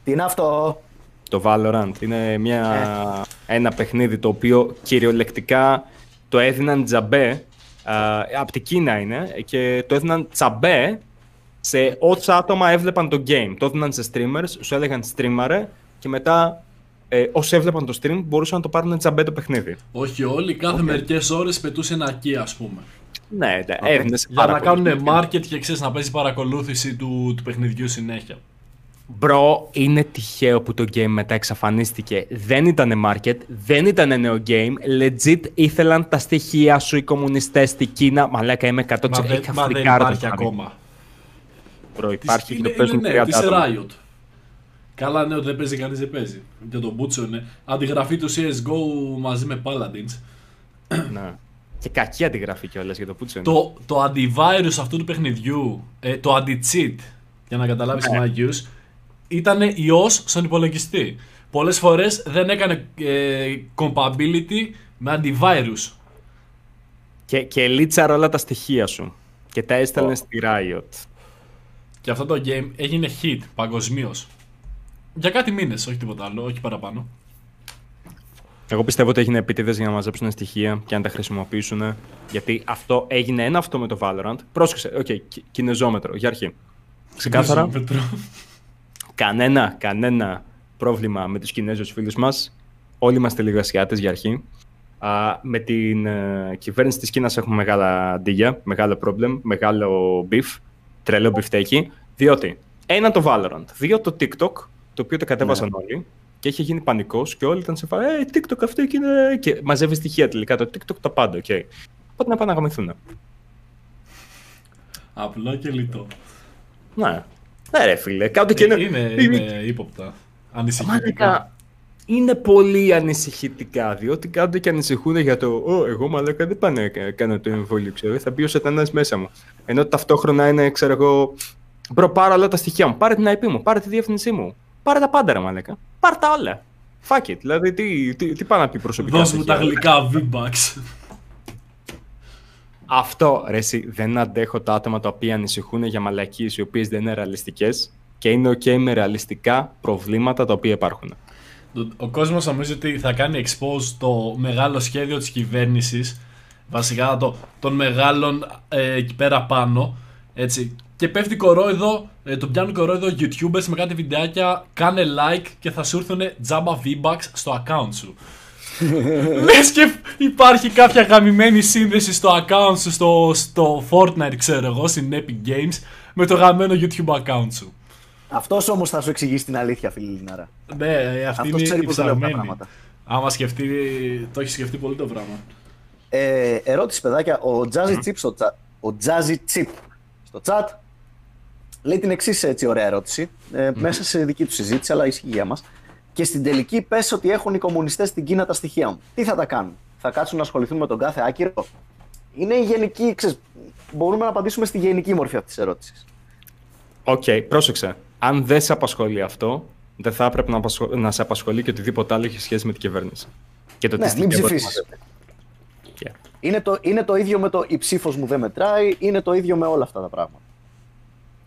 Τι είναι αυτό, Το Valorant είναι μια, ένα παιχνίδι το οποίο κυριολεκτικά το έδιναν τζαμπέ. από την Κίνα είναι και το έδιναν τζαμπέ σε όσα άτομα έβλεπαν το game. Το έδιναν σε streamers, σου έλεγαν streamer και μετά ε, όσοι έβλεπαν το stream μπορούσαν να το πάρουν τζαμπέ το παιχνίδι. Όχι όλοι, κάθε μερικές ώρες πετούσε ένα key ας πούμε. Ναι, ναι έδινες σε Για πάρα να πολλούς κάνουν games. market και ξέρεις να παίζει παρακολούθηση του, του παιχνιδιού συνέχεια. Μπρο, είναι τυχαίο που το game μετά εξαφανίστηκε. Δεν ήταν market, δεν ήταν νέο game. Legit ήθελαν τα στοιχεία σου οι κομμουνιστές στην Κίνα. Μαλάκα είμαι 100% Μα δεν, έχει μα δεν αφρικάρδο υπάρχει το ακόμα. Μπρο, Της- υπάρχει και είναι, το παίζουν είναι, ναι, 30 της άτομα. Riot. Καλά, ναι, ότι δεν παίζει κανείς, δεν παίζει. Για τον Μπούτσο είναι. Αντιγραφή του CSGO μαζί με Paladins. Ναι. Και κακή αντιγραφή κιόλας για το πούτσο. Το, το antivirus αυτού του παιχνιδιού, ε, το anti-cheat, για να καταλάβεις Ναι. ναι. Μάγιους, ήταν ιός στον υπολογιστή. Πολλές φορές δεν έκανε ε, compatibility με antivirus. Και, και λίτσαρε όλα τα στοιχεία σου. Και τα έστελνε στη Riot. Και αυτό το game έγινε hit παγκοσμίως. Για κάτι μήνες, όχι τίποτα άλλο, όχι παραπάνω. Εγώ πιστεύω ότι έγινε επίτηδες για να μαζέψουν στοιχεία και να τα χρησιμοποιήσουν. Γιατί αυτό έγινε ένα αυτό με το Valorant. Πρόσεξε, OK, okay, κινεζόμετρο, για αρχή. Ξεκάθαρα, Πετρό. κανένα, κανένα πρόβλημα με τους Κινέζους φίλους μας. Όλοι είμαστε λίγο Ασιάτες για αρχή. Α, με την ε, κυβέρνηση της Κίνας έχουμε μεγάλα αντίγια, μεγάλο problem, μεγάλο beef, τρελό μπιφτέκι. Διότι, ένα το Valorant, δύο το TikTok, το οποίο το κατέβασαν όλοι και είχε γίνει πανικός και όλοι ήταν σε φάση «Ε, TikTok αυτό και είναι...» και μαζεύει στοιχεία τελικά το TikTok τα πάντα, οκ. Οπότε να πάνε να γαμηθούν. Απλό και λιτό. Ναι. Ναι ρε φίλε, κάτω και Ε, είναι... είναι, είναι ύποπτα. Ανησυχητικά. Μαλάκα, είναι πολύ ανησυχητικά, διότι κάτω και ανησυχούν για το «Ω, εγώ μαλάκα δεν πάνε να κάνω το εμβόλιο, ξέρω, θα μπει ο σατανάς μέσα μου». Ενώ ταυτόχρονα είναι, ξέρω εγώ, «Μπρο, πάρε όλα τα στοιχεία μου, πάρε την IP μου, πάρε τη διεύθυνσή μου, πάρε τα πάντα ρε μαλάκα, πάρε τα όλα». Fuck it, δηλαδή τι, τι, τι πάει να πει προσωπικά Δώσ' μου τα στοιχεία. γλυκά V-Bucks. Αυτό, ρε εσύ, δεν αντέχω τα άτομα τα οποία ανησυχούν για μαλακίες οι οποίες δεν είναι ρεαλιστικές και είναι ok με ρεαλιστικά προβλήματα τα οποία υπάρχουν. Ο κόσμος νομίζει ότι θα κάνει expose το μεγάλο σχέδιο της κυβέρνησης βασικά το, των μεγάλων ε, εκεί πέρα πάνω έτσι. Και πέφτει κορόιδο, ε, τον πιάνουν κορόιδο youtubers με κάτι βιντεάκια κάνε like και θα σου έρθουν τζάμπα V-Bucks στο account σου. Λες και υπάρχει κάποια γαμημένη σύνδεση στο account σου στο, στο Fortnite ξέρω εγώ στην Epic Games με το γαμμένο YouTube account σου Αυτός όμως θα σου εξηγήσει την αλήθεια, φίλε Λινάρα. Ναι, ε, αυτή Αυτός είναι ξέρει η πώς δουλεύουν τα ψαγμένη. πράγματα. Άμα σκεφτεί, το έχει σκεφτεί πολύ το πράγμα. Ε, ερώτηση, παιδάκια. Ο Jazzy Chip στο chat. Ο Jazzy Chip στο chat λέει την εξής έτσι ωραία ερώτηση. Ε, Μέσα σε δική του συζήτηση, αλλά ισχύει για μας. Και στην τελική πες ότι έχουν οι κομμουνιστές στην Κίνα τα στοιχεία μου. Τι θα τα κάνουν, Θα κάτσουν να ασχοληθούν με τον κάθε άκυρο; Είναι η γενική, ξέρεις, μπορούμε να απαντήσουμε στη γενική μορφή αυτής της ερώτησης. Οκ, πρόσεξε. Αν δεν σε απασχολεί αυτό, δεν θα έπρεπε να, απασχολ... να σε απασχολεί και οτιδήποτε άλλο έχει σχέση με την κυβέρνηση. Και το Ναι, τι μην στοιχεία μπορεί ψηφίσεις. να μαζεύει. Yeah. Είναι το, είναι το ίδιο με το η ψήφος μου δεν μετράει, είναι το ίδιο με όλα αυτά τα πράγματα.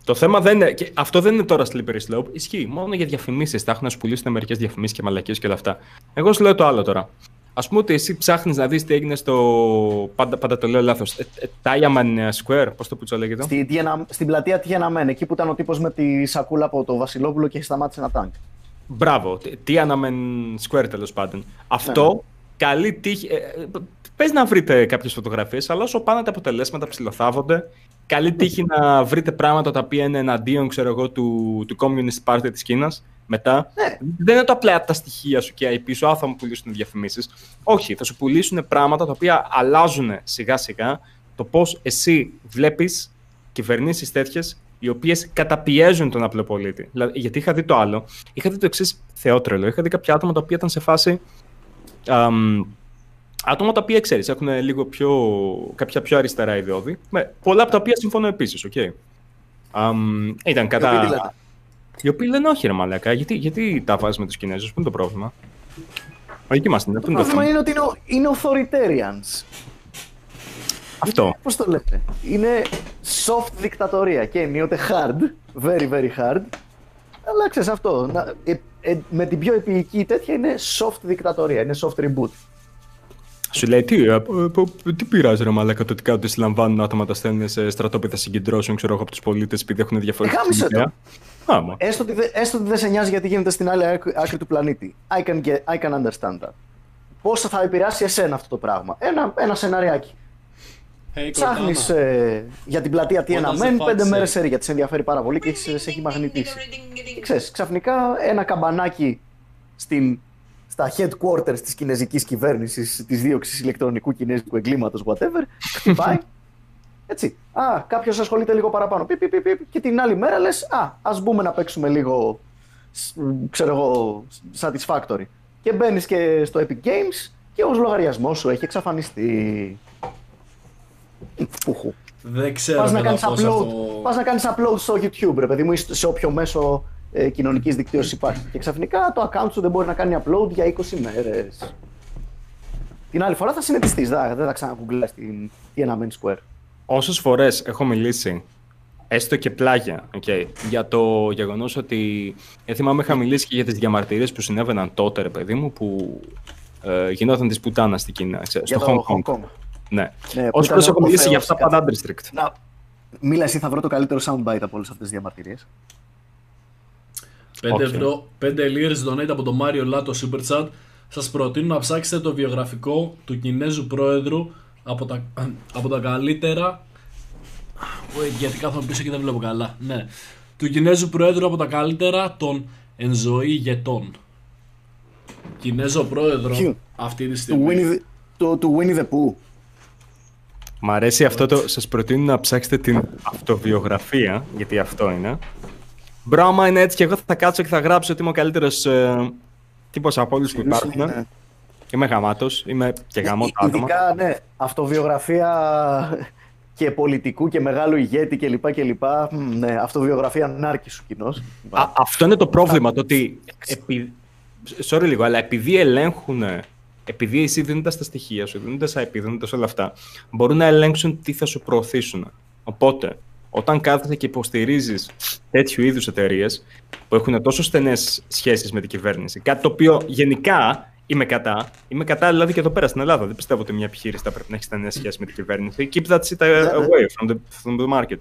Το θέμα δεν είναι. Και αυτό δεν είναι τώρα slippery slope. Ισχύει. Μόνο για διαφημίσεις. Θα έχουν να σου πουλήσουν μερικές διαφημίσεις και μαλακίες και όλα αυτά. Εγώ σου λέω το άλλο τώρα. Α πούμε ότι εσύ ψάχνεις να δεις τι έγινε στο. Πάντα, πάντα το λέω λάθος. Tiaman Square, πώς το πουτσό λέγεται; Στη, Tiana- στην πλατεία Tiananmen, εκεί που ήταν ο τύπος με τη σακούλα από το Βασιλόπουλο και σταμάτησε ένα τάγκ. Μπράβο. Tiananmen Square τέλος πάντων. Αυτό καλή τύχη. Ε, Πες να βρείτε κάποιες φωτογραφίες, αλλά όσο πάνε τα αποτελέσματα ψηλοθάβονται, καλή τύχη να βρείτε πράγματα τα οποία είναι εναντίον ξέρω εγώ, του, του Communist Party της Κίνας Μετά Ναι. δεν είναι το απλά τα στοιχεία σου και IP σου, α, θα μου πουλήσουν διαφημίσεις. Όχι, θα σου πουλήσουν πράγματα τα οποία αλλάζουν σιγά σιγά το πώς εσύ βλέπεις κυβερνήσεις τέτοιες οι οποίες καταπιέζουν τον απλό πολίτη. Δηλαδή, γιατί είχα δει το άλλο. Είχα δει το εξής θεότρελο. Είχα δει κάποια άτομα τα οποία ήταν σε φάση. αμ, άτομα τα οποία ξέρεις, έχουν λίγο πιο, κάποια πιο αριστερά ιδεώδη. Με πολλά από τα οποία συμφωνώ επίσης, οκ. Αμ, ήταν οποίοι τι κατά. λένε; Οι οποίοι λένε όχι, ρε Μαλάκα, γιατί, γιατί τα βάζεις με τους Κινέζους, πού είναι το πρόβλημα; Όχι, εκεί είμαστε, πού Το είναι το πρόβλημα θέμα. είναι ότι είναι, ο- είναι authoritarians. Αυτό. Πώς το λέτε; Είναι soft δικτατορία και ενίοτε hard. Very, very hard. Αλλά ξέρεις αυτό. Να, ε, ε, με την πιο επίοικη τέτοια είναι soft δικτατορία. Είναι soft reboot. Σου λέει τι, ε, ε, ε, τι πειράζει ρε Μαλάκα το ότι κάποτε συλλαμβάνουν άτομα τα στέλνουν σε στρατόπεδα συγκεντρώσεων ξέρω εγώ από τους πολίτες επειδή έχουν διαφορετική γάμισε το. ιδέα. Άμα. Έστω ότι, δε- έστω ότι δεν σε νοιάζει γιατί γίνεται στην άλλη άκρη, άκρη του πλανήτη. I can, get, I can understand that. Πώ θα επηρεάσει εσένα αυτό το πράγμα; Ένα, ένα σεναριάκι. Hey, Ψάχνεις Cortana. ε, για την πλατεία τι What ένα does the μεν, fuck πέντε say? μέρες σε γιατί σε ενδιαφέρει πάρα πολύ και έχεις- σε έχει μαγνητήσει. Και ξέρεις, ξαφνικά ένα καμπανάκι στην, στα headquarters της κινέζικης κυβέρνησης της δίωξης ηλεκτρονικού κινέζικου εγκλήματος, whatever, χτυπάει. Έτσι. Α, κάποιος ασχολείται λίγο παραπάνω. Πι, πι, πι, πι, και την άλλη μέρα λες, α, ας μπούμε να παίξουμε λίγο, σ- ξέρω εγώ, satisfactory. Και μπαίνεις και στο Epic Games και ο λογαριασμός σου έχει εξαφανιστεί. Φουχου. Δεν ξέρω Πας να, κατά κάνεις πόσο upload, αυτό... πας να κάνεις upload στο YouTube, ρε παιδί μου, ή σε όποιο μέσο ε, κοινωνικής δικτύωσης υπάρχει. Και ξαφνικά το account σου δεν μπορεί να κάνει upload για 20 μέρες. Την άλλη φορά θα συνετιστείς, δεν δεν θα ξαναγκουγκλάς την Tiananmen Square. Όσες φορές έχω μιλήσει, έστω και πλάγια, okay, για το γεγονός ότι. Ε, θυμάμαι, είχα μιλήσει και για τις διαμαρτυρίες που συνέβαιναν τότε, ρε παιδί μου, που ε, γινόταν της πουτάνας στην Κίνα, ξέρεις, Για στο το Hong Kong. Hong Kong. Ναι. Ναι, που Όσες ήταν φορές έχω ο μιλήσει για Θεός αυτά κάτω. πάντα District. Να, μίλα εσύ, θα βρω το καλύτερο soundbite από όλες αυτές τις διαμαρτυρίες. 5 Όχι. ευρώ, 5 λίρες donate από τον Μάριο Λάτο Super Chat. Σας προτείνω να ψάξετε το βιογραφικό του Κινέζου πρόεδρου από τα, από τα καλύτερα. Wait, γιατί κάθομαι πίσω και δεν βλέπω καλά. Ναι. Του Κινέζου πρόεδρου από τα καλύτερα των εν ζωή ηγετών. Κινέζο πρόεδρο Ποιου; αυτή τη Του στιγμή. Winnie, the- του, του Winnie the Pooh. Μ' αρέσει αυτό το. Σας προτείνω να ψάξετε την αυτοβιογραφία, γιατί αυτό είναι. Μπρο, άμα είναι έτσι και εγώ θα κάτσω και θα γράψω ότι είμαι ο καλύτερος ε, τύπος από όλους που υπάρχουν. Ναι. Είμαι γαμάτος, είμαι και γαμό τα άτομα. Ειδικά, ναι, αυτοβιογραφία και πολιτικού και μεγάλου ηγέτη κλπ. κλπ. Μμ, Ναι, αυτοβιογραφία νάρκη σου κοινός. Α, αυτό είναι το πρόβλημα, το ότι. Επί... Sorry λίγο, αλλά επειδή ελέγχουν. Επειδή εσύ δίνοντας τα στοιχεία σου, δίνοντας IP, δίνοντας όλα αυτά, μπορούν να ελέγξουν τι θα σου προωθήσουν. Οπότε, όταν κάθεσαι και υποστηρίζεις τέτοιου είδους εταιρείες που έχουν τόσο στενές σχέσεις με την κυβέρνηση, κάτι το οποίο γενικά είμαι κατά. Είμαι κατά δηλαδή και εδώ πέρα στην Ελλάδα. Δεν πιστεύω ότι μια επιχείρηση θα πρέπει να έχει στενέ σχέσει με την κυβέρνηση. Keep that shit away from the, from the market.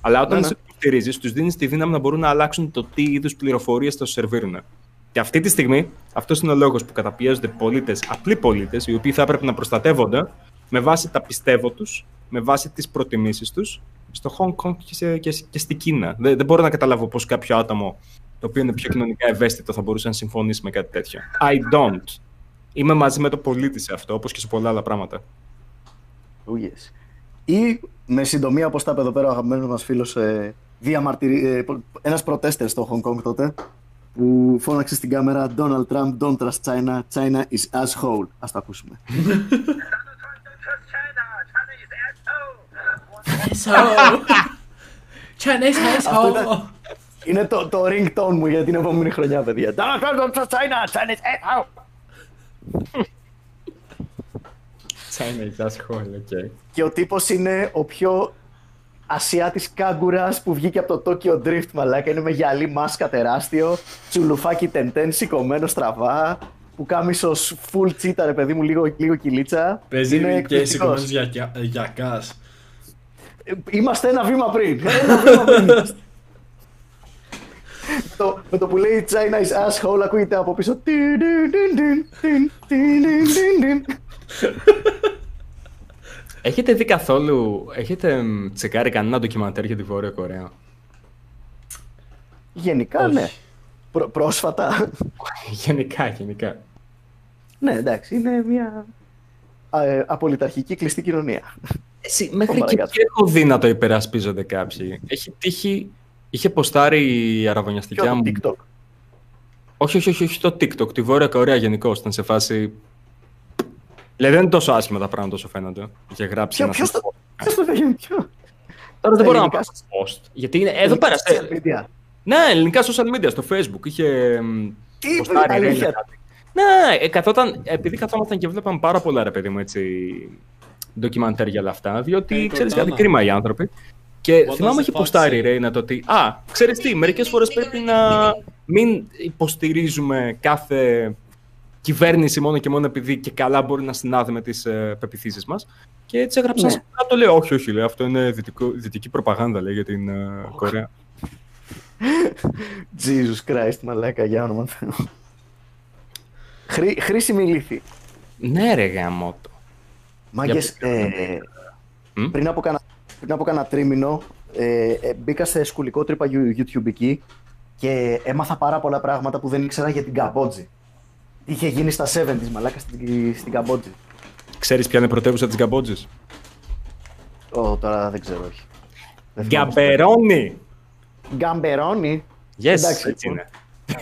Αλλά όταν Ναι, ναι, ναι. του στηρίζει, τους δίνεις τη δύναμη να μπορούν να αλλάξουν το τι είδους πληροφορίες θα σου σερβίρουν. Και αυτή τη στιγμή, αυτός είναι ο λόγος που καταπιέζονται πολίτες, απλοί πολίτες, οι οποίοι θα έπρεπε να προστατεύονται με βάση τα πιστεύω τους, με βάση τις προτιμήσεις τους, στο Hong Kong και, σε, και, και στην Κίνα. Δεν, δεν μπορώ να καταλάβω πώς κάποιο άτομο το οποίο είναι πιο κοινωνικά ευαίσθητο θα μπορούσε να συμφωνήσει με κάτι τέτοιο. I don't. Είμαι μαζί με το πολίτη σε αυτό, όπως και σε πολλά άλλα πράγματα. Oh, yes. Ή με συντομία, όπως τα είπε εδώ πέρα ο αγαπημένος μας φίλος, ε, διαμαρτυρη... ε, ένας προτέστερ στο Hong Kong τότε, που φώναξε στην κάμερα Donald Trump, don't trust China, China is asshole. Α το ακούσουμε. Chinese Αυτό ήταν- Είναι το, το ringtone μου για την επόμενη χρονιά, παιδιά. Donald Trump, don't trust China, China is asshole. China is asshole, okay. Και ο τύπος είναι ο πιο Ασιάτης κάγκουρας που βγήκε από το Tokyo Drift, μαλάκα. Είναι με γυαλί μάσκα τεράστιο, τσουλουφάκι τεντέν σηκωμένο στραβά, που κάμισος full τσίτα, ρε παιδί μου, λίγο, λίγο κυλίτσα. Παίζει είναι και εκπληκτικός. σηκωμένος για, για, γιακάς. Ε, Είμαστε ένα βήμα πριν. Ένα βήμα πριν. είμαστε. Με το, με το που λέει China is asshole ακούγεται από πίσω. «Τιν, τιν, τιν, τιν, τιν, τιν, τιν, τιν». Έχετε δει καθόλου, έχετε μ, τσεκάρει κανένα ντοκιμαντέρ για τη Βόρεια Κορέα; Γενικά, Όχι. ναι. Πρό- πρόσφατα. γενικά, γενικά. ναι, εντάξει, είναι μια ε, απολυταρχική κλειστή κοινωνία. Εσύ, μέχρι Ω, εκεί μαλακάς. και έχω δει να το υπερασπίζονται κάποιοι. Έχει τύχει. Είχε ποστάρει η Και αραβωνιαστικιά το μου. TikTok. Όχι, όχι, όχι, όχι το TikTok. Τη Βόρεια Κορέα γενικώ ήταν σε φάση. Δηλαδή δεν είναι τόσο άσχημα τα πράγματα όσο φαίνονται. Είχε γράψει Ποιο, ένα. ποιος το, ποιος το λέγει, ποιο. Τώρα δεν μπορώ να ελληνικά πάω post. Γιατί είναι εδώ πέρα. σε- Social media. Ναι, ελληνικά social media στο Facebook. Είχε. μ, Τι ποστάρει, ρε, αλήθεια. κάτι. Ναι, ε, καθόταν, επειδή καθόμασταν και βλέπαμε πάρα πολλά ρε παιδί μου έτσι ντοκιμαντέρ για όλα αυτά, διότι Ε, ξέρεις κορτάνα. κάτι κρίμα οι άνθρωποι. Και What θυμάμαι does έχει the fuck ποστάρει say? ρε είναι το ότι Α, ξέρεις τι, μερικές φορές πρέπει να μην υποστηρίζουμε κάθε κυβέρνηση μόνο και μόνο επειδή και καλά μπορεί να συνάδει με τις ε, πεπιθήσεις μας. Και έτσι έγραψα Ναι. σε κάτω, λέω, όχι, όχι, λέει, αυτό είναι δυτικό, δυτική προπαγάνδα, λέει, για την ε, Κορέα. Jesus Christ, μαλάκα, για όνομα του Θεού. Χρή, χρήσιμη λύθη. ναι, ρε γαμότο. Μάγκες, Για- ε, Μμ; πριν, από κάνα, πριν από κάνα τρίμηνο ε, ε, μπήκα σε σκουλικό τρύπα You- YouTube εκεί και έμαθα πάρα πολλά πράγματα που δεν ήξερα για την Καμπότζη. Τι είχε γίνει στα 70s, μαλάκα, στην, στην Καμπότζη. Ξέρεις ποια είναι η πρωτεύουσα της Καμπότζης; Ω, τώρα δεν ξέρω, όχι. Δεν θυμάμαι. Γκαμπερόνι! Γκαμπερόνι. Yes, Εντάξει, έτσι λοιπόν. είναι.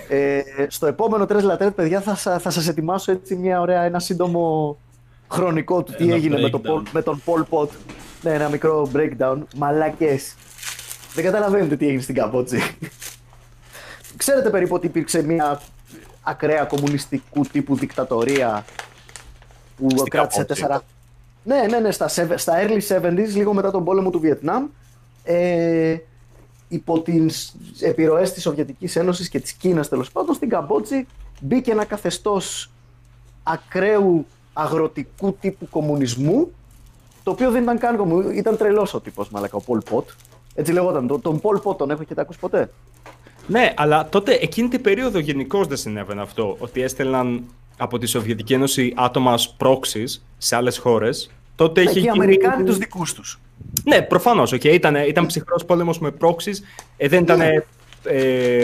Ε, στο επόμενο τρες λατρέτ, παιδιά, θα, σα- θα σας ετοιμάσω έτσι μια ωραία, ένα σύντομο χρονικό του τι Ένα έγινε με, το, breakdown. Pol- με τον Pol Pot. Ναι, ένα μικρό breakdown. Μαλακές. Δεν καταλαβαίνετε τι έγινε στην Καμπότζη. Ξέρετε περίπου ότι υπήρξε μια ακραία κομμουνιστικού τύπου δικτατορία που Στην κράτησε Καμπότζη. τέσσερα... Ναι, ναι, ναι, στα, σεβ- στα early 70s, λίγο μετά τον πόλεμο του Βιετνάμ, ε, υπό τις επιρροές της Σοβιετικής Ένωσης και της Κίνας τέλος πάντων, στην Καμπότζη μπήκε ένα καθεστώς ακραίου αγροτικού τύπου κομμουνισμού, το οποίο δεν ήταν καν κομμουνισμού, ήταν τρελός ο τύπος, μαλακα, ο Πολ Πότ. Έτσι λεγόταν, τον, τον Πολ Πότ τον έχετε ακούσει ποτέ; Ναι, αλλά τότε εκείνη την περίοδο γενικώς δεν συνέβαινε αυτό. Ότι έστελναν από τη Σοβιετική Ένωση άτομα ως proxies σε άλλες χώρες. Τότε είχε Εκεί οι γίνει- Αμερικάνοι τους δικούς τους. Ναι, προφανώς. Okay. Ήταν, ήταν ψυχρός πόλεμος με proxies. Ε, δεν ήταν. Ναι. Ε, κα- ε,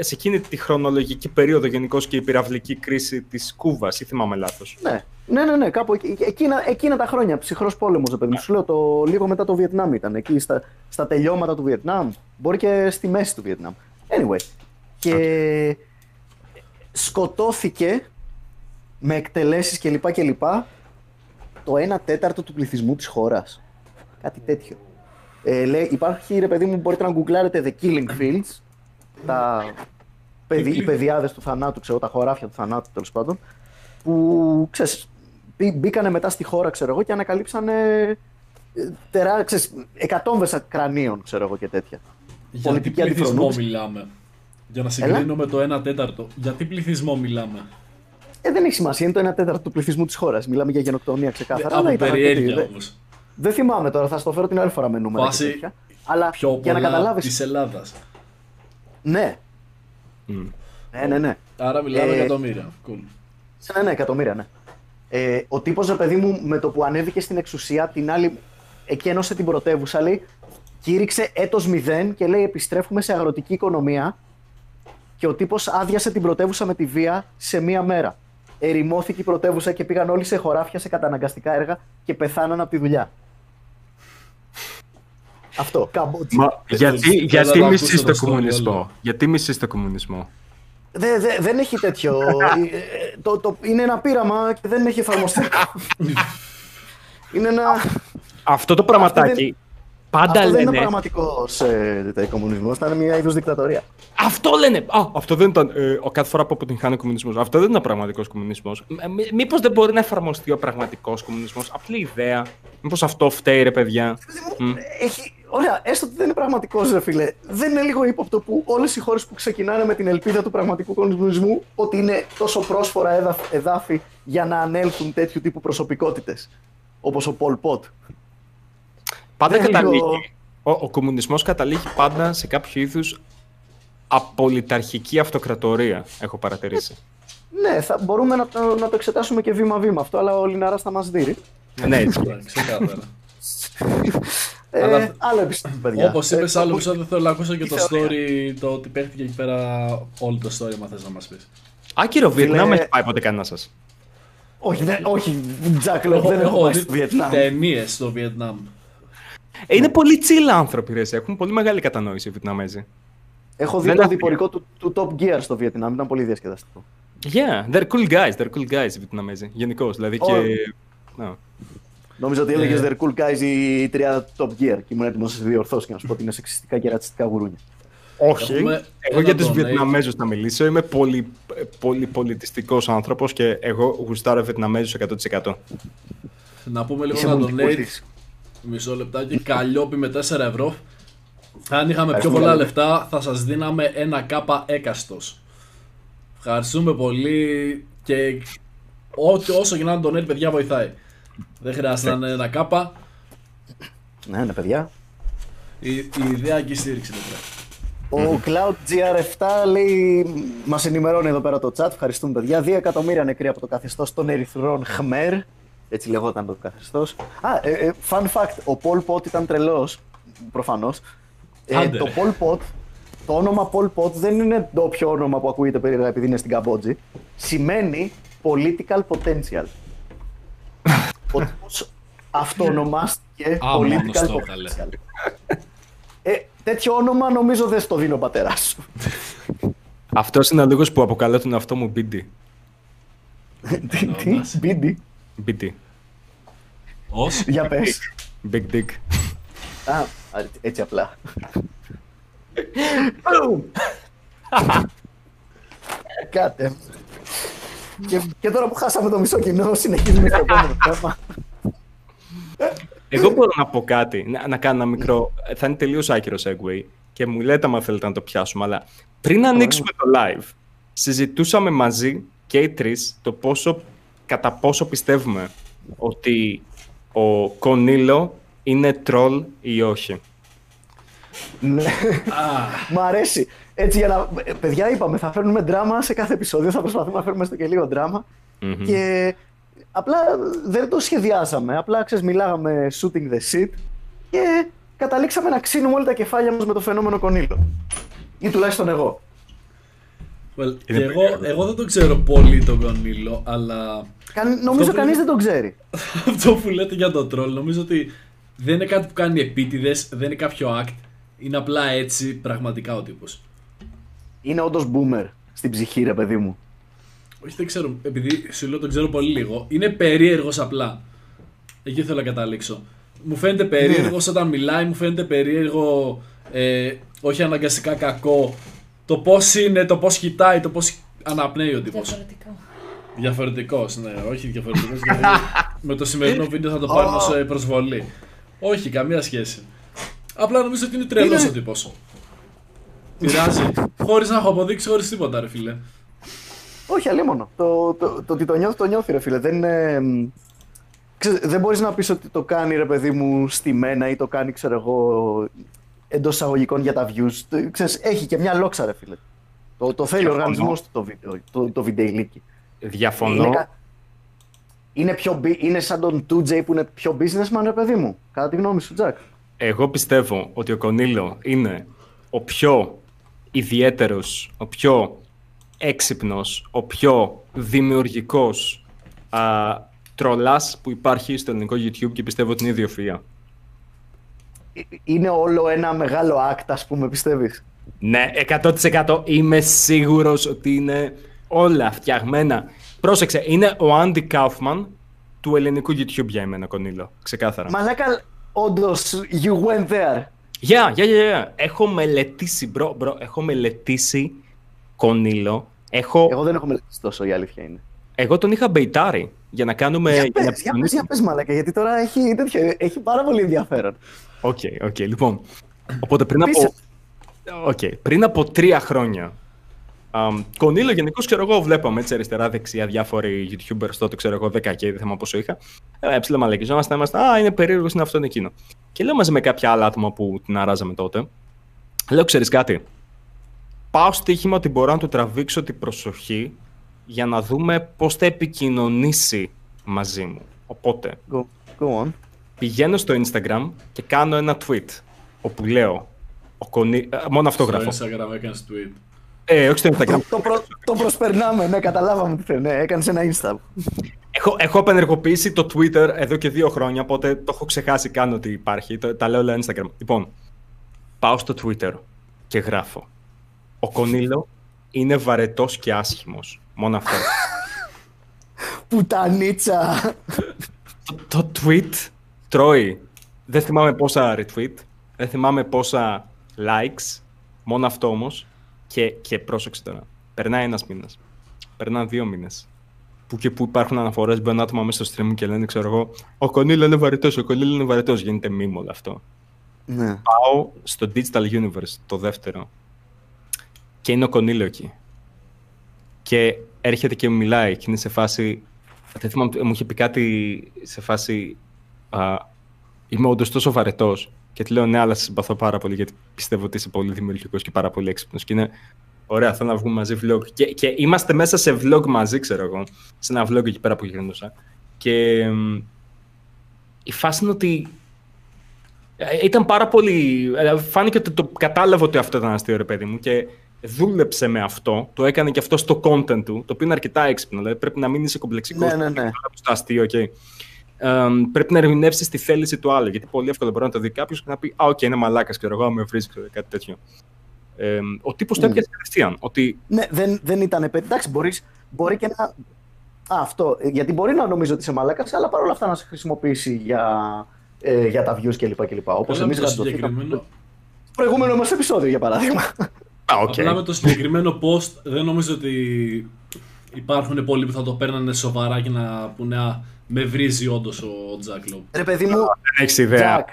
σε εκείνη τη χρονολογική περίοδο γενικώς και η πυραυλική κρίση της Κούβας, ή θυμάμαι λάθος. Ναι, ναι, ναι, ναι κάπου εκεί, εκείνα, εκείνα τα χρόνια, ψυχρός πόλεμος, ρε παιδί μου. Σου λέω, το, λίγο μετά το Βιετνάμ ήταν, εκεί στα, στα τελειώματα του Βιετνάμ, μπορεί και στη μέση του Βιετνάμ. Anyway, και σκοτώθηκε με εκτελέσεις κλπ. κλπ. το 1 τέταρτο του πληθυσμού της χώρας. Κάτι τέτοιο. Ε, λέει, υπάρχει, ρε παιδί μου, μπορείτε να γκουγκλάρετε The Killing Fields, τα παιδι, οι παιδιάδες του θανάτου, ξέρω, τα χωράφια του θανάτου, τέλος πάντων, που, ξέρεις, μπή- μπήκανε μετά στη χώρα, ξέρω εγώ, και ανακαλύψανε ε, τερά, ξέρεις, εκατόμβες κρανίων, ξέρω εγώ, και τέτοια. Για τι Πολιτική πληθυσμό αντιφρονούξη. μιλάμε. Για να συγκρίνω με το 1 τέταρτο. Για τι πληθυσμό μιλάμε. Ε, δεν έχει σημασία, είναι το 1 τέταρτο του πληθυσμού της χώρας. Μιλάμε για γενοκτονία ξεκάθαρα. αλλά Από ήταν αρκετή. περιέργεια Δεν- όμως. Δεν θυμάμαι τώρα, θα στο φέρω την άλλη φορά με νούμερα. και Βάσει τέτοια. Αλλά Πιο για να πολλά καταλάβεις. της Ελλάδας. Ναι, ναι, ναι, ναι. Άρα μιλάμε Ε, εκατομμύρια. Cool. Ναι, ναι, εκατομμύρια, ναι. Ε, ο τύπος, ρε παιδί μου, με το που ανέβηκε στην εξουσία, την άλλη, εκένωσε την πρωτεύουσα, λέει, κήρυξε έτος μηδέν και λέει επιστρέφουμε σε αγροτική οικονομία και ο τύπος άδειασε την πρωτεύουσα με τη βία σε μία μέρα. Ερημώθηκε η πρωτεύουσα και πήγαν όλοι σε χωράφια, σε καταναγκαστικά έργα και πεθάναν από τη δουλειά. Αυτό, Καμπότζη. Μα, Ε, γιατί θέλω γιατί να μισείς ακούσω το το story κομμουνισμό; όλο. Γιατί μισείς το κομμουνισμό; Δε, δε, δεν έχει τέτοιο. Ε, ε, το, το, είναι ένα πείραμα και δεν έχει εφαρμοστεί. είναι ένα. Αυτό το πραγματάκι πάντα Αυτό δεν είναι λένε. πραγματικό ε, κομμουνισμός, ήταν μια είδους δικτατορία. Αυτό λένε. Α, αυτό δεν ήταν. Ε, ο κάθε φορά που αποτυγχάνει ο κομμουνισμός. Αυτό δεν είναι πραγματικός κομμουνισμός. Μήπως δεν μπορεί να εφαρμοστεί ο πραγματικός κομμουνισμός; Απλή ιδέα. Μήπως αυτό φταίει, ρε παιδιά; Μμ. Έχει, ωραία, έστω ότι δεν είναι πραγματικός, ρε φίλε. Δεν είναι λίγο ύποπτο που όλες οι χώρες που ξεκινάνε με την ελπίδα του πραγματικού κομμουνισμού ότι είναι τόσο πρόσφορα έδαφ- εδάφη για να ανέλθουν τέτοιου τύπου προσωπικότητες. Όπως ο Πολ Πότ. Πάντα Δεν καταλήγει. λίγο- Ο, ο κομμουνισμός καταλήγει πάντα σε κάποιο είδους απολυταρχική αυτοκρατορία, έχω παρατηρήσει. Ναι, θα, μπορούμε να το, να το εξετάσουμε και βήμα-βήμα αυτό, αλλά ο Λιναρά θα μας δει. ναι, έτσι. Ναι, Ξεκάθαρα. Ε, Αλλά- άλλο επεισόδιο, παιδιά. Όπως είπες, Ε, άλλο που- επεισόδιο θέλω να ακούσω και το θεωρία. story, το ότι παίχτηκε εκεί πέρα όλο το story, αν θες να μας πεις. Άκυρο Βιετνάμ Φίλε- έχει πάει ποτέ κανένα σας; Όχι, δεν, όχι, Τζακ, λέω, δεν έχω πάει στο Βιετνάμ. ταινίες στο Βιετνάμ. Ε, είναι πολύ chill άνθρωποι, ρε. Έχουν πολύ μεγάλη κατανόηση οι Βιετναμέζοι. Έχω δει Δεν το έχω- διπορικό του, του Top Gear στο Βιετνάμ, ήταν πολύ διασκεδαστικό. Yeah, they're cool guys, they're cool guys οι Βιετναμέζοι. Γενικώς. Δηλαδή και. Ω. Ναι. Νόμιζα ότι έλεγε Ε. They're cool guys η τριάδα του Top Gear και ήμουν έτοιμος να σε διορθώσω και να σου πω ότι είναι σεξιστικά και ρατσιστικά γουρούνια. Όχι. Έχουμε Εγώ ένα για τους donate. Βιετναμέζους θα μιλήσω. Είμαι πολύ, πολύ πολιτιστικός άνθρωπος και εγώ γουστάρω Βιετναμέζους 100%. Να πούμε λίγο Είσαι ένα donate. μουλτικούλτης. Μισό λεπτάκι. Καλλιόπι με 4 ευρώ. Αν είχαμε πιο Ευχαριστούμε, πολλά Καλλιόπη. λεφτά, θα σας δίναμε ένα κάπα έκαστος. Ευχαριστούμε πολύ και ό,τι όσο και να είναι donate, παιδιά, βοηθάει. Δεν χρειάζεται να είναι ένα κάπα. Ναι, ναι, παιδιά. Η, η ιδέα και η στήριξη δεν πρέπει. Ο Cloud GR7 λέει, μας ενημερώνει εδώ πέρα το chat. Ευχαριστούμε, παιδιά. 2 εκατομμύρια νεκροί από το καθεστώς των Ερυθρών Χμέρ. Έτσι λεγόταν το καθεστώς. Α, ε, ε, fun fact. Ο Pol Pot ήταν τρελός. Προφανώς. Ε, Άντε, το ρε. Pol Pot, το όνομα Pol Pot δεν είναι το όποιο όνομα που ακούγεται περίεργα επειδή είναι στην Καμπότζη. Σημαίνει political potential. Ο τύπος αυτονομάστηκε Α, μόνος political το έβγαλε. potential. Ε, τέτοιο όνομα νομίζω δεν στο δίνει ο πατέρα σου. Αυτός είναι ο λόγος που αποκαλώ τον εαυτό μου BD. Τι, τι, Ονομάς. μπίντι, BD. Ως για πες. Big Dick. Α, α, έτσι απλά. Κάτε. Και, και τώρα που χάσαμε το μισό κοινό, συνεχίζουμε στο επόμενο θέμα. Εγώ μπορώ να πω κάτι, να, να κάνω ένα μικρό. Θα είναι τελείως άκυρο segue και μου λέτε αν θέλετε να το πιάσουμε. Αλλά πριν ανοίξουμε το live, συζητούσαμε μαζί και οι τρεις το πόσο, κατά πόσο πιστεύουμε ότι ο Κονίλο είναι τρόλ ή όχι. Ναι. Μ' αρέσει. Έτσι για να. ε, Παιδιά, είπαμε, θα φέρνουμε δράμα σε κάθε επεισόδιο. Θα προσπαθούμε να φέρουμε στο και λίγο δράμα. Μμμ. Και απλά δεν το σχεδιάσαμε. Απλά ξέρεις, μιλάγαμε shooting the shit και καταλήξαμε να ξύνουμε όλα τα κεφάλια μας με το φαινόμενο Κονίλο. Ή τουλάχιστον εγώ. Well, και Είναι εγώ, περίεργο. εγώ δεν το ξέρω πολύ τον Κονίλο, αλλά Κα- νομίζω που κανείς είναι- δεν το ξέρει. αυτό που λέτε για τον τρόλ νομίζω ότι δεν είναι κάτι που κάνει επίτηδες, δεν είναι κάποιο act. Είναι απλά έτσι πραγματικά ο τύπος. Είναι όντως boomer στην ψυχή, ρε παιδί μου. Όχι, δεν ξέρω, επειδή σου λέω τον ξέρω πολύ λίγο. Είναι περίεργος απλά. Εκεί θέλω να καταλήξω. Μου φαίνεται περίεργος όταν μιλάει, μου φαίνεται περίεργο. Ε, όχι αναγκαστικά κακό. Το πώς είναι, το πώς κοιτάει, το πώς αναπνέει ο τύπος. Διαφορετικό. Διαφορετικός, ναι, όχι διαφορετικός. γιατί με το σημερινό βίντεο θα το πάρω ως ε, προσβολή. Όχι, καμία σχέση. Απλά νομίζω ότι είναι τρελός Είναι- ο τύπος. Πειράζει. Χωρίς να έχω αποδείξει, χωρίς τίποτα, ρε φίλε. Όχι, αλίμονο. Το, το, το ότι το νιώθεις, το νιώθει, ρε φίλε. Δεν, είναι... μ, ξέρεις, δεν μπορείς να πεις ότι το κάνει, ρε παιδί μου, στη μένα ή το κάνει, ξέρω εγώ, εντός εισαγωγικών για τα views. Το- Ξέρεις, έχει και μια λόξα, ρε φίλε. Το, το θέλει ο Διαφωνώ. οργανισμός του το, βίντεο, το, το βιντεϊλίκι. Διαφωνώ. Είναι, κα- είναι, πιο, μπι- είναι σαν τον 2J που είναι πιο businessman, ρε παιδί μου. Κατά τη γνώμη σου, Τζακ. Εγώ πιστεύω ότι ο Κονίλο είναι ο πιο ιδιαίτερος, ο πιο έξυπνος, ο πιο δημιουργικός α, τρολάς που υπάρχει στο ελληνικό YouTube και πιστεύω ότι είναι ιδιοφυΐα. Ε, Είναι όλο ένα μεγάλο act, ας πούμε, πιστεύεις; Ναι, 100% είμαι σίγουρος ότι είναι όλα φτιαγμένα. Πρόσεξε, είναι ο Άντι Κάουφμαν του ελληνικού YouTube για εμένα, Κονίλο. Ξεκάθαρα. Μαλάκα, όντως, you went there. Γεια, γεια, γεια, γεια. Έχω μελετήσει, bro, bro, έχω μελετήσει Κονίλο. Έχω... Εγώ δεν έχω μελετήσει τόσο, η αλήθεια είναι. Εγώ τον είχα μπεϊτάρει για να κάνουμε... Για για να πες, για πες, επικοινωνήσουμε. για πες, μαλάκα, γιατί τώρα έχει, τέτοιο, έχει πάρα πολύ ενδιαφέρον. Ok, ok, λοιπόν. Οπότε πριν από... Πίσω. Οκ, πριν από τρία χρόνια. Um, Κονίλο γενικώς ξέρω εγώ, βλέπαμε έτσι αριστερά-δεξιά διάφοροι YouTubers τότε, ξέρω εγώ, 10 και δεν θυμάμαι πόσο είχα. Ε, ψηλά μαλακιζόμαστε, είμαστε, Α, είναι περίεργο, είναι αυτό, είναι εκείνο. Και λέω μαζί με κάποια άλλα άτομα που την αράζαμε τότε. Λέω, ξέρεις κάτι; Πάω στοίχημα ότι μπορώ να του τραβήξω την προσοχή για να δούμε πώς θα επικοινωνήσει μαζί μου. Οπότε, Go, go on. πηγαίνω στο Instagram και κάνω ένα tweet όπου λέω. Ο Κονί... ε, Μόνο αυτό γράφω. Στο Instagram έκανες tweet. Ε, όχι στο Instagram. Το, προ, το προσπερνάμε, ναι, καταλάβαμε τι θέλει. Ναι, έκανες ένα Insta. έχω, έχω απενεργοποιήσει το Twitter εδώ και δύο χρόνια, οπότε το έχω ξεχάσει καν ότι υπάρχει. Το- τα λέω όλα Instagram. Λοιπόν, πάω στο Twitter και γράφω. Ο Κονίλο είναι βαρετός και άσχημος. Μόνο αυτό. Πουτανίτσα. το, το tweet τρώει. Δεν θυμάμαι πόσα retweet, δεν θυμάμαι πόσα likes, μόνο αυτό όμως. Και, και πρόσεξε τώρα, περνάει ένας μήνας, περνάνε δύο μήνες. Που και που υπάρχουν αναφορές, μπαίνουν άτομα μέσα στο stream μου και λένε, ξέρω εγώ, ο Κονίλο είναι βαρετός, ο Κονίλο είναι βαρετός, γίνεται μήμο όλο αυτό. ναι. Πάω στο Digital Universe, το δεύτερο, και είναι ο Κονίλο εκεί. Και έρχεται και μου μιλάει και είναι σε φάση. Δεν θυμάμαι, μου είχε πει κάτι σε φάση. Α, είμαι όντως τόσο βαρετός. Και του λέω ναι, αλλά σε συμπαθώ πάρα πολύ γιατί πιστεύω ότι είσαι πολύ δημιουργικός και πάρα πολύ έξυπνος. Και είναι ωραία, θέλω να βγούμε μαζί vlog. Και, και είμαστε μέσα σε vlog μαζί, ξέρω εγώ. Σε ένα vlog εκεί πέρα που γυρνούσα. Και μ, η φάση είναι ότι ε, ήταν πάρα πολύ. ε, Φάνηκε ότι το κατάλαβε ότι αυτό ήταν αστείο, ρε παιδί μου, και δούλεψε με αυτό. Το έκανε και αυτό στο content του, το οποίο είναι αρκετά έξυπνο. Δηλαδή πρέπει να μην είσαι κομπλεξικός. Ναι, ναι, ναι. Στο αστείο, okay. Ε, πρέπει να ερμηνεύσεις τη θέληση του άλλου. Γιατί πολύ εύκολα μπορεί να το δει κάποιος και να πει Α, οκ, είναι μαλάκας, ξέρω εγώ, με βρίζει, ξέρω, κάτι τέτοιο. Ε, ο τύπος το Μμ. έπιασε κατευθείαν. Ότι Ναι, δεν, δεν ήταν παιδί. Εντάξει, μπορείς, μπορεί και να. Α, αυτό. Ε, Γιατί μπορεί να νομίζω ότι είσαι μαλάκας, αλλά παρόλα αυτά να σε χρησιμοποιήσει για, ε, για τα views κλπ. κλπ. Όπως Καλά, εμείς με το συγκεκριμένο, Στο προηγούμενο μας επεισόδιο, για παράδειγμα. Α, οκ. απλά με το συγκεκριμένο post δεν νομίζω ότι υπάρχουν πολλοί που θα το παίρνανε σοβαρά και να πούνε «Α, με βρίζει όντως ο Τζακ Λόμπ. Ρε παιδί μου, Δεν έχεις ιδέα. Τζακ,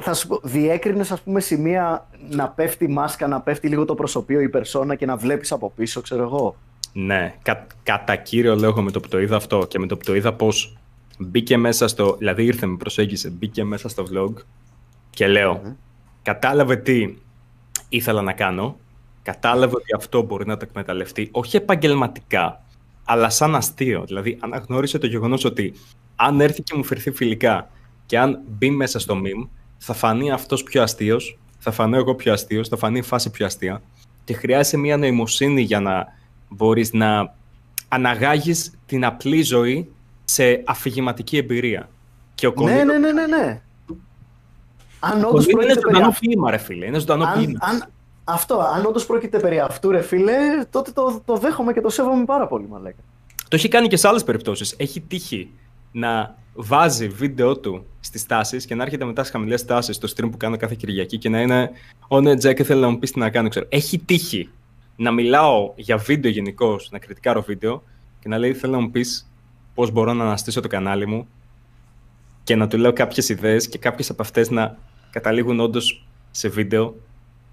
θα σου πω, διέκρινες ας πούμε σημεία να πέφτει η μάσκα, να πέφτει λίγο το προσωπείο, η περσόνα και να βλέπεις από πίσω, ξέρω εγώ. Ναι, κα, κατά κύριο λόγο με το που το είδα αυτό και με το που το είδα πώς μπήκε μέσα στο. Δηλαδή ήρθε, με προσέγγισε, μπήκε μέσα στο vlog και λέω, κατάλαβε τι ήθελα να κάνω, κατάλαβε ότι αυτό μπορεί να το εκμεταλλευτεί, όχι επαγγελματικά, αλλά σαν αστείο. Δηλαδή αναγνώρισε το γεγονός ότι αν έρθει και μου φερθεί φιλικά και αν μπει μέσα στο meme, θα φανεί αυτός πιο αστείος, θα φανώ εγώ πιο αστείος, θα φανεί η φάση πιο αστεία και χρειάζεται μια νοημοσύνη για να μπορείς να αναγάγεις την απλή ζωή σε αφηγηματική εμπειρία. Και ο Ναι, Κονίλο- ναι, ναι, ναι, ναι. Αν ο όντως Κονίλο είναι πρόκειται περί ζωντανό αυτού, ποίημα, ρε φίλε. Είναι ζωντανό αν, ποίημα. αν, αυτό, αν όντως πρόκειται περί αυτού, ρε φίλε, τότε το, το δέχομαι και το σέβομαι πάρα πολύ, μαλάκα. Το έχει κάνει και σε άλλες περιπτώσεις. Έχει τύχει να βάζει βίντεο του στις τάσεις και να έρχεται μετά στις χαμηλές τάσεις στο stream που κάνω κάθε Κυριακή και να είναι Ω ναι, Τζέκ, ήθελα να μου πεις τι να κάνω. Ξέρω. Έχει τύχει να μιλάω για βίντεο γενικώ, να κριτικάρω βίντεο και να λέει Θέλω να μου πεις πώς μπορώ να αναστήσω το κανάλι μου και να του λέω κάποιες ιδέες και κάποιες από αυτές να καταλήγουν όντως σε βίντεο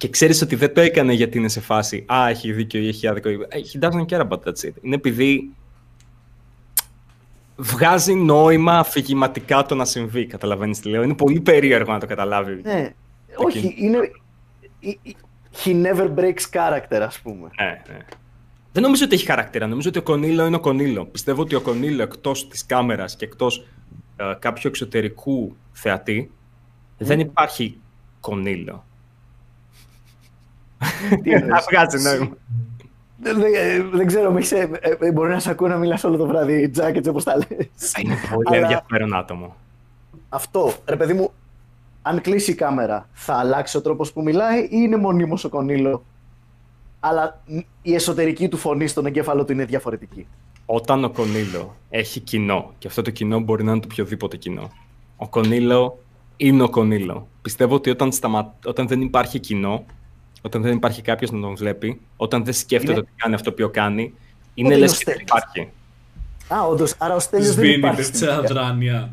και ξέρεις ότι δεν το έκανε γιατί είναι σε φάση Α, έχει δίκιο ή έχει άδικο. He doesn't care about that shit. Είναι επειδή βγάζει νόημα αφηγηματικά το να συμβεί. Καταλαβαίνεις τι λέω. Είναι πολύ περίεργο να το καταλάβει. Ναι, όχι, είναι. He never breaks character, ας πούμε. Ναι, ναι. Δεν νομίζω ότι έχει χαρακτήρα. Νομίζω ότι ο Κονίλο είναι ο Κονίλο. Πιστεύω ότι ο Κονίλο εκτός της κάμερας και εκτός ε, κάποιου εξωτερικού θεατή δεν υπάρχει Κονίλο. Τι εννοείς; Να βγάζει νόημα. Δεν, δεν- δεν ξέρω, με έχεις, ε, ε, μπορεί να σε ακούω να μιλάς όλο το βράδυ, Τζακ, έτσι όπως τα λες. Είναι πολύ Αλλά- ενδιαφέρον άτομο. Αυτό, ρε παιδί μου, αν κλείσει η κάμερα, θα αλλάξει ο τρόπος που μιλάει ή είναι μονίμως ο Κονίλο; Αλλά μ, η εσωτερική του φωνή στον εγκέφαλο του είναι διαφορετική. Όταν ο Κονίλο έχει κοινό, και αυτό το κοινό μπορεί να είναι το οποιοδήποτε κοινό, ο Κονίλο είναι ο Κονίλο. Πιστεύω ότι όταν, σταμα... όταν δεν υπάρχει κοινό, όταν δεν υπάρχει κάποιος να τον βλέπει, όταν δεν σκέφτεται Είναι- ότι κάνει αυτό που κάνει, είναι είναι λες ο και δεν Στέλιος. υπάρχει. Α, όντως, άρα ο Στέλιος δεν Σβήνει υπάρχει. σε στην ουσία. αδράνεια.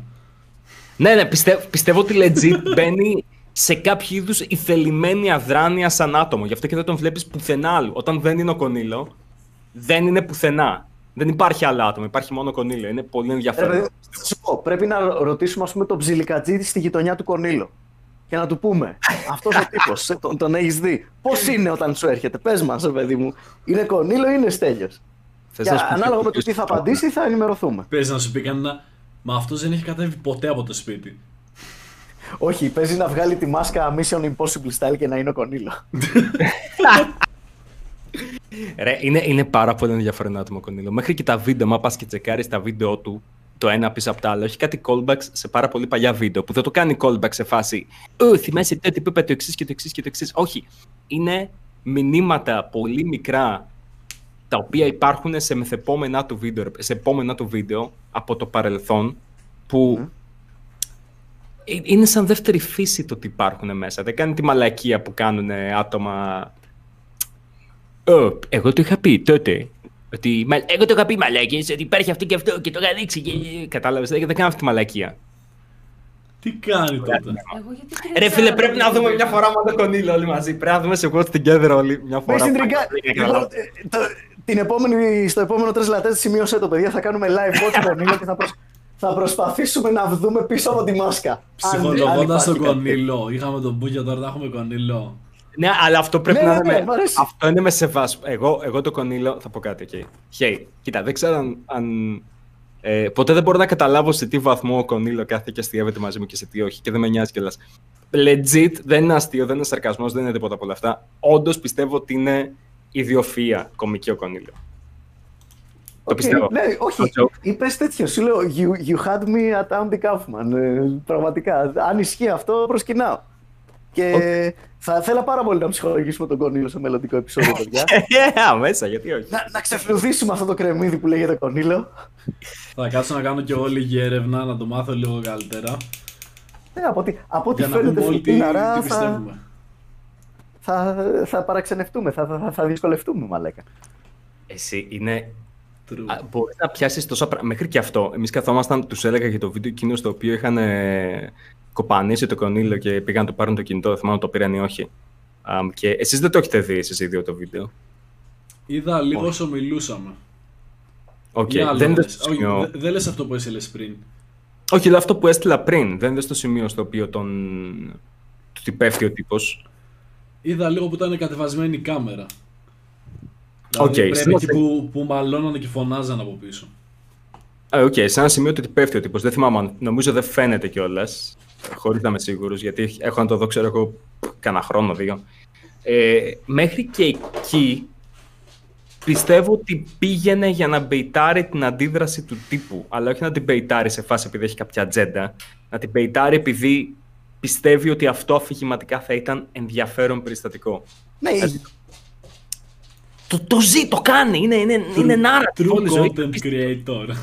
Ναι, ναι, πιστεύω, πιστεύω ότι legit μπαίνει σε κάποιο είδους ηθελημένη αδράνεια σαν άτομο. Γι' αυτό και δεν τον βλέπεις πουθενά άλλου. Όταν δεν είναι ο Κονίλο, δεν είναι πουθενά. Δεν υπάρχει άλλο άτομο, υπάρχει μόνο ο Κονίλο. Είναι πολύ Ρε ενδιαφέρον. παιδί, θα σου πω, πρέπει να ρωτήσουμε ας πούμε, τον ψιλικατζίδη στη γειτονιά του Κονίλο. Και να του πούμε, αυτός ο τύπος, ε, τον, τον έχεις δει. Πώς είναι όταν σου έρχεται, πες μας, ρε παιδί μου. Είναι Κονίλο ή είναι Στέλιος. Θες Και να σου πω ανάλογα κάτι με το τι θα απαντήσει θα ενημερωθούμε. Παίζει να σου πει κανένα Μα αυτός δεν έχει κατέβει ποτέ από το σπίτι. Όχι, παίζει να βγάλει τη μάσκα Mission Impossible style και να είναι ο Κονίλο. Ρε, είναι, είναι πάρα πολύ ενδιαφέρον άτομο ο Κονίλο. Μέχρι και τα βίντεο, μα πας και τσεκάρεις τα βίντεο του, το ένα πίσω από το άλλο, έχει κάτι callbacks σε πάρα πολύ παλιά βίντεο που δεν το κάνει callback σε φάση. Ω, θυμάσαι τότε που είπε το εξής και το εξής και το εξής. Όχι. Είναι μηνύματα πολύ μικρά τα οποία υπάρχουν σε μεθεπόμενα του βίντεο, σε επόμενα του βίντεο από το παρελθόν που ε, είναι σαν δεύτερη φύση το ότι υπάρχουν μέσα. Δεν κάνει τη μαλακία που κάνουν άτομα Ω, εγώ το είχα πει τότε. Ότι, μα, εγώ το είχα πει μαλακίες, ότι υπάρχει αυτό και αυτό και το είχα δείξει και... Κατάλαβες, δεν, δεν κάνω αυτή τη μαλακία. Τι κάνει τότε; Εγώ γιατί Ρε φίλε, πρέπει να δούμε μια φορά με τον Κονίλο όλοι μαζί. Πρέπει να δούμε σε Watch Together όλοι μια φορά. Παίζει την τριγκα... Λοιπόν, ε, το- την επόμενη, στο επόμενο τρεις λατές σημείωσε το παιδιά, θα κάνουμε live watch Κονίλο και θα, προσ- θα προσπαθήσουμε να δούμε πίσω από τη μάσκα. Αν- αν Ψυχολογώντας υπάρχει τον κάτι Κονίλο. Είχαμε τον Μπούκια, τώρα θα έχουμε Κονίλο. Ναι, αλλά αυτό πρέπει Ναι, να ναι, είναι. ναι, με- μ' αρέσει. Αυτό είναι με σεβασμό. Εγώ, εγώ το Κονίλο θα πω κάτι, okay. Hey, κοίτα, δεν ξέρω αν. αν ε, ποτέ δεν μπορώ να καταλάβω σε τι βαθμό ο Κονίλο κάθεται και αστειεύεται μαζί μου και σε τι όχι. Και δεν με νοιάζει κιόλας. Legit, δεν είναι αστείο, δεν είναι σαρκασμός, δεν είναι τίποτα από όλα αυτά. Όντως πιστεύω ότι είναι ιδιοφυΐα κομική ο Κονίλο. Το Οκ, πιστεύω. Ναι, όχι. Το joke. Είπες τέτοιο. Σου λέω, you, you had me at Andy Kaufman. Ε, πραγματικά. Αν ισχύει αυτό, προσκυνάω. Και θα ήθελα πάρα πολύ να ψυχολογήσουμε τον Κονίλο σε μελλοντικό επεισόδιο, παιδιά. Yeah, μέσα, γιατί όχι. να, να ξεφλουδίσουμε αυτό το κρεμμύδι που λέγεται Κονίλο. Θα κάτσω να κάνω και εγώ λίγη έρευνα, να το μάθω λίγο καλύτερα. Ε, από ό,τι, από ό,τι Για να φαίνεται πούμε όλοι τι, φωτειναρά, τι θα, πιστεύουμε. θα, θα παραξενευτούμε, θα, θα, θα δυσκολευτούμε, μαλάκα. Εσύ είναι True. Μπορείς να πιάσεις τόσα πράγματα. Μέχρι και αυτό. Εμείς καθόμασταν, τους έλεγα για το βίντεο εκείνο στο οποίο είχαν ε, κοπανίσει το κονίλο και πήγαν να το πάρουν το κινητό. Δεν θυμάμαι αν το πήραν ή όχι. Αμ, και εσείς δεν το έχετε δει εσείς οι δύο το βίντεο; Είδα λίγο όσο μιλούσαμε. Οκ, Ή άλλο δεν είναι λες. στο Όχι, σημείο. δε- δεν λες αυτό που έστειλες πριν. Όχι, αλλά αυτό που έστειλα πριν. Δεν είναι στο σημείο στο οποίο τον. του τι πέφτει ο τύπος. Είδα λίγο που ήταν κατεβασμένη η κάμερα. Οκ, Δηλαδή πρέπει στην εκεί που, που μαλώνανε και φωνάζανε από πίσω. Α, οκ, σε ένα σημείο το ότι πέφτει ο τύπος. Δεν θυμάμαι, αν- νομίζω δεν φαίνεται κιόλας. Χωρίς να είμαι σίγουρος, γιατί έχω να το δω, ξέρω εγώ, κανένα χρόνο, δύο. Ε, μέχρι και εκεί πιστεύω ότι πήγαινε για να μπεϊτάρει την αντίδραση του τύπου. Αλλά όχι να την μπεϊτάρει σε φάση επειδή έχει κάποια ατζέντα. Να την μπεϊτάρει επειδή πιστεύει ότι αυτό αφηγηματικά θα ήταν ενδιαφέρον περιστατικό. Ναι, Το, το ζει, το κάνει. Είναι, είναι, είναι narrative όλη η True ζωή. content creator.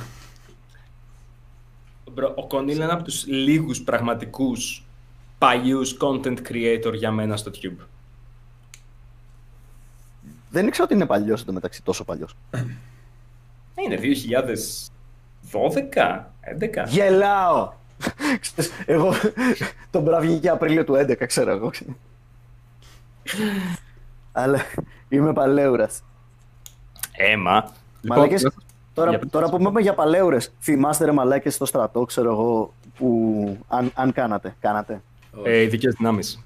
Μπρο, ο Κονίλ είναι από τους λίγους πραγματικούς παλιούς content creator για μένα στο Tube. δεν ήξερα ότι είναι παλιός εντωμεταξύ, τόσο παλιός. Είναι 2012, 11. Γελάω! Ξέρεις, Εγώ τον μπραβγήκε Απρίλιο του 11, ξέρω εγώ. Αλλά είμαι παλαιούρας. Έμα. Μαλάκες, τώρα, Λοιπόν, για- τώρα που είπαμε για παλαιούρες, θυμάστε ρε μαλάκες στο στρατό, ξέρω εγώ, που αν, αν κάνατε, κάνατε. ε, ειδικές δυνάμεις.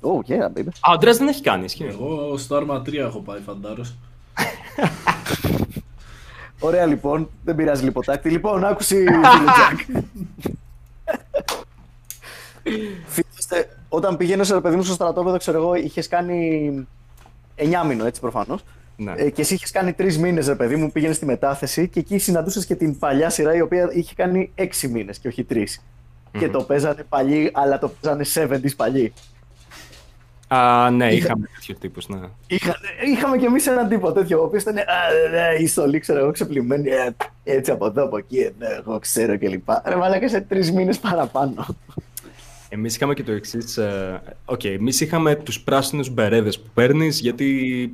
Oh, yeah, baby. Α, ο Αντρέας δεν έχει κάνει, ισχύει. Εγώ στο Arma 3 έχω πάει φαντάρος. Ωραία λοιπόν, δεν πειράζει λιποτάκτη. Λοιπόν, άκουση φίλε Τζακ. Θυμάστε, όταν πήγαινες ρε παιδί μου στο στρατόπεδο, ξέρω εγώ, είχες κάνει 9 μήνο, έτσι προφανώς. Ναι. Ε, και εσύ είχες κάνει τρεις μήνες, ρε παιδί μου, πήγαινες στη μετάθεση και εκεί συναντούσες και την παλιά σειρά η οποία είχε κάνει 6 μήνες και όχι 3. Και το παίζανε παλιοί, αλλά το παίζανε 70s παλιοί. Α, ναι, Είχα- είχαμε τέτοιου τύπους, ναι. Είχα, είχαμε κι εμείς έναν τύπο τέτοιο, ο οποίος ήταν. Α, ναι, η στολή, ξέρω εγώ, ξεπλημμένη. ε, έτσι από εδώ, από εκεί, ε, ναι, εγώ ξέρω κλπ. Ρε μαλάκα σε τρεις μήνες παραπάνω. Εμείς είχαμε και το εξής. Οκ, εμείς είχαμε τους πράσινους μπερέδες που παίρνεις γιατί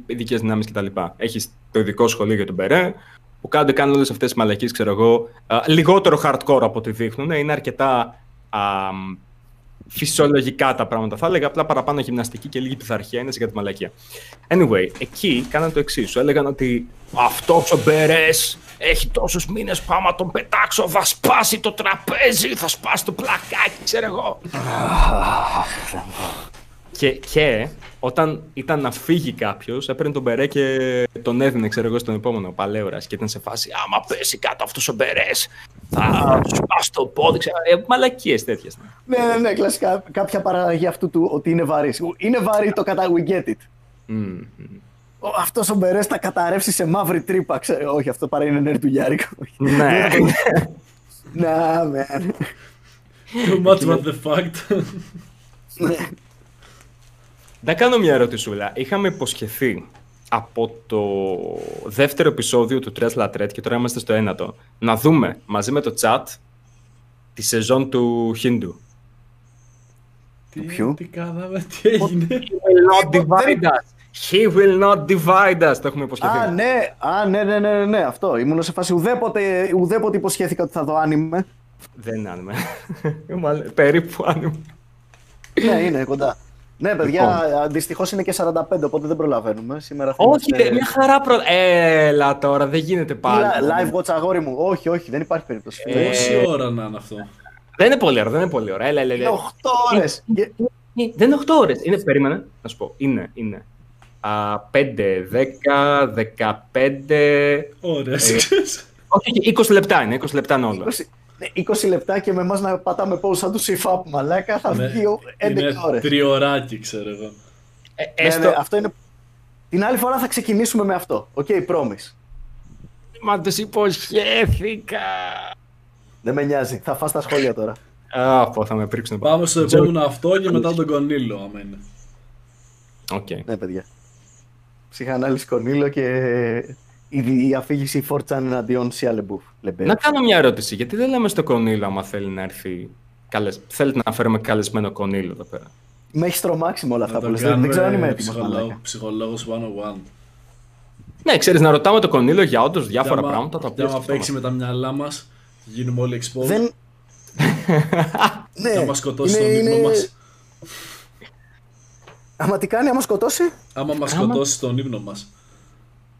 ειδικές δυνάμεις κτλ. Έχεις το ειδικό σχολείο για τον μπερέ, που κάνουν, κάνουν όλες αυτές τις μαλακίες, ξέρω εγώ, α, λιγότερο hardcore από ό,τι δείχνουν. Είναι αρκετά α, μ, φυσιολογικά τα πράγματα. Θα έλεγα απλά παραπάνω γυμναστική και λίγη πειθαρχία είναι σε κάτι μαλακία. Anyway, εκεί κάναν το εξής. Σου έλεγαν ότι αυτός ο μπερές έχει τόσους μήνες. Πάω να τον πετάξω. Θα σπάσει το τραπέζι, θα σπάσει το πλακάκι, ξέρω εγώ. και, και όταν ήταν να φύγει κάποιος, έπαιρνε τον μπερέ και τον έδινε, ξέρω εγώ, στον επόμενο παλαιόρα. Και ήταν σε φάση, άμα πέσει κάτω αυτός ο μπερές, Θα σπάς το πόδι, ξέρω, ε, μαλακίες τέτοιες. Ναι, ναι, ναι, κλασικά κάποια παραλλαγή αυτού του ότι είναι βαρύς. Είναι βαρύ το κατά we get it. Μμμ. Ο, αυτός ο Μπερές θα καταρρεύσει σε μαύρη τρύπα. Ξέρω, όχι, αυτό παρά είναι νερτουλιάρικο. Ναι. Να, man. Too much what the fact. Να κάνω μια ερωτησούλα. Είχαμε υποσχεθεί από το δεύτερο επεισόδιο του Tres La Tret και τώρα είμαστε στο ένατο να δούμε μαζί με το chat τη σεζόν του Χίντου. Τι, Ποιου; τι κάναμε, τι έγινε; He will not divide us. He will not divide us. Το έχουμε υποσχεθεί. Α, ναι, α, ναι, ναι, ναι, ναι, ναι, αυτό. Ήμουν σε φάση ουδέποτε, ουδέποτε υποσχέθηκα ότι θα δω άνιμε. Δεν είναι άνιμε. Μάλλον, Περίπου άνιμε. ναι, είναι κοντά. Ναι, παιδιά, δυστυχώ είναι και 45, οπότε δεν προλαβαίνουμε. Σήμερα θα Όχι, είμαστε- ρε, μια χαρά προ... Έλα τώρα, δεν γίνεται πάλι. Li- Live watch αγόρι μου. Όχι, όχι, δεν υπάρχει περίπτωση. Ε, Πόση ώρα να είναι αυτό; Δεν είναι πολύ ώρα, δεν είναι πολύ ώρα. Έλα, έλα, έλα. Είναι 8 ώρες. Δεν είναι 8 ώρες. Είναι, περίμενε, να σου πω. Είναι, είναι. Α, 5, 10, 15. Ώρες, Ε, ξέρεις. Όχι, 20 λεπτά είναι, 20 λεπτά είναι όλο. 20, ναι, 20 λεπτά και με εμάς να πατάμε pause σαν τους CFAP μαλάκα θα Ναι. βγει 11 Είναι ώρες. τριωράκι, ξέρω εγώ. Ε, Ναι, έστω, ναι, αυτό είναι. Την άλλη φορά θα ξεκινήσουμε με αυτό. Ok, promise. Μα τους υποσχέθηκα. Δεν με νοιάζει. Θα φας τα σχόλια τώρα. Α, πω, θα με πρίξουν. Πάμε στο επόμενο αυτό και μετά τον Κονίλο, άμα είναι. Οκ. Ναι, παιδιά. Ψυχανάλυση Κονίλο και η, η αφήγηση 4chan εναντίον Σια Λεμπούφ. Να κάνω μια ερώτηση. Γιατί δεν λέμε στο Κονίλο άμα θέλει να έρθει. Καλεσ... Θέλετε να φέρουμε καλεσμένο Κονίλο εδώ πέρα; Με έχει τρομάξει με όλα αυτά Να που τον λες. Δεν, δεν ξέρω αν είμαι κάνουμε έτοιμος. ψυχολόγο- μαλάκα. ψυχολόγος 101. Ναι, ξέρεις να ρωτάμε το Κονίλο για όντως διάφορα Και άμα- πράγματα τα και οποία. άμα σκεφτόμαστε. παίξει με τα μυαλά μας, γίνουμε όλοι exposed. Δεν... ναι, Και άμα σκοτώσει είναι- τον ύπνο είναι- μας. Άμα τι κάνει, άμα σκοτώσει. Άμα μας Άμα- σκοτώσει τον ύπνο μας.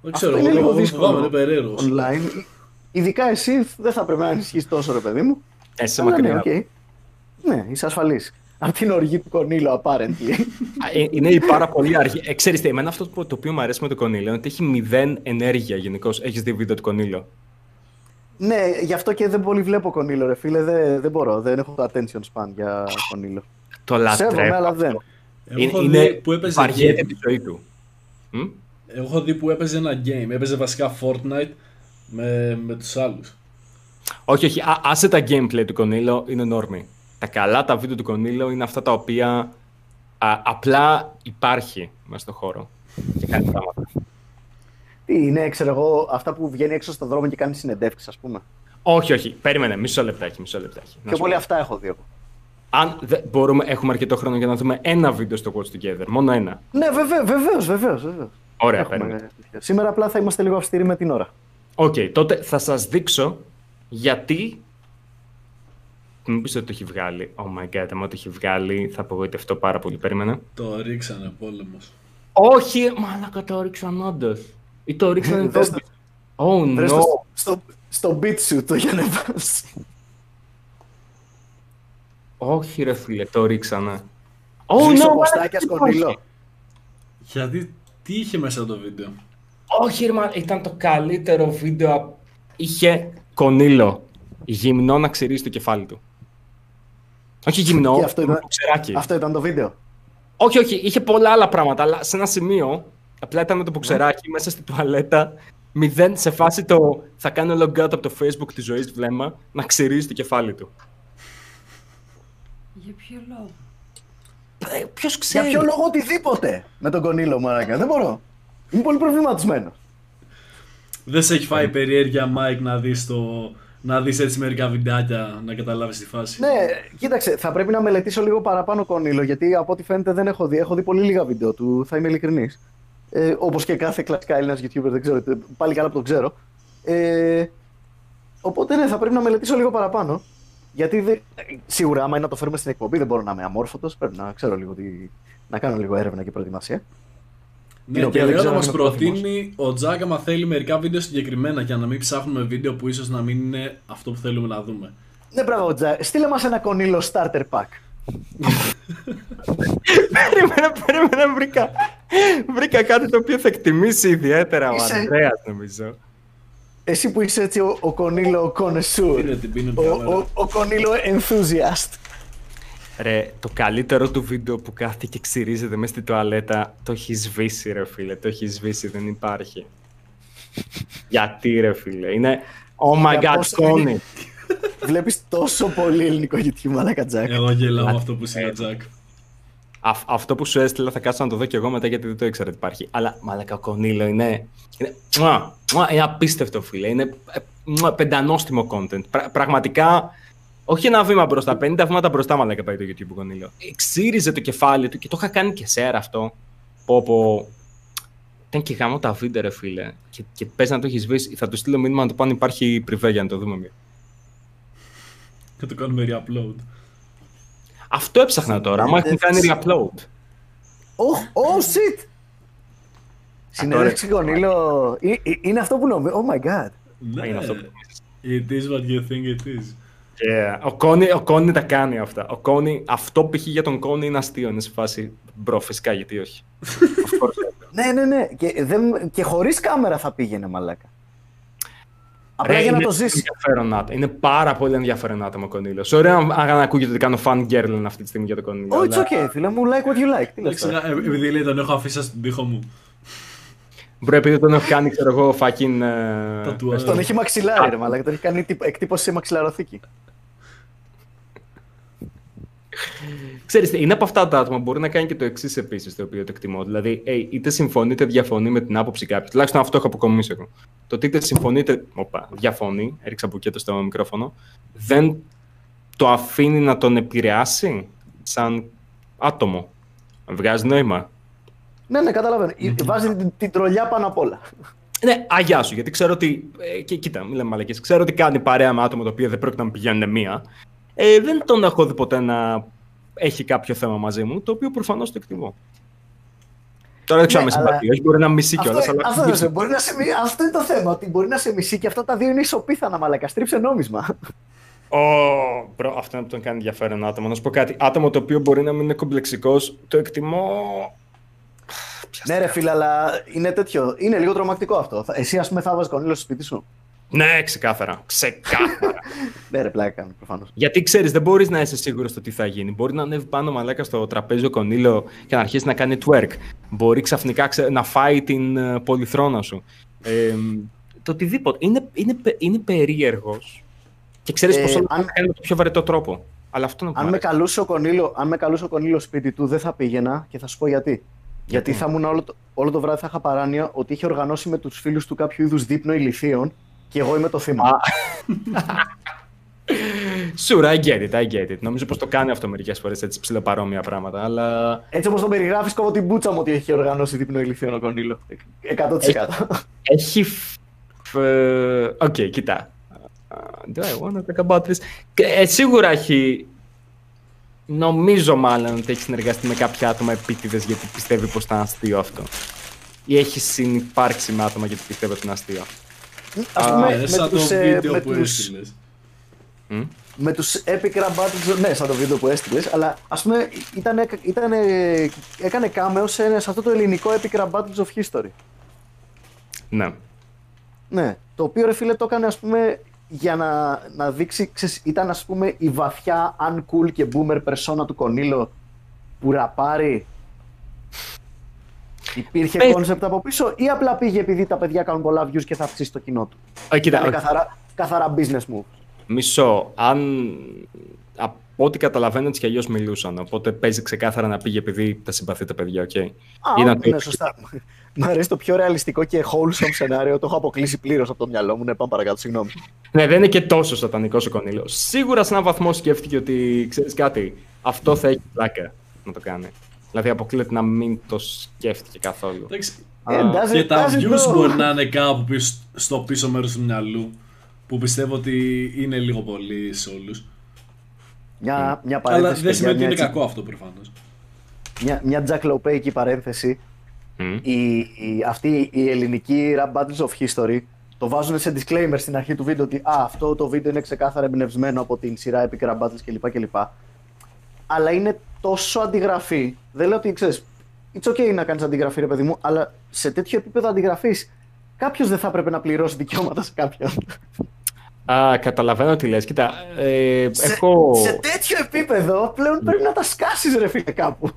Δεν Αυτό ξέρω, είναι εγώ λίγο εγώ δύσκολο. φοβάμαι, είναι περίεργος. Online. Ειδικά εσύ δεν θα πρέπει να ανησυχείς τόσο, ρε παιδί μου. Ε, σε Αλλά μακριά. Ναι, οκ. ναι, είσαι ασφαλής. Από την οργή του Κονίλο, apparently. Α, ε, Είναι η πάρα πολύ αργή. Ε, ξέρεις τι, εμένα αυτό που- το οποίο μου αρέσει με το Κονίλο είναι ότι έχει μηδέν ενέργεια γενικώς. Έχεις δει βίντεο του Κονίλο; ναι, γι' αυτό και δεν πολύ βλέπω Κονίλο, ρε φίλε. Δεν, δεν μπορώ. Δεν έχω το attention span για Κονίλο. Το Σέβομαι, λατρεύω. αλλά δεν. Εγώ Είναι, έχω είναι δει που έπαιζε βαριέται game. τη ζωή του. Μ; Εγώ έχω δει που έπαιζε ένα game. Έπαιζε βασικά Fortnite με, με τους άλλους. Όχι, όχι. Α, άσε τα gameplay του Κονίλο είναι νόρμη. Τα καλά τα βίντεο του Κονίλο είναι αυτά τα οποία α, απλά υπάρχει μέσα στο χώρο. Και κάνει πράγματα. Τι είναι, ξέρω εγώ, αυτά που βγαίνει έξω στον δρόμο και κάνει συνεντεύξεις, ας πούμε. όχι, όχι. Περίμενε. Μισό λεπτάκι. Μισό λεπτάκι. Να Πιο σου πολύ πω. αυτά έχω δει εγώ. Αν δεν μπορούμε, έχουμε αρκετό χρόνο για να δούμε ένα βίντεο στο Watch Together. Μόνο ένα. Ναι, βεβαίως, βεβαίως, βεβαίως. Ωραία, παίρνουμε. Σήμερα απλά θα είμαστε λίγο αυστηροί με την ώρα. Οκ, τότε θα σας δείξω γιατί... Μην πεις ότι το έχει βγάλει. Oh my god, άμα το έχει βγάλει θα απογοητευτώ πάρα πολύ. Περίμενα. Το ρίξανε πόλεμος. Όχι, μαλάκα το ρίξαν όντως. Ή το ρίξαν εδώ. Δες το. Oh Βρες no. το στο, στο beat σου το για να βάζει. Όχι ρε φίλε, το ρίξανε. Oh Ρίξω no, ποστάκια όχι. σκονίλο. Γιατί, τι είχε μέσα το βίντεο; Όχι ρε, μα, ήταν το καλύτερο βίντεο. απ- Είχε κονίλο. Γυμνό να ξυρίσει το κεφάλι του. Όχι γυμνό, Και αυτό ήταν- ξεράκι. Αυτό ήταν το βίντεο. Όχι, όχι, είχε πολλά άλλα πράγματα, αλλά σε ένα σημείο απλά ήταν το πουξεράκι μέσα στη τουαλέτα. Μηδέν σε φάση το θα κάνω log out από το facebook της ζωής βλέμμα να ξυρίζει το κεφάλι του. Για ποιο λόγο; Ποιος Για ξέρει; ποιο λόγο οτιδήποτε με τον Κονίλο, μαράκα. Δεν μπορώ. Είμαι πολύ προβληματισμένος. Δεν σε έχει φάει περιέργεια, Μάικ, να δεις το... Να δεις έτσι μερικά βιντεάκια να καταλάβεις τη φάση; Ναι, κοίταξε, θα πρέπει να μελετήσω λίγο παραπάνω Κονίλο, γιατί από ό,τι φαίνεται δεν έχω δει. Έχω δει πολύ λίγα βίντεο του, θα είμαι ειλικρινής. Ε, Όπως και κάθε κλασικά Έλληνας YouTuber, δεν ξέρω, πάλι καλά που το ξέρω. Ε, οπότε ναι, θα πρέπει να μελετήσω λίγο παραπάνω. Γιατί δεν- σίγουρα, άμα είναι να το φέρουμε στην εκπομπή, δεν μπορώ να είμαι αμόρφωτος. Πρέπει να ξέρω λίγο τι, να κάνω λίγο έρευνα και προετοιμασία. Ναι, την και οποία δεν λέω να ξέρω μας αν είμαι πρόθυμος. προτείνει ο Τζακ άμα θέλει μερικά βίντεο συγκεκριμένα για να μην ψάχνουμε βίντεο που ίσως να μην είναι αυτό που θέλουμε να δούμε. Ναι, μπράβο, Τζα. Στείλε μας ένα Κονίλο starter pack. Περίμενα, περίμενα, βρήκα. Βρήκα κάτι το οποίο θα εκτιμήσει ιδιαίτερα ο Είσαι- Ανδρέας νομίζω. Εσύ που είσαι έτσι ο, ο Κονίλο Κονεσούρ. Πήρε την πίνω Ο, ο, ο Κονίλο Enthusiast. Ρε, το καλύτερο του βίντεο που κάθεται και ξυρίζεται μέσα στη τουαλέτα το έχει σβήσει, ρε φίλε. Το έχει σβήσει, δεν υπάρχει. Γιατί, ρε φίλε. Είναι. Oh my Για god, πόσο Connie. είναι- Βλέπεις τόσο πολύ ελληνικό YouTube, μαλάκα Τζακ. Εγώ γελάω με αυτό που είσαι, Τζακ. Αυ- αυτό που σου έστειλα θα κάτσω να το δω κι εγώ μετά γιατί δεν το ήξερα ότι υπάρχει. Αλλά μαλακα ο Κονίλο είναι. Είναι, μουα, μουα, είναι απίστευτο, φίλε. Είναι ε, μουα, πεντανόστιμο content. Πρα- πραγματικά. Όχι ένα βήμα μπροστά, 50 βήματα μπροστά, μαλακα πάει το YouTube ο Κονίλο. Εξήριζε το κεφάλι του και το είχα κάνει και σέρα αυτό. Πω, πω. Ήταν και γάμο τα βίντεο, ρε φίλε. Και, και πες να το έχεις σβήσει. Θα του στείλω μήνυμα να το πω αν υπάρχει private για να το δούμε. Και το κάνουμε re-upload. Αυτό έψαχνα τώρα. Άμα έχουν κάνει re-upload. Oh, oh shit! Συνέντευξη Κονίλο. Ε- ε- Είναι αυτό που νομίζω. Oh my god. Ναι, Είναι αυτό που It is what you think it is. Yeah. Ο, Κόνι, ο Κόνι τα κάνει αυτά. Ο Κόνι, αυτό π.χ. για τον Κόνι είναι αστείο. Είναι σε φάση bro, φυσικά γιατί όχι. Of course. Ναι, ναι, ναι. Και, δεν, και χωρίς κάμερα θα πήγαινε, μαλάκα. Απλά Ρε, για να είναι το ζήσει. ενδιαφέρον άτομο. Είναι πάρα πολύ ενδιαφέρον άτομο ο Κονίλος. Sorry αν, αν ακούγεται ότι κάνω fan girl αυτή τη στιγμή για τον Κονίλο. Oh, it's αλλά- okay, φίλε μου. Like what you like. Τι λες Εντάξει, τώρα. ε, επειδή λέει τον έχω αφήσει στον τοίχο μου. Μπρο, επειδή τον έχω κάνει, ξέρω εγώ, fucking. ε, Τατουάζ. Τον έχει μαξιλάρι, ρε μαλάκα. Τον έχει κάνει τύπο- εκτύπωση σε μαξιλαροθήκη. Ξέρεις, τι, είναι από αυτά τα άτομα που μπορεί να κάνει και το εξής επίσης, το οποίο το εκτιμώ. Δηλαδή, hey, είτε συμφωνεί είτε διαφωνεί με την άποψη κάποιου. Τουλάχιστον αυτό έχω αποκομίσει εγώ. Το ότι είτε συμφωνεί είτε. Οπα, διαφωνεί, έριξα μπουκέτο στο μικρόφωνο, δεν το αφήνει να τον επηρεάσει σαν άτομο. Βγάζει νόημα. Ναι, ναι, καταλαβαίνω. Βάζει την, την τρολιά πάνω απ' όλα. Ναι, αγιά σου, γιατί ξέρω ότι. Ε, και, κοίτα, μην λέμε μαλακές. Ξέρω ότι κάνει παρέα με άτομα το οποίο δεν πρόκειται να πηγαίνουν μία. Ε, δεν τον έχω δει ποτέ να έχει κάποιο θέμα μαζί μου, το οποίο προφανώς το εκτιμώ. Τώρα δεν ξέρω Ναι, αν με αλλά- συμπαθεί, όχι μπορεί να μισεί Αυτό, κιόλας. Αλλά... αυτό, δεν μπορεί να σε, μι- αυτό είναι το θέμα. Ότι μπορεί να σε μισεί και αυτά τα δύο είναι ισοπίθανα, μαλάκα. Στρίψε νόμισμα. Ω, bro, αυτό είναι που τον κάνει ενδιαφέρον άτομο. Να σου πω κάτι. Άτομο το οποίο μπορεί να μην είναι κομπλεξικός, το εκτιμώ. ναι, ρε φίλε, αλλά είναι τέτοιο. Είναι λίγο τρομακτικό αυτό. Θα- Εσύ, ας πούμε, θα βάζεις κονίλο στο σπίτι σου. Ναι, ξεκάθαρα. Ξεκάθαρα. Ναι, ρε, πλάκα κάνω προφανώς. Γιατί ξέρεις, δεν μπορείς να είσαι σίγουρος στο τι θα γίνει. Μπορεί να ανέβει πάνω μαλάκα στο τραπέζι ο κονίλο και να αρχίσει να κάνει twerk. Μπορεί ξαφνικά ξε- να φάει την ε, πολυθρόνα σου. Ε, το οτιδήποτε. Είναι, είναι, πε- είναι περίεργος. Και ξέρεις Ε, πως όλα αν- αν... κάνει με το πιο βαρετό τρόπο. Αλλά αυτό είναι που Αν μου με, αρέσει. καλούσε ο Κονίλο, αν με καλούσε ο Κονίλο σπίτι του, δεν θα πήγαινα και θα σου πω γιατί. Γιατί θα ήμουν όλο το, όλο το βράδυ θα είχα παράνοια ότι είχε οργανώσει με τους φίλους του κάποιο είδους δείπνο ηλιθείων και εγώ είμαι το θύμα. Sure, I get it, I get it. Νομίζω πως το κάνει αυτό μερικές φορές έτσι ψηλοπαρόμοια πράγματα. Αλλά Έτσι όπως το περιγράφεις, κόβω την μπούτσα μου ότι έχει οργανώσει δείπνο ηλιθίων ο Κονίλο. 100%. έχει. φ- ε, Οκ, κοιτά. Do I want to talk about this? Και, ε, σίγουρα έχει. Νομίζω μάλλον ότι έχει συνεργαστεί με κάποια άτομα επίτηδες γιατί πιστεύει πως ήταν αστείο αυτό. Ή έχει συνυπάρξει με άτομα γιατί πιστεύει ότι είναι αστείο. Ας πούμε, Ε, με σαν το τους, ε, βίντεο με που τους- έστειλες. Μμ. με τους Epic Rap Battles, ναι, σαν το βίντεο που έστειλες, αλλά ας πούμε ήταν, ήταν, έκανε κάμεο σε, σε αυτό το ελληνικό Epic Rap Battles of History. Ναι. Ναι, το οποίο ρε φίλε το έκανε ας πούμε για να, να δείξει, ξέρεις, ήταν ας πούμε η βαθιά uncool και boomer persona του Κονίλο που ραπάρει. Υπήρχε Πες. κόνσεπτ από πίσω ή απλά πήγε επειδή τα παιδιά κάνουν πολλά views και θα αυξήσει το κοινό του; Ε, κοίτα, Ήταν όχι. καθαρά, καθαρά business move. Μισό. Αν. Από ό,τι καταλαβαίνω έτσι κι αλλιώς μιλούσαν. Οπότε παίζει ξεκάθαρα να πήγε επειδή τα συμπαθεί τα παιδιά, οκ. Α, Ήταν ναι, το- σωστά. Μ' αρέσει το πιο ρεαλιστικό και wholesome σενάριο. Το έχω αποκλείσει πλήρως από το μυαλό μου. Ναι, πάμε παρακάτω, συγγνώμη. Ναι, δεν είναι και τόσο σατανικός ο Κονίλος. Σίγουρα σε έναν βαθμό σκέφτηκε ότι ξέρεις κάτι, αυτό θα έχει πλάκα να το κάνει. Δηλαδή αποκλείεται να μην το σκέφτηκε καθόλου. Εντάξει, Ε, does και it- τα does it views though? μπορεί να είναι κάπου πίσω, στο πίσω μέρος του μυαλού που πιστεύω ότι είναι λίγο πολύ σε όλους. Μια, μια Αλλά παρένθεση. δεν παιδιά, σημαίνει ότι μια είναι έτσι- κακό αυτό προφανώς. Μια, μια τζακλοπέικη παρένθεση. Μμ. Η, η, αυτή η ελληνική rap battles of history το βάζουν σε disclaimer στην αρχή του βίντεο ότι α, αυτό το βίντεο είναι ξεκάθαρα εμπνευσμένο από την σειρά Epic Rap Battles κλπ. κλπ. Αλλά είναι τόσο αντιγραφή. Δεν λέω ότι ξέρεις, it's okay να κάνεις αντιγραφή, ρε παιδί μου, αλλά σε τέτοιο επίπεδο αντιγραφής κάποιος δεν θα έπρεπε να πληρώσει δικαιώματα σε κάποιον. Α, καταλαβαίνω τι λες. Κοίτα, ε, Σε, έχω, σε τέτοιο επίπεδο πλέον πρέπει να τα σκάσεις, ρε φίλε, κάπου.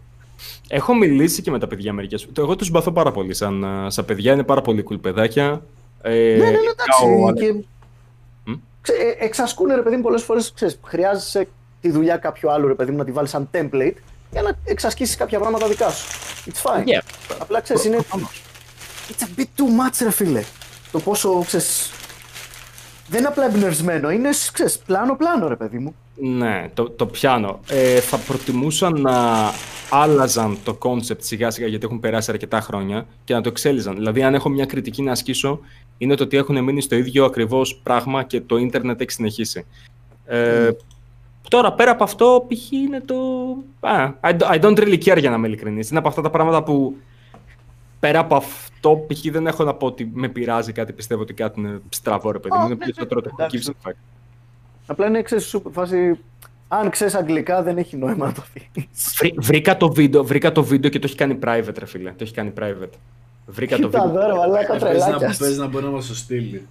έχω μιλήσει και με τα παιδιά μερικές. Εγώ τους συμπαθώ πάρα πολύ σαν, α, σαν παιδιά. Είναι πάρα πολύ cool παιδάκια. Ε, ναι, ναι, ναι, ο- εντάξει. Και... Ξέ, ε, εξασκούν, ρε παιδί μου, πολλές φορές χρειάζεσαι τη δουλειά κάποιου άλλου, ρε παιδί μου, να τη βάλεις σαν template για να εξασκήσεις κάποια πράγματα δικά σου. It's fine. Yeah. Απλά ξέρεις, είναι. It's a bit too much, ρε φίλε. Το πόσο, ξέρεις, Δεν είναι απλά εμπνευσμένο, είναι, ξέρεις, πλάνο-πλάνο, ρε παιδί μου. Ναι, το, το πιάνω. Ε, θα προτιμούσα να άλλαζαν το κόνσεπτ σιγά σιγά γιατί έχουν περάσει αρκετά χρόνια και να το εξέλιζαν. Δηλαδή, αν έχω μια κριτική να ασκήσω, είναι το ότι έχουν μείνει στο ίδιο ακριβώς πράγμα και το ίντερνετ έχει συνεχίσει. Ε, Τώρα, πέρα από αυτό, π.χ. είναι το. Α, I, don't- I don't really care για να είμαι ειλικρινής. Είναι από αυτά τα πράγματα που πέρα από αυτό, π.χ. δεν έχω να πω ότι με πειράζει κάτι, πιστεύω ότι κάτι είναι στραβό, ρε παιδί μου. Α, Είναι ναι, περισσότερο ναι, τεχνική εντάξει. ψηφιακή. Απλά είναι, ξέρεις, σου φάση... Αν ξέρεις αγγλικά δεν έχει νόημα να το δεις. Βρή- βρήκα, το βίντεο, βρήκα το βίντεο και το έχει κάνει private, ρε φίλε. Το έχει κάνει private. Βρήκα το Κοίτα βίντεο. εδώ, ρε μαλάκα, Ε, Παίζει τρελάκια. να, παίζει να μπορεί να μας το στείλει.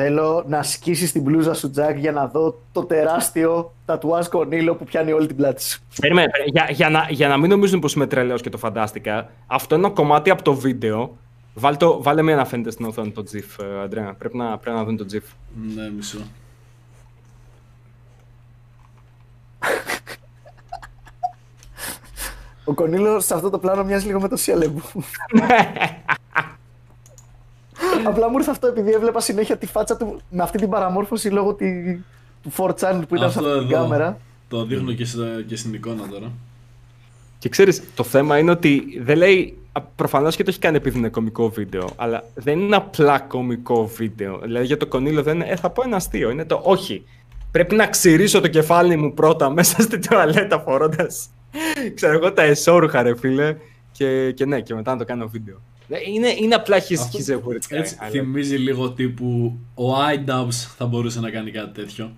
Θέλω να σκίσεις την μπλούζα σου, Τζακ, για να δω το τεράστιο τατουάζ κονίλο που πιάνει όλη την πλάτη σου. Περίμενε, περί- για, για, να, για να μην νομίζουν πως είμαι τρελαίος και το φαντάστηκα, αυτό είναι ένα κομμάτι από το βίντεο. Βάλε, το, βάλε μία να φαίνεται στην οθόνη το GIF, ε, Αντρέα. Πρέπει να, πρέπει να δουν το GIF. Ναι, μισό. Ο Κονίλος σε αυτό το πλάνο μοιάζει λίγο με το Σιαλεμπού. Απλά μου ήρθε αυτό επειδή έβλεπα συνέχεια τη φάτσα του με αυτή την παραμόρφωση λόγω τη, του 4chan που ήταν σε Αυτό αυτή την εδώ. κάμερα. Το δείχνω και, στα- και στην εικόνα τώρα. Και ξέρεις, το θέμα είναι ότι δεν λέει. α, Προφανώς και το έχει κάνει επειδή είναι κωμικό βίντεο, αλλά δεν είναι απλά κωμικό βίντεο. Δηλαδή για το κονίλο δεν είναι, ε, θα πω ένα αστείο. Είναι το όχι. Πρέπει να ξυρίσω το κεφάλι μου πρώτα μέσα στην τουαλέτα φορώντας. ξέρω εγώ τα εσόρουχα, ρε φίλε. Και, και ναι, και μετά να το κάνω βίντεο. Ε, Είναι, είναι απλά he's, Αυτό he's a weird guy, Έτσι αλλά- θυμίζει λίγο τύπου ο iDubbbz θα μπορούσε να κάνει κάτι τέτοιο.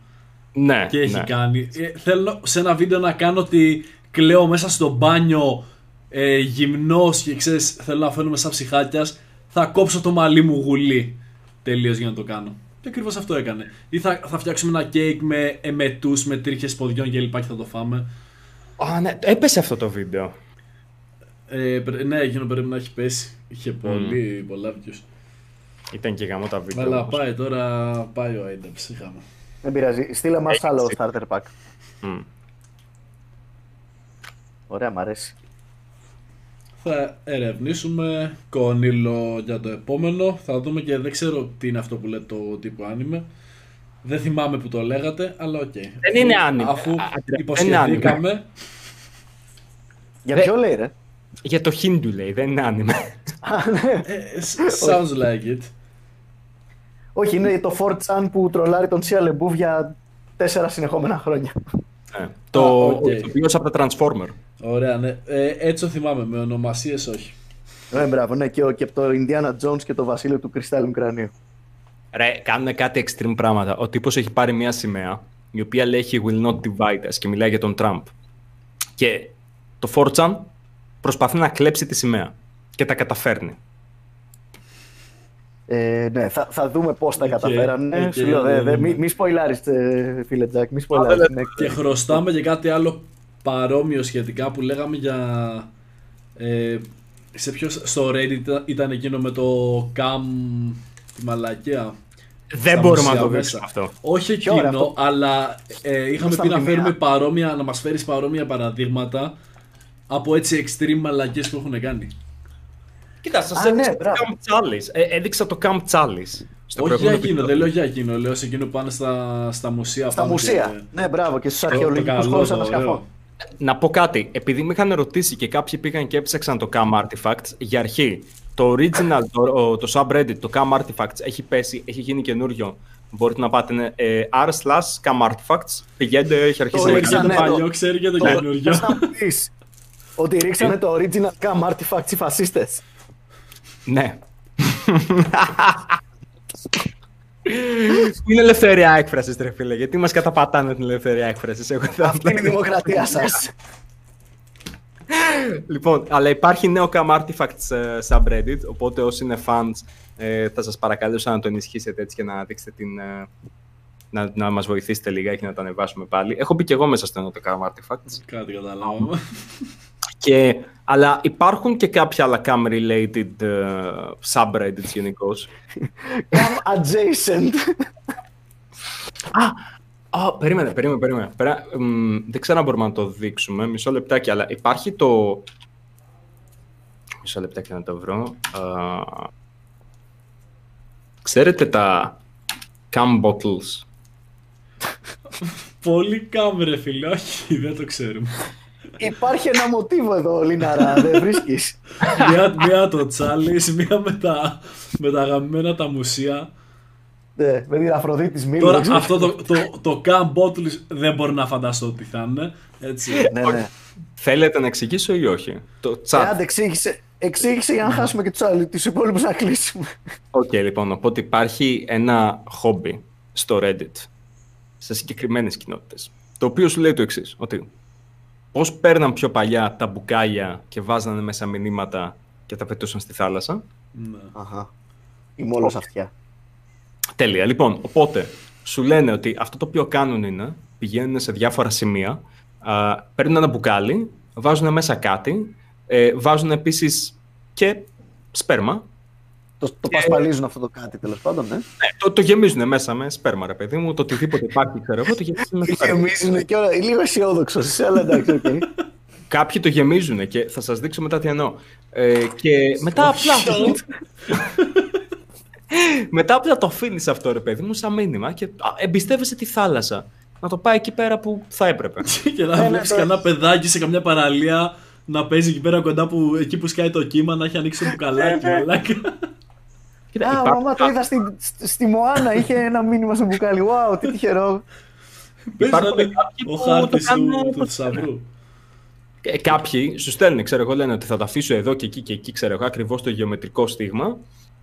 Ναι, Και έχει ναι. κάνει. Ε, θέλω σε ένα βίντεο να κάνω ότι κλαίω μέσα στο μπάνιο ε, γυμνός και ξέρεις θέλω να φαίνομαι σαν ψυχάκιας θα κόψω το μαλλί μου γουλί τελείως για να το κάνω. Και ακριβώς αυτό έκανε. Ή θα, θα φτιάξουμε ένα κέικ με εμετούς, με τρίχες ποδιών και λοιπά και θα το φάμε. Α, ναι, έπεσε αυτό το βίντεο. Ε, πρέ- ναι, εκείνο πρέπει να έχει πέσει. Είχε πολύ, πολλά views. Ήταν και γαμό τα βίντεο. Αλλά όμως. πάει τώρα, πάει ο iDubbbz, είχαμε. Δεν πειράζει. Στείλε μας άλλο starter pack. Μμ. Ωραία, μ' αρέσει. Θα ερευνήσουμε κονίλο για το επόμενο. Θα δούμε και δεν ξέρω τι είναι αυτό που λέει το τύπο άνιμε. Δεν θυμάμαι που το λέγατε, αλλά οκ. Δεν είναι anime. Αφού Α, Αντρέα, δεν είναι υποσχεθήκαμε. Για Δε- ποιο λέει, ρε; Για το HWNDU λέει, δεν είναι anime. Α, ναι. ε, s- sounds like it. Όχι, είναι το 4chan που τρολάρει τον Shia LaBeouf για τέσσερα συνεχόμενα χρόνια. Ναι. το οκ. το βιώσα από τα Transformer. Ωραία, ναι. Ε, έτσι το θυμάμαι. Με ονομασίες όχι. Ναι, μπράβο, ναι, και, ο- και από το Indiana Jones και το βασίλειο του κρυστάλλινου κρανίου. Ρε, κάνουν κάτι extreme πράγματα. Ο τύπος έχει πάρει μια σημαία η οποία λέει He will not divide us και μιλάει για τον Τραμπ. Και το 4chan προσπαθεί να κλέψει τη σημαία και τα καταφέρνει. Ε, ναι, θα, θα δούμε πώς τα Οκ, καταφέρανε. οκ, Σου λέω, δε, θα δε, δούμε. μη, μη σποϊλάρεις, ε, φίλε Τζακ, μη σποϊλάρεις. Ναι, Και χρωστάμε και κάτι άλλο παρόμοιο σχετικά που λέγαμε για. Ε, σε ποιο στο Reddit ήταν- ήταν εκείνο με το Cam. τη μαλακία. Δεν στα μπορούμε να μουσεία το μέσα. δείξουμε αυτό. Όχι Ποιο είναι εκείνο, αυτό; αλλά ε, είχαμε Στα πει να μνημεία. φέρουμε παρόμοια, να μας φέρεις παρόμοια παραδείγματα από έτσι extreme μαλακίες που έχουν κάνει. Κοίτα, σας Α, ναι, έδειξα το μπράβο. Camp Chalice. Ε, έδειξα το Camp Chalice. στο Όχι για προηγούμενο εκείνο, επεισόδιο. δεν λέω για εκείνο, λέω σε εκείνο που πάνε στα, στα μουσεία. Στα πάνε μουσεία. και- Ναι, μπράβο, και στους Το- το αρχαιολογικού καλό, χώρους το ανασκαφών. ωραίο. Να πω κάτι. Επειδή με είχαν ρωτήσει και κάποιοι πήγαν και έψαξαν το Cam Artifacts, για αρχή, το original, το, ο- το subreddit, το Cam Artifacts έχει πέσει, έχει γίνει καινούριο. Μπορείτε να πάτε είναι, ε, r slash Cam Artifacts. Πηγαίνετε, έχει αρχίσει Το να Ξέρει και original, το ναι, παλιό, το- ξέρει και το Το- καινούριο. Ότι ρίξανε το original cam artifacts οι φασίστες. Ναι. είναι ελευθερία έκφρασης, ρε φίλε. Γιατί μας καταπατάνε την ελευθερία έκφρασης; Εγώ θα Αυτή είναι η δημοκρατία σας. λοιπόν, αλλά υπάρχει νέο Cam Artifacts ε, subreddit, οπότε όσοι είναι fans ε, θα σας παρακαλούσα να το ενισχύσετε έτσι και να δείξετε την... ε, να, να μας βοηθήσετε λίγα και να το ανεβάσουμε πάλι. Έχω μπει και εγώ μέσα στο νέο το Cam Artifacts. Κάτι καταλάβαμε. Και, αλλά υπάρχουν και κάποια άλλα cam-related ε, subreddits γενικώς. Come adjacent. Α, περίμενε, περίμενε, περίμενε. Πέρα, μ, δεν ξέρω αν μπορούμε να το δείξουμε. Μισό λεπτάκι, αλλά υπάρχει το... Μισό λεπτάκι να το βρω. Α, ξέρετε τα cam bottles; Πολύ κάμερε φίλε, όχι, δεν το ξέρουμε. Υπάρχει ένα μοτίβο εδώ, Λιναρά, δεν βρίσκεις; μία, μία το Τσάλις, μία με τα, με τα αγαπημένα τα μουσεία. Ναι, με την Αφροδίτης Μήλου. Τώρα δεν ξέρω. αυτό το, το, το Cum Bottles δεν μπορώ να φανταστώ τι θα είναι. Έτσι. Ναι, ναι. Θέλετε να εξηγήσω ή όχι; Το Ε, chat. άντε, εξήγησε, εξήγησε για να χάσουμε και τους άλλους, τους υπόλοιπους να κλείσουμε. Οκ, λοιπόν, οπότε υπάρχει ένα χόμπι στο Reddit σε συγκεκριμένες κοινότητες, το οποίο σου λέει το εξής ότι πώς παίρναν πιο παλιά τα μπουκάλια και βάζανε μέσα μηνύματα και τα πετούσαν στη θάλασσα. Ναι. Αχα. Είμ' όλος αυτιά. Τέλεια. Λοιπόν, οπότε σου λένε ότι αυτό το οποίο κάνουν είναι πηγαίνουν σε διάφορα σημεία, α, παίρνουν ένα μπουκάλι, βάζουν μέσα κάτι, ε, βάζουν επίσης και σπέρμα Το, το πασπαλίζουν αυτό το κάτι τέλος πάντων, ναι. Ναι, το, το γεμίζουν μέσα με σπέρμα, ρε παιδί μου. Το οτιδήποτε υπάρχει, ξέρω εγώ, το γεμίζουν με σπέρμα. Γεμίζουν και όλα. Λίγο αισιόδοξο είσαι, αλλά εντάξει, οκ. Κάποιοι το γεμίζουν και θα σας δείξω μετά τι εννοώ. Ε, και μετά απλά... μετά απλά το αφήνεις αυτό, ρε παιδί μου, σαν μήνυμα και α, εμπιστεύεσαι τη θάλασσα. Να το πάει εκεί πέρα που θα έπρεπε. και να ναι, βλέπεις το- κανένα παιδάκι σε καμιά παραλία να παίζει εκεί πέρα κοντά που εκεί που σκάει το κύμα να έχει ανοίξει το μπουκαλάκι. Ναι, ναι. μαλάκα. Κοίτα, Α, υπάρχουν μαμά, το είδα στη, στη, στη Μωάνα, είχε ένα μήνυμα στο μπουκάλι. Wow, τι τυχερό. Παίζει να Υπάρχουν είναι κάποιοι ο που χάρτη το του, κάνουν του όπως θησαυρού. Ε, κάποιοι σου στέλνουν, ξέρω εγώ, λένε ότι θα το αφήσω εδώ και εκεί και εκεί, ξέρω εγώ, ακριβώς το γεωμετρικό στίγμα.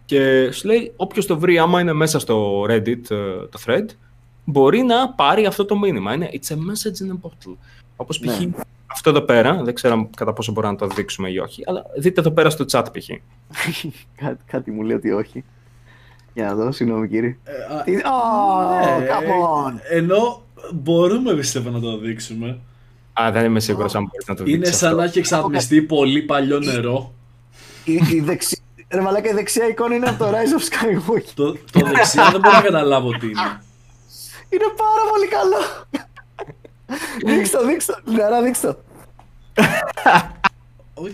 Και σου λέει, όποιος το βρει, άμα είναι μέσα στο Reddit, ε, το thread, μπορεί να πάρει αυτό το μήνυμα. Είναι It's a message in a bottle. Όπως π.χ. Ναι. αυτό εδώ πέρα, δεν ξέρω κατά πόσο μπορούμε να το δείξουμε ή όχι, αλλά δείτε εδώ πέρα στο chat π.χ. κάτι, κάτι μου λέει ότι όχι. Για να δω, συγγνώμη κύριε. Ε, α, Τι- Oh, ναι, come on. Ενώ μπορούμε πιστεύω να το δείξουμε. Α, δεν είμαι σίγουρος αν μπορεί να το δείξει. Είναι σαν να έχει εξατμιστεί πολύ παλιό νερό. Η, η δεξι... Ρε μαλάκα, η δεξιά εικόνα είναι από το Rise of Skywalker. Το, το δεξιά δεν μπορώ να καταλάβω τι είναι. Είναι πάρα πολύ καλό. Δείξτε το, δείξτε το. Λιαρά, δείξτε το. Οκ.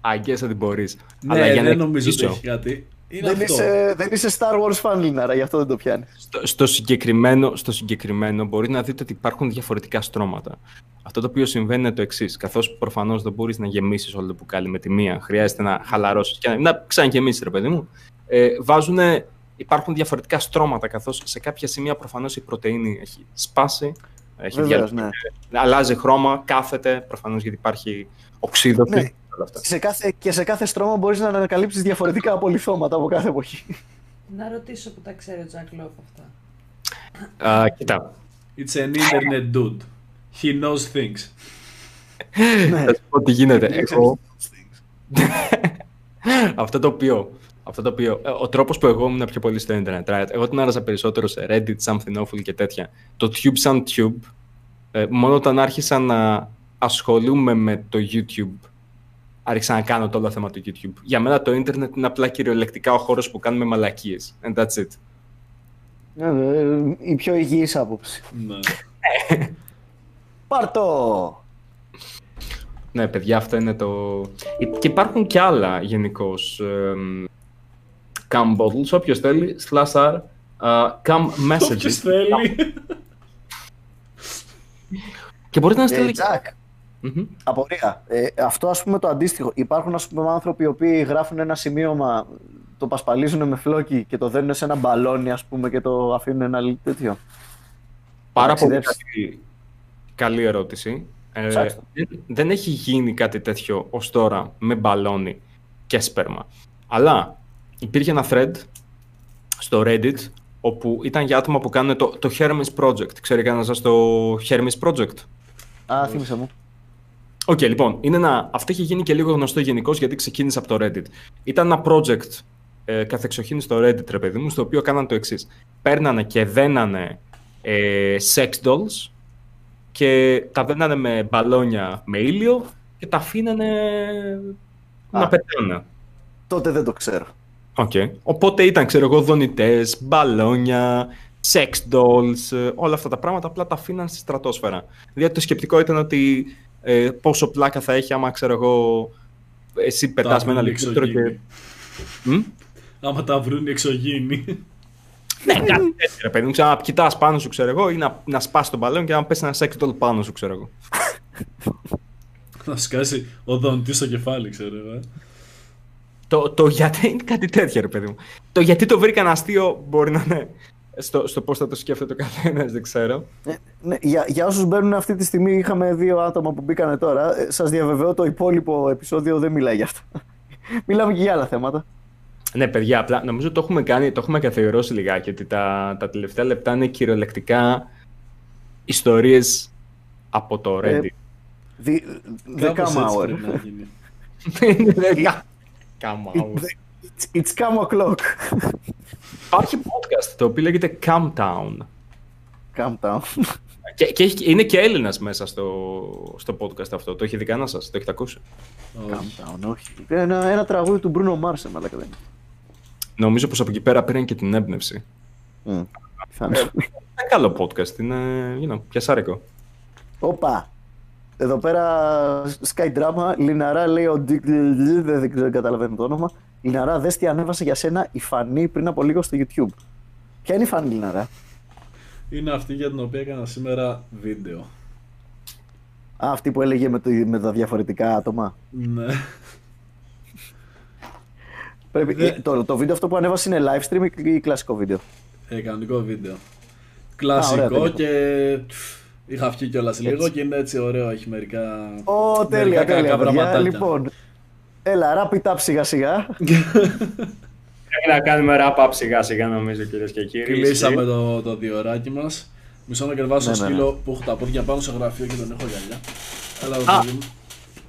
I guess ότι μπορείς. Ναι, δεν νομίζω ότι έχει κάτι. Είναι Δεν αυτό. είσαι, δεν είσαι Star Wars fan, Λινάρα, γι' αυτό δεν το πιάνεις. Στο, στο, συγκεκριμένο, στο συγκεκριμένο μπορεί να δείτε ότι υπάρχουν διαφορετικά στρώματα. Αυτό το οποίο συμβαίνει είναι το εξής. Καθώς προφανώς δεν μπορείς να γεμίσεις όλο το μπουκάλι με τη μία, χρειάζεται να χαλαρώσεις και να, να ξαναγεμίσεις, ρε παιδί μου. Ε, βάζουνε, υπάρχουν διαφορετικά στρώματα. Καθώς σε κάποια σημεία προφανώς η πρωτενη έχει σπάσει, έχει Βεβαίως, δια- ναι. αλλάζει χρώμα, κάθεται προφανώς γιατί υπάρχει οξύδωση. Ναι. όλα αυτά. Σε κάθε, και σε κάθε στρώμα μπορείς να ανακαλύψεις διαφορετικά απολυθώματα από κάθε εποχή. Να ρωτήσω που τα ξέρει ο Τζακ Λόφ αυτά. Α, κοίτα, It's an internet dude. He knows things. ναι. θα σου πω τι γίνεται. Δεν Εγώ, αυτό το οποίο, αυτό το οποίο, ε, ο τρόπος που εγώ ήμουν πιο πολύ στο ίντερνετ, right? εγώ την άραζα περισσότερο σε Reddit, Something Awful και τέτοια. Το Tube σαν Tube, ε, μόνο όταν άρχισα να ασχολούμαι με το YouTube, άρχισα να κάνω το όλο θέμα του YouTube. Για μένα το ίντερνετ είναι απλά κυριολεκτικά ο χώρος που κάνουμε μαλακίες. And that's it. Ε, ε, Η πιο υγιής άποψη. Ναι. Πάρτο! Ναι, παιδιά, αυτό είναι το... Και υπάρχουν και άλλα γενικώς. Cam bottles, όποιος θέλει, slash r, uh, cam messages. Όποιος θέλει. Και μπορείτε να Ε, στείλει... Τζακ, Μμμ. απορία. Ε, αυτό ας πούμε το αντίστοιχο. Υπάρχουν ας πούμε άνθρωποι οι οποίοι γράφουν ένα σημείωμα, το πασπαλίζουν με φλόκι και το δένουν σε ένα μπαλόνι ας πούμε και το αφήνουν ένα λι- τέτοιο. Πάρα πολύ ταξιδέψει. καλή, καλή ερώτηση. Ε, Ψάξτε το. δεν, δεν έχει γίνει κάτι τέτοιο ως τώρα με μπαλόνι και σπέρμα. Αλλά υπήρχε ένα thread στο Reddit όπου ήταν για άτομα που κάνουν το, το Hermes Project. Ξέρει κανένας σας το Hermes Project? Α, θύμισε μου. Οκ, λοιπόν, είναι ένα... αυτό έχει γίνει και λίγο γνωστό γενικώς γιατί ξεκίνησε από το Reddit. Ήταν ένα project ε, καθεξοχήν στο Reddit, ρε παιδί μου, στο οποίο κάναν το εξής. Παίρνανε και δένανε ε, sex dolls και τα δένανε με μπαλόνια με ήλιο και τα αφήνανε να Α. πετάνε. Τότε δεν το ξέρω. Οκ. Οπότε ήταν, ξέρω εγώ, δονητές, μπαλόνια, sex dolls, ε, όλα αυτά τα πράγματα απλά τα αφήναν στη στρατόσφαιρα. Δηλαδή το σκεπτικό ήταν ότι ε, πόσο πλάκα θα έχει άμα, ξέρω εγώ, εσύ πετάς με ένα βρουν ελικόπτερο και... εξωγήινοι. Μμ; Άμα τα βρουν οι εξωγήινοι. Ναι, κάτι τέτοιο, ρε παιδί μου. Ξέρω, να κοιτάς πάνω σου, ξέρω εγώ, ή να, να σπάσει το μπαλόνι και να πέσει ένα sex doll πάνω σου, ξέρω εγώ. Να σκάσει ο δοντής στο κεφάλι, ξέρω εγώ. Ε. Το, το γιατί είναι κάτι τέτοιο, ρε παιδί μου. Το γιατί το βρήκαν αστείο μπορεί να είναι στο, στο πώς θα το σκέφτεται ο καθένας, δεν ξέρω. Ε, ναι, για, για όσους μπαίνουν αυτή τη στιγμή, είχαμε δύο άτομα που μπήκανε τώρα. Ε, σας διαβεβαιώ το υπόλοιπο επεισόδιο δεν μιλάει για αυτά. Μιλάμε και για άλλα θέματα. Ναι, παιδιά, απλά νομίζω το έχουμε κάνει, το έχουμε καθιερώσει λιγάκι ότι τα, τα τελευταία λεπτά είναι κυριολεκτικά ιστορίες από το Ε, Reddit. Δι, the Κάπως come έτσι hour. πρέπει να γίνει. Come It- out. It's, it's come o'clock. Υπάρχει podcast το οποίο λέγεται Come Town. Come down. Και, και έχει- είναι και Έλληνας μέσα στο, στο podcast αυτό. Το έχει δει κανένας σας, το έχετε ακούσει; Όχι. Come down, όχι. Ένα, ένα τραγούδι του Bruno Mars, μαλάκα δεν Νομίζω πως από εκεί πέρα πήραν και την έμπνευση. είναι. Mm. πιθανώς. Είναι καλό podcast, είναι you know, πιασάρικο. Όπα. Εδώ πέρα Sky Drama, Λιναρά λέει ο Dick, δεν, δεν ξέρω, καταλαβαίνω το όνομα. Λιναρά, δες τι ανέβασε για σένα η Φανή πριν από λίγο στο YouTube. Ποια είναι η Φανή, Λιναρά; Είναι αυτή για την οποία έκανα σήμερα βίντεο. Α, αυτή που έλεγε με, το, με τα διαφορετικά άτομα. Ναι. Πρέπει, Δε- ε, το, το βίντεο αυτό που ανέβασε είναι live stream ή, ή κλασικό βίντεο; Ε, κανονικό βίντεο. ωραία, Κλασικό τέλεια. και είχα βγει κιόλας λίγο Έτσι. και είναι έτσι ωραίο, έχει μερικά. Ω, τέλεια, μερικά τέλεια, κακά παιδιά. πραγματάκια. Λοιπόν, έλα, wrap it up σιγά σιγά. Πρέπει να κάνουμε wrap-up σιγά σιγά νομίζω κυρίες και κύριοι. Κλείσαμε το, το διωράκι μας. Μισό να κερβάσω Ναι, το ναι, σκύλο που έχω τα πόδια πάνω στο γραφείο και τον έχω γυαλιά. Έλα, Α. παιδί μου.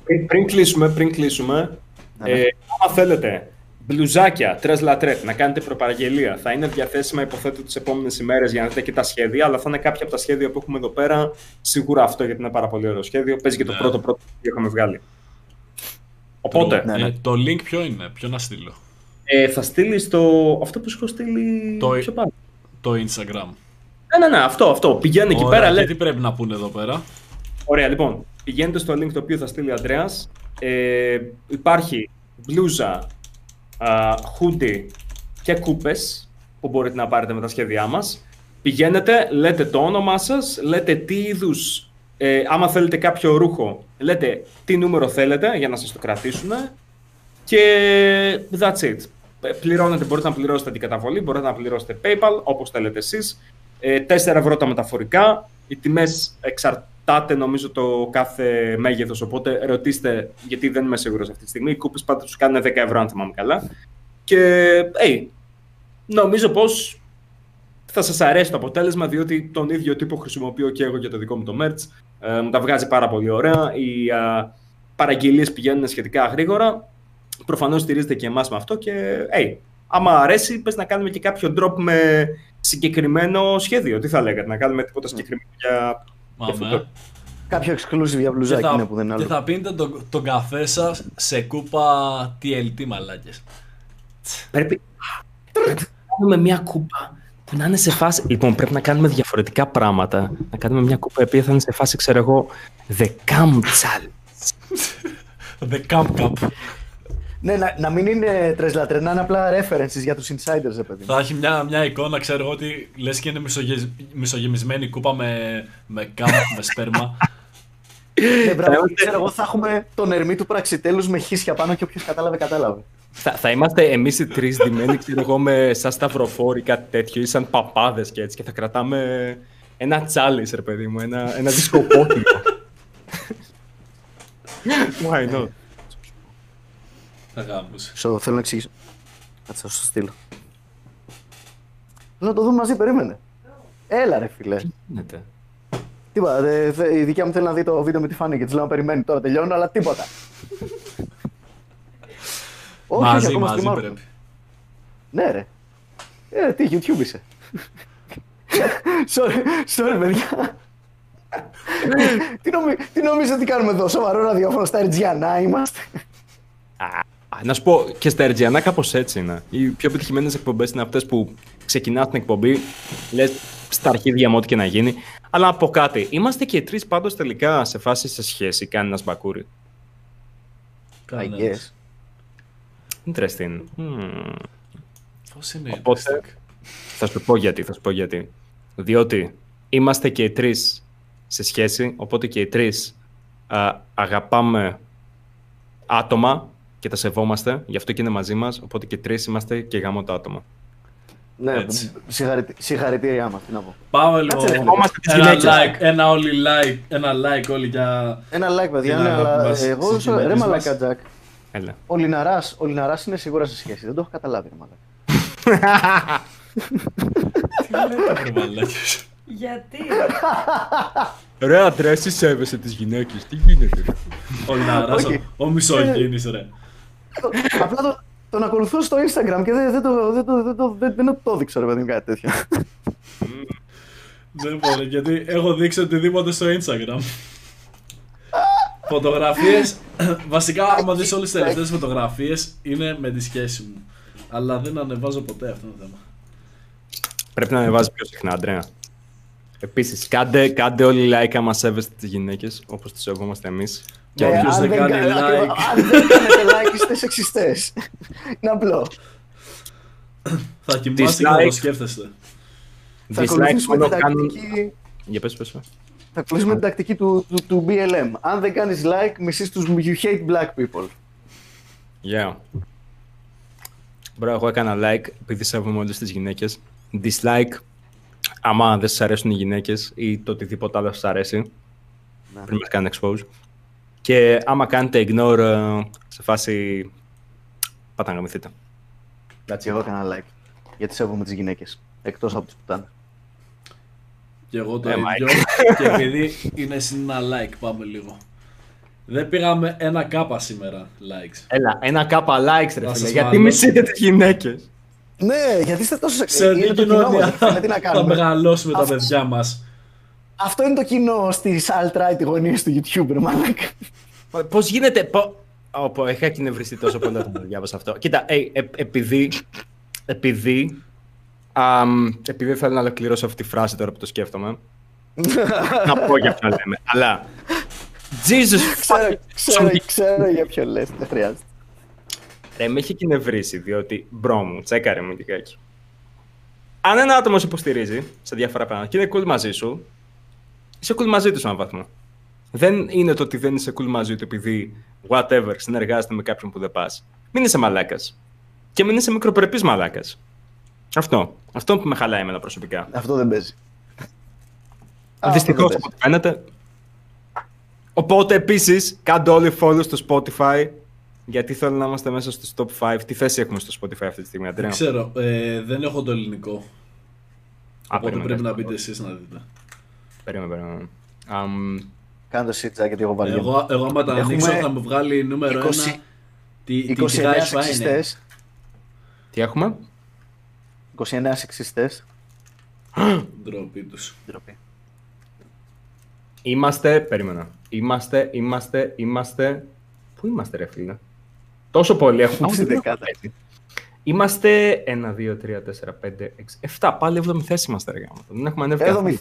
Πριν, πριν κλείσουμε, πριν κλείσουμε Ναι, ναι. ε, άμα θέλετε μπλουζάκια, τρες λατρέτ, να κάνετε προπαραγγελία, θα είναι διαθέσιμα υποθέτω τις επόμενες ημέρες για να δείτε και τα σχέδια, αλλά θα είναι κάποια από τα σχέδια που έχουμε εδώ πέρα, σίγουρα αυτό γιατί είναι πάρα πολύ ωραίο σχέδιο, παίζει και το Ναι. πρώτο πρώτο που είχαμε βγάλει. Οπότε, Ναι, ναι. Ε, το link ποιο είναι, ποιο να στείλω; ε, θα στείλεις το... αυτό που σου έχω στείλει Το- πιο πάνω. Το Instagram. Ναι, ναι, ναι, αυτό, αυτό. Πηγαίνει εκεί Ωραία, πέρα, και λέει. τι πρέπει να πούνε εδώ πέρα; Ωραία, λοιπόν, πηγαίνετε στο link το οποίο θα στείλει ο Ανδρέας. Ε, υπάρχει μπλούζα, α, hoodie και κούπες που μπορείτε να πάρετε με τα σχέδιά μας. Πηγαίνετε, λέτε το όνομά σας, λέτε τι είδους, ε, άμα θέλετε κάποιο ρούχο, λέτε τι νούμερο θέλετε για να σας το κρατήσουν και that's it. Ε, Πληρώνετε, μπορείτε να πληρώσετε την καταβολή, μπορείτε να πληρώσετε PayPal, όπως θέλετε εσείς. Ε, 4 ευρώ τα μεταφορικά. Οι τιμές εξαρτάται νομίζω το κάθε μέγεθος, οπότε ρωτήστε, γιατί δεν είμαι σίγουρος αυτή τη στιγμή. Οι κούπες πάντα τους κάνουν 10 ευρώ, αν θυμάμαι καλά. Και, hey, νομίζω πως θα σας αρέσει το αποτέλεσμα, διότι τον ίδιο τύπο χρησιμοποιώ και εγώ για το δικό μου το merch. Ε, μου τα βγάζει πάρα πολύ ωραία. Οι α, παραγγελίες πηγαίνουν σχετικά γρήγορα. Προφανώς στηρίζετε και εμάς με αυτό και, hey, άμα αρέσει, πες να κάνουμε και κάποιο drop με συγκεκριμένο σχέδιο. Τι θα λέγατε, να κάνουμε τίποτα συγκεκριμένο για... Μάμε. αυτό. Κάποιο exclusive για Και μπλουζάκι είναι θα, που δεν είναι και άλλο. θα πίνετε τον, τον καφέ σας σε κούπα TLT μαλάκες. Πρέπει, πρέπει να κάνουμε μια κούπα που να είναι σε φάση... Λοιπόν, πρέπει να κάνουμε διαφορετικά πράγματα. Να κάνουμε μια κούπα η οποία θα είναι σε φάση, ξέρω εγώ, The Camchal. The Camp Cup. Ναι, να, να μην είναι τρεσλατρέ, να είναι απλά references για τους insiders, ρε παιδί. μου. Θα έχει μια, μια εικόνα, ξέρω εγώ, ότι λες και είναι μισογε- μισογεμισμένη κούπα με, με κάμπ, με σπέρμα. Ναι, μπράβο, είμαστε- ξέρω εγώ, θα έχουμε τον ερμή του πραξιτέλους με χίσια πάνω και όποιος κατάλαβε, κατάλαβε. Θα, θα είμαστε εμείς οι τρεις ντυμένοι, ξέρω εγώ, με σαν σταυροφόροι ή κάτι τέτοιο ή σαν παπάδες και έτσι και θα κρατάμε ένα τσάλις, ρε παιδί μου, ένα, ένα δισκοπότημα. Why not? Θα γάμους. So, θέλω να εξηγήσω. Κάτσε, θα σου το στείλω. Θέλω να το δούμε μαζί, περίμενε. Έλα ρε φίλε. Γίνεται. Τίποτα. δε- δε- η δικιά μου θέλει να δει το βίντεο με τη φάνη και της λέω να περιμένει. Τώρα τελειώνω, αλλά τίποτα. όχι, όχι, μαζί, ακόμα μαζί streamάρω. πρέπει. Ναι, ρε. Ε, τι, YouTube είσαι. sorry, sorry, παιδιά. τι, νομι... τι νομίζετε ότι κάνουμε εδώ, σοβαρό ραδιόφωνο στα RGNA είμαστε; Α, Να σου πω και στα Ερτζιανά κάπως έτσι είναι. Οι πιο επιτυχημένες εκπομπές είναι αυτές που ξεκινά την εκπομπή, λες στα αρχίδια μου ό,τι και να γίνει. Αλλά να πω κάτι. Είμαστε και οι τρεις πάντως τελικά σε φάση σε σχέση. Κάνει ένα μπακούρι. I Κανένας. guess. Interesting. Hmm. Πώς είναι Οπότε, interesting; θα σου πω γιατί, θα σου πω γιατί. Διότι είμαστε και οι τρεις σε σχέση, οπότε και οι τρεις αγαπάμε άτομα και τα σεβόμαστε, γι' αυτό και είναι μαζί μας, οπότε και τρεις είμαστε και γάμο το άτομα. Ναι, Έτσι. συγχαρητι... συγχαρητήριά μας, τι να πω. Πάμε Κάτσε, ρε, λοιπόν. Ευχόμαστε τις Ένα γυναίκες. like, ένα όλοι like, ένα like όλοι για... Ένα like, παιδιά, Την ναι, αγάπη αλλά μας εγώ, στις ρε γυναίκες μαλάκα, μας. Τζακ. Έλα. Ο Λιναράς, ο Λιναράς είναι σίγουρα σε σχέση, δεν το έχω καταλάβει, ρε μαλάκα. Τι λέτε ρε μαλάκες; Γιατί; Ρε άντρα, εσύ σέβεσαι τις γυναίκες, τι γίνεται. ρε; Ο Λιναράς, Όχι. ο- ο μισογίνης ρε. Απλά το, τον ακολουθώ στο Instagram και δεν, δεν, το, δεν, το, δεν, το, δεν, δεν το έδειξα, ρε παιδί μου, κάτι τέτοιο. Δεν μπορεί, γιατί έχω δείξει οτιδήποτε στο Instagram. Φωτογραφίες, βασικά άμα δεις όλες τις τελευταίες φωτογραφίες είναι με τη σχέση μου. Αλλά δεν ανεβάζω ποτέ αυτό το θέμα. Πρέπει να ανεβάζει πιο συχνά, Αντρέα. Επίσης, κάντε, κάντε όλοι like άμα σέβεστε τις γυναίκες, όπως τις σεβόμαστε εμείς. Και Ε, όποιος αν δεν κάνει κα- like, ακριβώς, Αν δεν κάνετε like, είστε σεξιστές. Είναι απλό. θα κοιμάσαι και θα το Dislike. σκέφτεστε. Θα Dislike ακολουθήσουμε μόνο την κάνουν... τακτική, Για πες, πες. πες. θα ακολουθήσουμε την τακτική του, του, του BLM. Αν δεν κάνεις like, μισείς τους you hate black people. Yeah. Μπρο, εγώ έκανα like επειδή σέβομαι όλες τις γυναίκες. Dislike, άμα δεν σας αρέσουν οι γυναίκες ή το οτιδήποτε άλλο σας αρέσει, Ναι. πριν μας κάνουν expose. Και άμα κάνετε ignore ε, σε φάση, πάτε να γαμηθείτε. Και εγώ έκανα like. Γιατί σέβομαι τις γυναίκες. Εκτός από τις πουτάνες. Και εγώ το Ε, ίδιο. Mike. και επειδή είναι συν ένα like, πάμε λίγο. Δεν πήγαμε ένα κάπα σήμερα likes. Έλα, ένα κάπα likes ρε Να φίλε, σας γιατί βάλω. μισείτε τις γυναίκες; Ναι, γιατί είστε τόσο Σε Είναι τι το κοινό μας, κοινωνία ρε φίλε, τι να θα κάνουμε; μεγαλώσουμε τα Αυτό- παιδιά μας. Αυτό είναι το κοινό στις alt-right γωνίες του YouTube, ρε μαλάκα. Μα Πώς γίνεται, πω... Όπο, είχα εκνευριστεί τόσο πολύ όταν το διάβασα αυτό. Κοίτα, ε, ε, επειδή, επειδή, αμ, επειδή θέλω να ολοκληρώσω αυτή τη φράση τώρα που το σκέφτομαι, να πω για ποιο λέμε, αλλά Jesus ξέρω, fucking ξέρω, Sonny. ξέρω για ποιο λες, δεν χρειάζεται. Ρε, με έχει εκνευρίσει, διότι bro μου, τσέκαρε μου λιγάκι. Αν ένα άτομο σε υποστηρίζει σε διάφορα πράγματα και είναι cool μαζί σου, είσαι cool μαζί τους σε έναν βαθμό. Δεν είναι το ότι δεν είσαι cool μαζί του επειδή whatever συνεργάζεται με κάποιον που δεν πας. Μην είσαι μαλάκας. Και μην είσαι μικροπρεπής μαλάκας. Αυτό. Αυτό που με χαλάει εμένα προσωπικά. Αυτό δεν παίζει. Α, Δυστυχώ αυτό δεν από ό,τι φαίνεται. Οπότε επίσης κάντε όλοι follow στο Spotify. Γιατί θέλω να είμαστε μέσα στο top 5. Τι θέση έχουμε στο Spotify αυτή τη στιγμή, Αντρέα; Δεν ξέρω, ε, δεν έχω το ελληνικό. Α, Οπότε περίμενε, πρέπει να αυτό. μπείτε εσείς να δείτε. Περίμενε, περίμενε. Αμ, Κάνε το shit, γιατί εγώ βαριέμαι. Εγώ, εγώ άμα τα Έχουμε ανοίξω θα μου βγάλει νούμερο 20 1. Τι, τι 29 γράφει είναι. σεξιστές. τι έχουμε; 29 σεξιστές. Ντροπή τους. Ντροπή. Είμαστε, περίμενα. Είμαστε, είμαστε, είμαστε. Πού είμαστε, ρε φίλε; Τόσο πολύ έχουμε. Αυτή Όχι, δεν δεκάδα. έχουμε έτσι. Είμαστε 1, 2, 3, 4, 5, 6, 7. Πάλι 7η θέση είμαστε, ρε γάμο. Δεν έχουμε ανέβει Εδώ καθόλου. μη.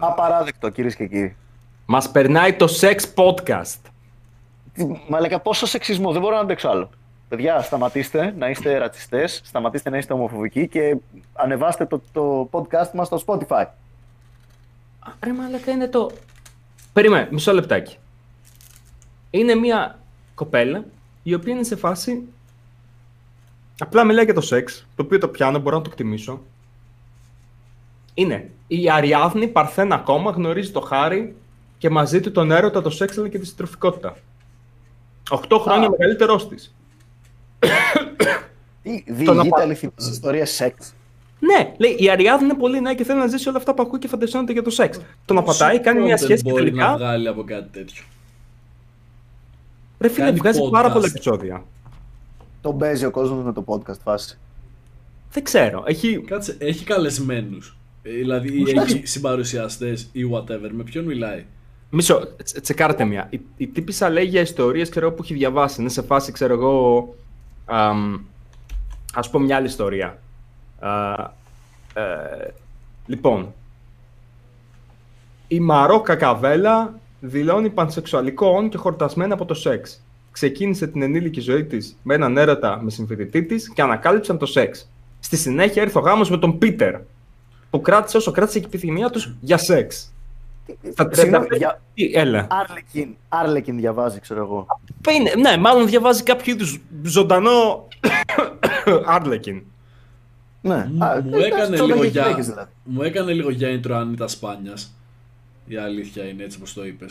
Απαράδεκτο, κυρίες και κύριοι. Μας περνάει το sex podcast. Τι- Μαλάκα, πόσο σεξισμό, δεν μπορώ να αντέξω άλλο. Παιδιά, σταματήστε να είστε ρατσιστές, σταματήστε να είστε ομοφοβικοί και ανεβάστε το, το podcast μας στο Spotify. Ρε μαλάκα είναι το... Περίμενε, μισό λεπτάκι. Είναι μια κοπέλα η οποία είναι σε φάση... Απλά μιλάει για το σεξ, το οποίο το πιάνω, μπορώ να το εκτιμήσω. Είναι η Αριάδνη Παρθένα ακόμα γνωρίζει το χάρη και μαζί του τον έρωτα, το σεξ αλλά και τη συντροφικότητα. 8 χρόνια Α. μεγαλύτερός της. Τι Το να διηγείται πα- αληθινές ιστορίες σεξ; Ναι, λέει η Αριάδη είναι πολύ νέα και θέλει να ζήσει όλα αυτά που ακούει και φαντασιώνεται για το σεξ. Το να πατάει, κάνει μια σχέση και μπορεί να τελικά. βγάλει από κάτι τέτοιο. Ρε φίλε, κάνει βγάζει podcast. πάρα πολλά επεισόδια. Τον παίζει ο κόσμος με το podcast φάση. Δεν ξέρω. Έχει. Κάτσε, έχει καλεσμένους. Δηλαδή Μου έχει αρέσει. συμπαρουσιαστές ή whatever. Με ποιον μιλάει; Μισό, τσε- τσεκάρτε μια. Η, η τύπησα λέει για ιστορίες ξέρω, εγώ, που έχει διαβάσει. Είναι σε φάση, ξέρω εγώ. αμ, ας πω μια άλλη ιστορία. Α, ε, λοιπόν. Η Μαρό Κακαβέλα δηλώνει πανσεξουαλικό και χορτασμένη από το σεξ. Ξεκίνησε την ενήλικη ζωή της με έναν έρωτα με συμφιλητή της και ανακάλυψαν το σεξ. Στη συνέχεια ήρθε ο γάμος με τον Πίτερ. Που κράτησε όσο κράτησε και η επιθυμία του για σεξ. Στα 35 Συγγνώμη, για Τι, έλα. Άρλεκιν, Άρλεκιν διαβάζει, ξέρω εγώ. Είναι, ναι, μάλλον διαβάζει κάποιο είδου ζωντανό Άρλεκιν. Ναι. Μου- Α, μου, εντάξει, έκανε τώρα λίγο για για, γυναίκες, δηλαδή. μου έκανε λίγο για intro Ανίτα Σπάνια. Η αλήθεια είναι έτσι όπω το είπε.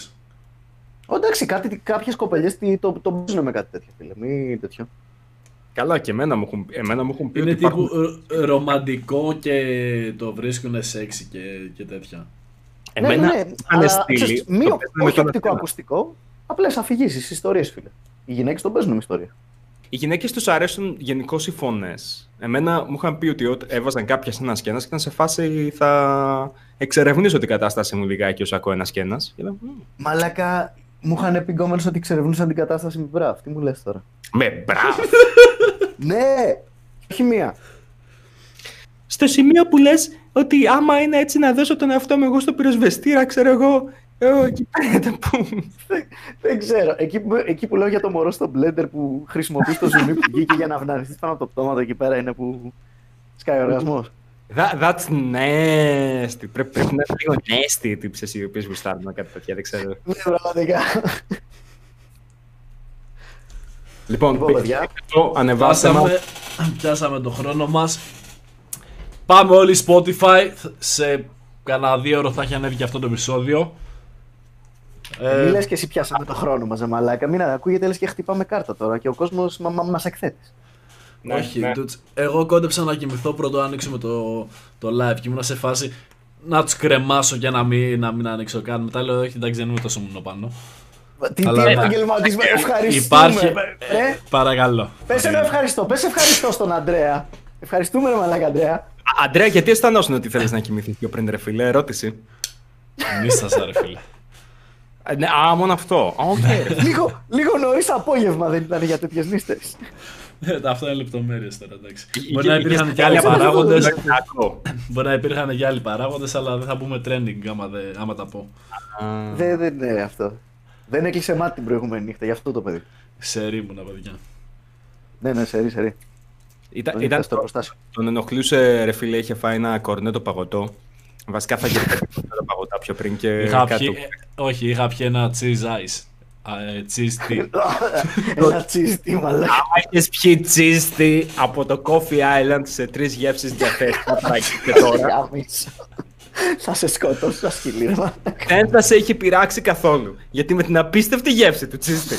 Ω, Εντάξει, κάτι, κάποιες κοπελιές τι- το, το παίζουν με κάτι τέτοιο, φίλε. Μη τέτοιο. Καλά, και εμένα μου έχουν, εμένα μου έχουν πει Είναι ότι τύπου υπάρχουν... ε, ρομαντικό και το βρίσκουν σεξι και, και τέτοια. Εμένα ναι, ναι, είχαν αλλά, στείλει... ξέρεις, το μη, παίζουν με όχι τον οπτικό Αθήνα. ακουστικό, απλές αφηγήσεις, ιστορίες, φίλε. Οι γυναίκες τον παίζουν με ιστορία. Οι γυναίκες τους αρέσουν γενικώ οι φωνές. Εμένα μου είχαν πει ότι όταν έβαζαν κάποια σε ένα σκένας και ήταν σε φάση θα εξερευνήσω την κατάσταση μου λιγάκι όσο ακούω ένας σκένας. Μαλάκα, μου είχαν πει γκόμενες ότι εξερευνούσαν την κατάσταση με μπραφ. Τι μου λες τώρα. Με μπράβο. ναι, όχι μία. Στο σημείο που λες ότι άμα είναι έτσι να δώσω τον εαυτό μου εγώ στο πυροσβεστήρα, ξέρω εγώ. ε, εκεί πέρα που. Δεν ξέρω. Εκεί που, εκεί που λέω για το μωρό στο blender που χρησιμοποιείς το zoom που βγήκε για να βναριστείς πάνω από το πτώμα εκεί πέρα είναι που σκάει ο οργασμός. That, that's nasty. Πρέπει, πρέπει να είναι λίγο nasty οι τύψεις οι οποίες γουστάρουν κάτι τέτοια, δεν ξέρω. Ναι, πραγματικά. Λοιπόν, Λοιπόν, παιδιά. αυτό ανεβάστε μας. Πιάσαμε, πιάσαμε το χρόνο μας. Πάμε όλοι Spotify. Σε κανένα δύο ώρο θα έχει ανέβει και αυτό το επεισόδιο. Ε, Μη λες και εσύ πιάσαμε το χρόνο μας, ρε μαλάκα. Μην ακούγεται λες και χτυπάμε κάρτα τώρα και ο κόσμος μα, μα, μας εκθέτεις. Ναι, όχι, ναι. dudes, εγώ κόντεψα να κοιμηθώ πρώτο άνοιξουμε το, το live και ήμουν σε φάση να τους κρεμάσω για να μην, να μην ανοίξω καν. Μετά λέω, όχι εντάξει δεν είμαι τόσο μόνο πάνω. Τι, Αλλά τι ναι. επαγγελματισμό, ευχαριστούμε. Υπάρχει, Ε, παρακαλώ. πες ένα ευχαριστώ, πες ευχαριστώ στον Αντρέα. Ευχαριστούμε ρε μαλάκα Αντρέα. Α, Αντρέα, γιατί αισθανόσουν ότι θέλεις να κοιμηθείς πιο πριν, ρε φίλε, ερώτηση. Μίστασα ρε φίλε. Ε, ναι, α, μόνο αυτό. Α, οκ, ρε. λίγο, λίγο νωρίς απόγευμα δεν ήταν για τέτοιες λίστες. Ε, Αυτό είναι λεπτομέρειες τώρα, εντάξει. Είχε- Μπορεί να είχε- υπήρχαν είχε- και άλλοι είχε- παράγοντες. είχε- Κακό. Μπορεί να υπήρχαν και άλλοι παράγοντες, αλλά δεν θα πούμε trending άμα, δε, άμα τα πω. Α, Δεν, δεν είναι αυτό. Δεν έκλεισε μάτι την προηγούμενη νύχτα, γι' αυτό το παιδί. Σε ρήμουνα, παιδιά. Ναι, ναι, σερί, σερί. Ήταν, Τον ήταν είδα στο εργοστάσιο. Τον ενοχλούσε, ρε φίλε, είχε φάει ένα κορνέτο παγωτό. Βασικά θα γίνει τα παγωτά πιο πριν και Είχα κάτι. πιει, ε, όχι, είχα πιει ένα cheese ice. Α, ε, cheese tea. Ένα τσίζ, τι μαλάκα. Άμα έχεις πιει τσίστη από το Coffee Island σε τρεις γεύσεις διαθέσιμα και τώρα, Γάμισο. Θα σε σκοτώσω σαν σκυλί, ρε μαλάκα. δεν θα σε έχει πειράξει καθόλου. Γιατί με την απίστευτη γεύση του τσίστη.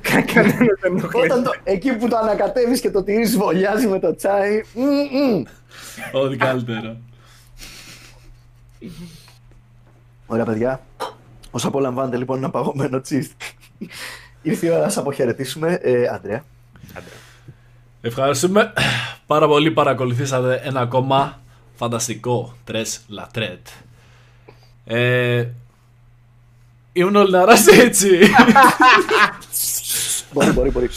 κα- Κανένα δεν ενοχλεί. Όταν το, εκεί που το ανακατεύεις και το τυρί σβολιάζει με το τσάι. μμ, μμ. Ό,τι καλύτερο. Ωραία, παιδιά. Όσο απολαμβάνετε λοιπόν ένα παγωμένο τσίστ. Ήρθε η ώρα να σας αποχαιρετήσουμε. Ε, Αντρέα. Ευχαριστούμε πάρα πολύ που παρακολουθήσατε ένα ακόμα φανταστικό τρες λατρέτ. Ε, ήμουν ο Λιναράς έτσι. Μπορεί, μπορεί, μπορεί.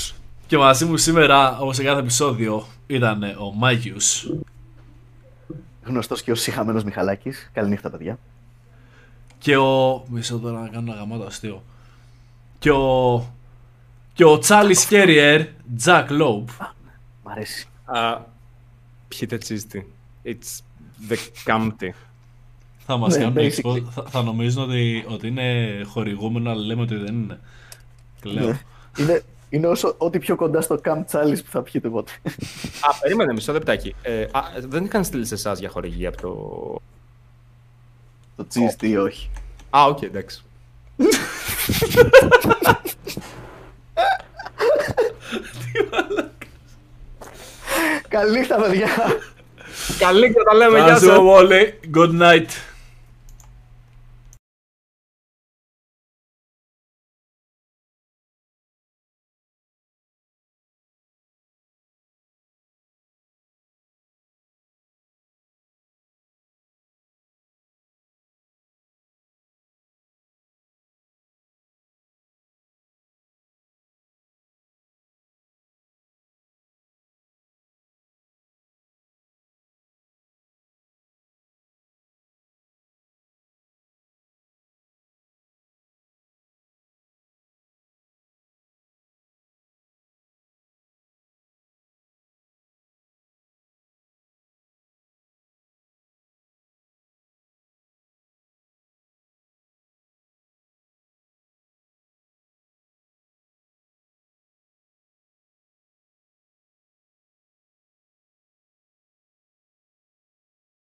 και μαζί μου σήμερα, όπως σε κάθε επεισόδιο, ήταν ο Μάγιους. Γνωστός και ως συχαμένος Μιχαλάκης. Καληνύχτα, παιδιά. Και ο... Μισό τώρα να κάνω ένα γαμάτο αστείο. Και ο... Και ο Τσάλις Κέριερ, Τζακ Λόουπ. Μ' αρέσει. Α, Πιείτε τσίστη. It's the Campty. Θα μας Ναι, κάνουν basically. expose. Θα, θα νομίζουν ότι, ότι είναι χορηγούμενο, αλλά λέμε ότι δεν είναι. Κλαίω. Ναι. Είναι, είναι όσο, ό,τι πιο κοντά στο Camp Charles που θα πιείτε ποτέ. Α, περίμενε μισό λεπτάκι. Ε, α, δεν είχαν στείλει σε εσάς για χορηγία από το. Το τσίστ ή όχι. Α, οκ, εντάξει. Καληνύχτα, παιδιά. Καλή και τα λέμε. Γεια Ευχαριστώ σας. πολύ. Good night.